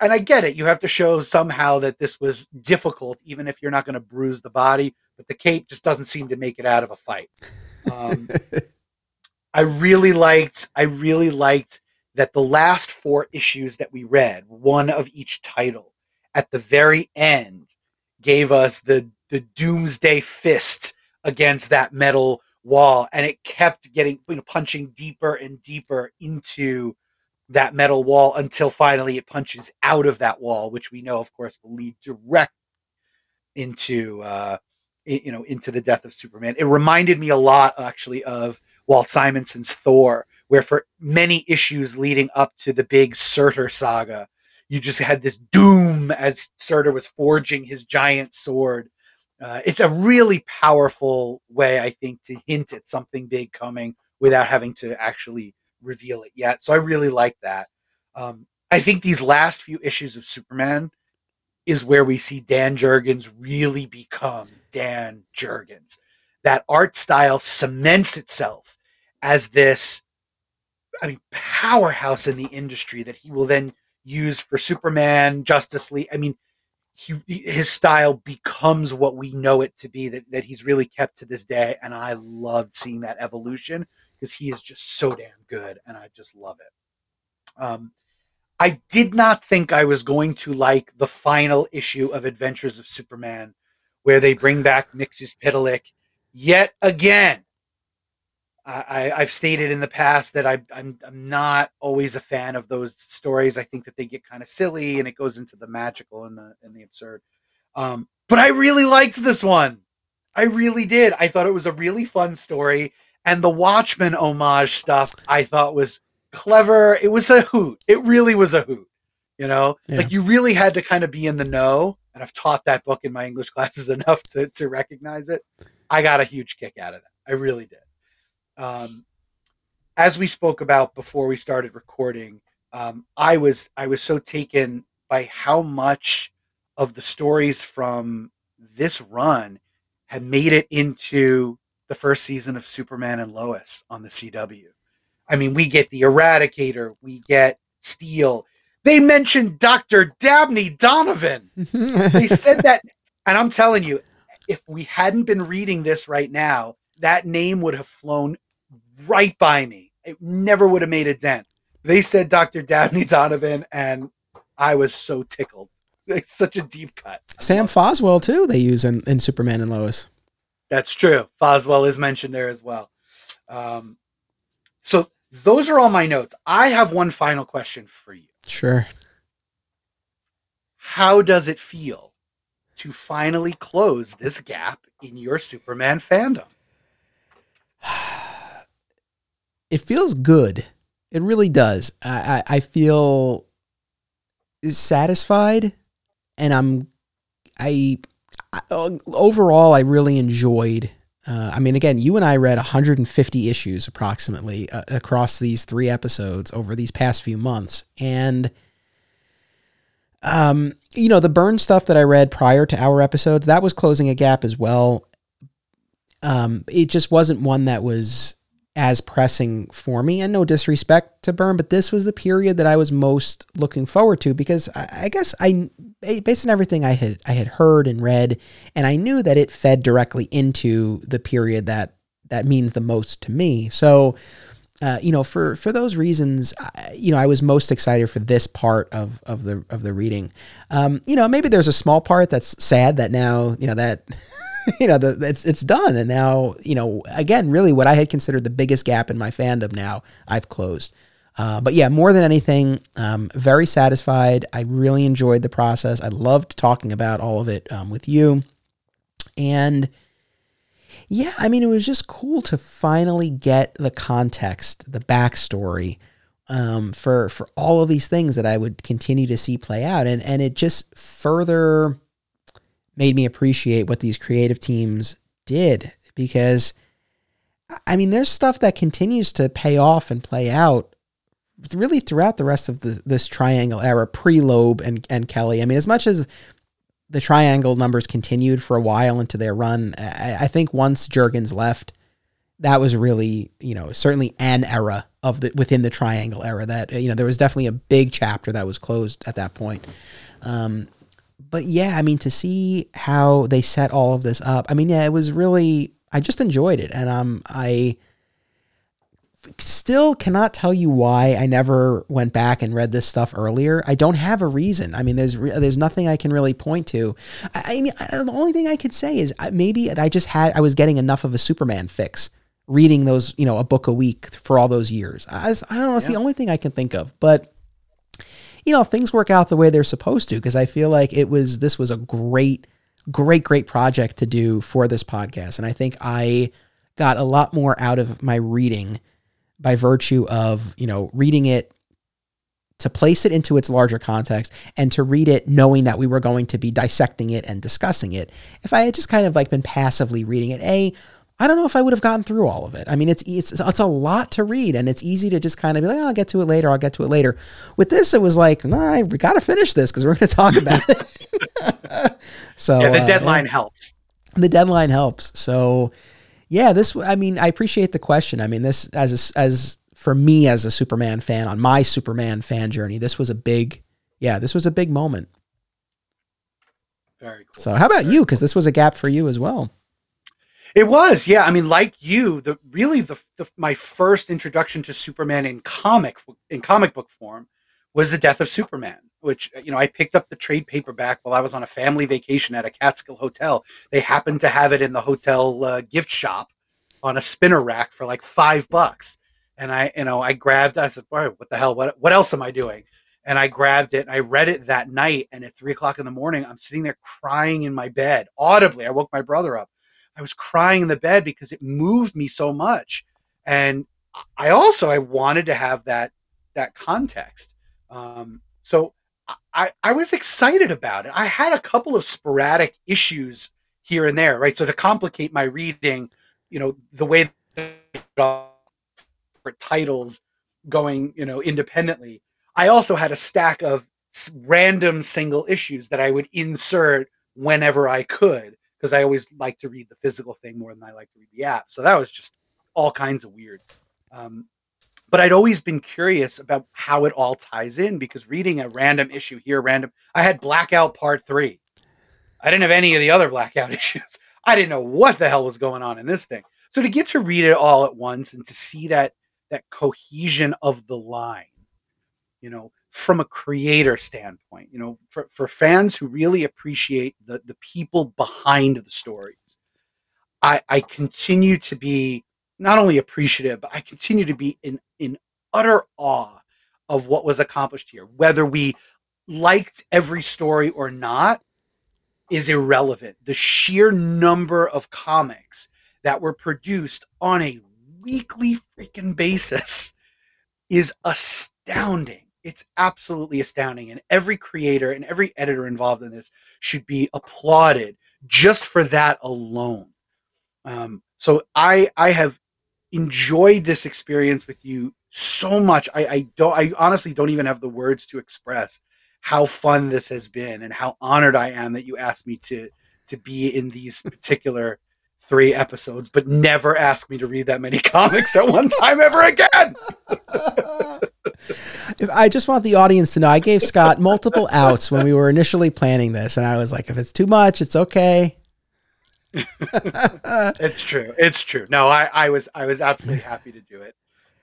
and I get it. You have to show somehow that this was difficult, even if you're not going to bruise the body. But the cape just doesn't seem to make it out of a fight. Um, I really liked. I really liked that the last four issues that we read, one of each title, at the very end, gave us the the doomsday fist against that metal wall, and it kept getting you know punching deeper and deeper into that metal wall until finally it punches out of that wall, which we know, of course, will lead direct into uh, you know into the death of Superman. It reminded me a lot, actually, of Walt Simonson's Thor, where for many issues leading up to the big Surtur saga, you just had this doom as Surtur was forging his giant sword. Uh, it's a really powerful way, I think, to hint at something big coming without having to actually reveal it yet. So I really like that. Um, I think these last few issues of Superman is where we see Dan Jurgens really become Dan Jurgens. That art style cements itself as this, I mean, powerhouse in the industry that he will then use for Superman, Justice League. I mean, he, his style becomes what we know it to be that, that he's really kept to this day. And I loved seeing that evolution because he is just so damn good, and I just love it. Um, I did not think I was going to like the final issue of Adventures of Superman, where they bring back Mxyzptlk yet again. I, have stated in the past that I, I'm, I'm not always a fan of those stories. I think that they get kind of silly and it goes into the magical and the and the absurd. Um, but I really liked this one. I really did. I thought it was a really fun story. And the Watchmen homage stuff I thought was clever. It was a hoot. It really was a hoot. You know, yeah. like you really had to kind of be in the know. And I've taught that book in my English classes enough to, to recognize it. I got a huge kick out of that. I really did. Um, as we spoke about before we started recording, um, I was I was so taken by how much of the stories from this run had made it into the first season of Superman and Lois on the CW. I mean, we get the Eradicator, we get Steel. They mentioned Dr. Dabney Donovan. they said that, and I'm telling you, if we hadn't been reading this right now, that name would have flown right by me. It never would have made a dent. They said Dr. Dabney Donovan, and I was so tickled. It's such a deep cut. Sam Foswell too. They use in, in Superman and Lois. That's true. Foswell is mentioned there as well. Um, so those are all my notes. I have one final question for you. Sure. How does it feel to finally close this gap in your Superman fandom? It feels good. It really does. I, I, I feel satisfied and I'm I, I overall I really enjoyed. Uh, I mean, again, you and I read 150 issues approximately uh, across these three episodes over these past few months, and um, you know, the Byrne stuff that I read prior to our episodes that was closing a gap as well. Um, it just wasn't one that was as pressing for me. And no disrespect to Byrne, but this was the period that I was most looking forward to because I, guess I, based on everything I had I had heard and read, and I knew that it fed directly into the period that that means the most to me. So. Uh, you know, for for those reasons, I, you know, I was most excited for this part of of the of the reading. Um, you know, maybe there's a small part that's sad that now, you know, that you know, the, it's it's done, and now you know, again, really, what I had considered the biggest gap in my fandom now I've closed. Uh, but yeah, more than anything, um, very satisfied. I really enjoyed the process. I loved talking about all of it um, with you, and yeah, I mean, it was just cool to finally get the context, the backstory um, for for all of these things that I would continue to see play out, and and it just further made me appreciate what these creative teams did because I mean there's stuff that continues to pay off and play out really throughout the rest of the, this triangle era pre-Loeb and, and Kelly. I mean as much as the triangle numbers continued for a while into their run, I, I think once Jurgens left, that was really, you know, certainly an era of the within the triangle era that you know there was definitely a big chapter that was closed at that point. Um, but yeah, I mean, to see how they set all of this up, I mean, yeah, it was really, I just enjoyed it. And um, I still cannot tell you why I never went back and read this stuff earlier. I don't have a reason. I mean, there's there's nothing I can really point to. I, I mean, I, the only thing I could say is maybe I just had I was getting enough of a Superman fix reading those, you know, a book a week for all those years. I, I don't know. It's yeah. the only thing I can think of. But you know, things work out the way they're supposed to because I feel like it was this was a great great great project to do for this podcast and I think I got a lot more out of my reading by virtue of, you know, reading it to place it into its larger context and to read it knowing that we were going to be dissecting it and discussing it. If I had just kind of like been passively reading it, A, I don't know if I would have gotten through all of it. I mean, it's it's it's a lot to read, and it's easy to just kind of be like, oh, "I'll get to it later. I'll get to it later." With this, it was like, "No, I got to finish this because we're going to talk about it." so yeah, the uh, deadline helps. The deadline helps. So yeah, this. I mean, I appreciate the question. I mean, this as a, as for me as a Superman fan on my Superman fan journey, this was a big, yeah, this was a big moment. Very cool. So how about Very you? Because cool. this was a gap for you as well. It was, yeah. I mean, like you, the really the, the, my first introduction to Superman in comic in comic book form was the death of Superman, which you know I picked up the trade paperback while I was on a family vacation at a Catskill hotel. They happened to have it in the hotel uh, gift shop on a spinner rack for like five bucks, and I you know I grabbed. I said, "What the hell? What what else am I doing?" and I grabbed it and I read it that night. And at three o'clock in the morning, I'm sitting there crying in my bed audibly. I woke my brother up I was crying in the bed because it moved me so much. And I also I wanted to have that that context. Um, so I, I was excited about it. I had a couple of sporadic issues here and there, right? So to complicate my reading, you know, the way titles going, you know, independently, I also had a stack of random single issues that I would insert whenever I could because I always like to read the physical thing more than I like to read the app. So that was just all kinds of weird. Um, but I'd always been curious about how it all ties in because reading a random issue here, random, I had Blackout Part Three. I didn't have any of the other Blackout issues. I didn't know what the hell was going on in this thing. So to get to read it all at once and to see that that cohesion of the line, you know, from a creator standpoint, you know, for, for fans who really appreciate the, the people behind the stories, I, I continue to be not only appreciative, but I continue to be in, in utter awe of what was accomplished here. Whether we liked every story or not is irrelevant. The sheer number of comics that were produced on a weekly freaking basis is astounding it's absolutely astounding. And every creator and every editor involved in this should be applauded just for that alone. Um, so I I have enjoyed this experience with you so much. I, I don't I honestly don't even have the words to express how fun this has been and how honored I am that you asked me to to be in these particular three episodes, but never ask me to read that many comics at one time ever again. I just want the audience to know I gave Scott multiple outs when we were initially planning this, and I was like, if it's too much, it's okay. it's true. It's true. No, I, I was I was absolutely happy to do it.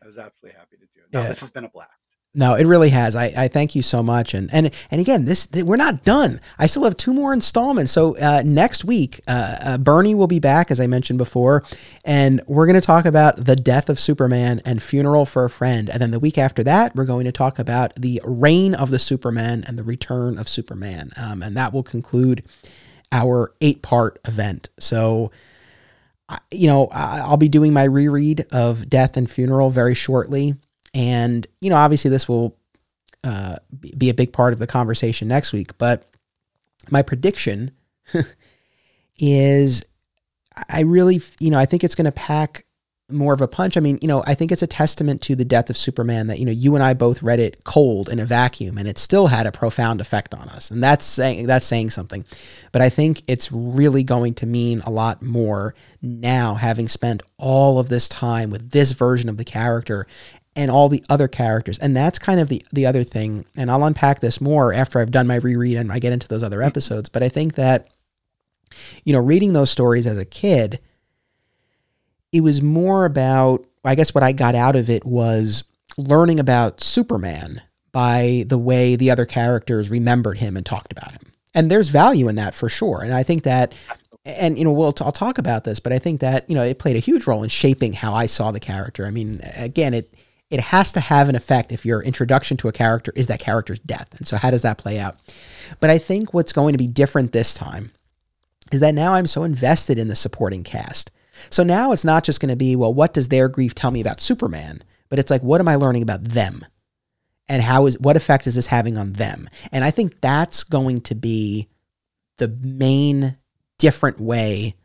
I was absolutely happy to do it. No, yeah. this has been a blast. No, it really has. I, I thank you so much, and and and again, this we're not done. I still have two more installments. So uh, next week, uh, uh, Bernie will be back, as I mentioned before, and we're going to talk about the death of Superman and funeral for a friend. And then the week after that, we're going to talk about the reign of the Superman and the return of Superman, um, and that will conclude our eight part event. So you know, I'll be doing my reread of Death and Funeral very shortly. And, you know, obviously this will uh, be a big part of the conversation next week. But my prediction is I really, you know, I think it's going to pack more of a punch. I mean, you know, I think it's a testament to the death of Superman that, you know, you and I both read it cold in a vacuum and it still had a profound effect on us. And that's saying that's saying something. But I think it's really going to mean a lot more now having spent all of this time with this version of the character and all the other characters. And that's kind of the the other thing. And I'll unpack this more after I've done my reread and I get into those other mm-hmm. episodes. But I think that you know, reading those stories as a kid, it was more about I guess what I got out of it was learning about Superman by the way the other characters remembered him and talked about him. And there's value in that for sure. And I think that and you know we'll I'll talk about this, but I think that you know it played a huge role in shaping how I saw the character. I mean, again, it it has to have an effect if your introduction to a character is that character's death. And so, how does that play out? But I think what's going to be different this time is that now I'm so invested in the supporting cast. So now it's not just going to be, well, what does their grief tell me about Superman? But it's like, what am I learning about them? And how is what effect is this having on them? And I think that's going to be the main different way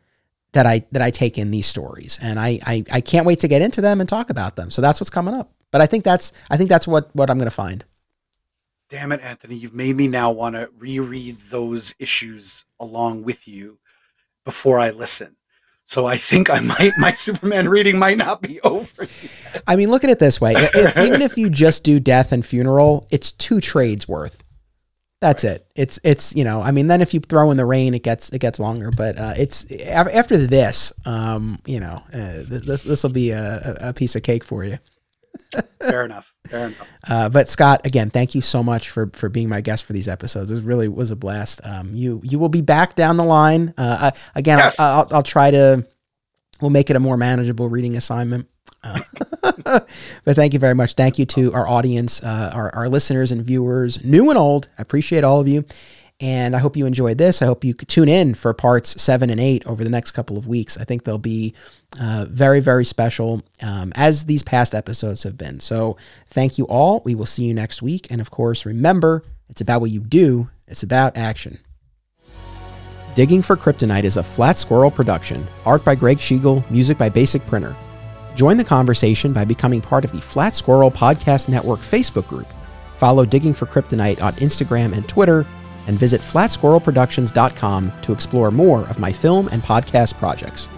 that I that I take in these stories. And I, I I can't wait to get into them and talk about them. So that's what's coming up. But I think that's I think that's what what I'm going to find. Damn it, Anthony! You've made me now want to reread those issues along with you before I listen. So I think I might my Superman reading might not be over. Yet. I mean, look at it this way: if, even if you just do death and funeral, it's two trades worth. That's right. it. It's it's you know I mean then if you throw in the reign it gets it gets longer but uh, it's after this um you know uh, this this will be a, a piece of cake for you. Fair enough. Fair enough. Uh, but Scott, again, thank you so much for for being my guest for these episodes. This really was a blast. Um, you you will be back down the line. Uh, I, again, yes. I'll, I'll, I'll try to. We'll make it a more manageable reading assignment. Uh, but thank you very much. Thank you to our audience, uh, our, our listeners and viewers, new and old. I appreciate all of you. And I hope you enjoyed this. I hope you tune in for parts seven and eight over the next couple of weeks. I think they'll be uh, very, very special, um, as these past episodes have been. So thank you all. We will see you next week. And of course, remember, it's about what you do, it's about action. Digging for Kryptonite is a Flat Squirrel production, art by Greg Schiegel, music by Basic Printer. Join the conversation by becoming part of the Flat Squirrel Podcast Network Facebook group Follow Digging for Kryptonite on Instagram and Twitter, and visit flatsquirrelproductions.com to explore more of my film and podcast projects.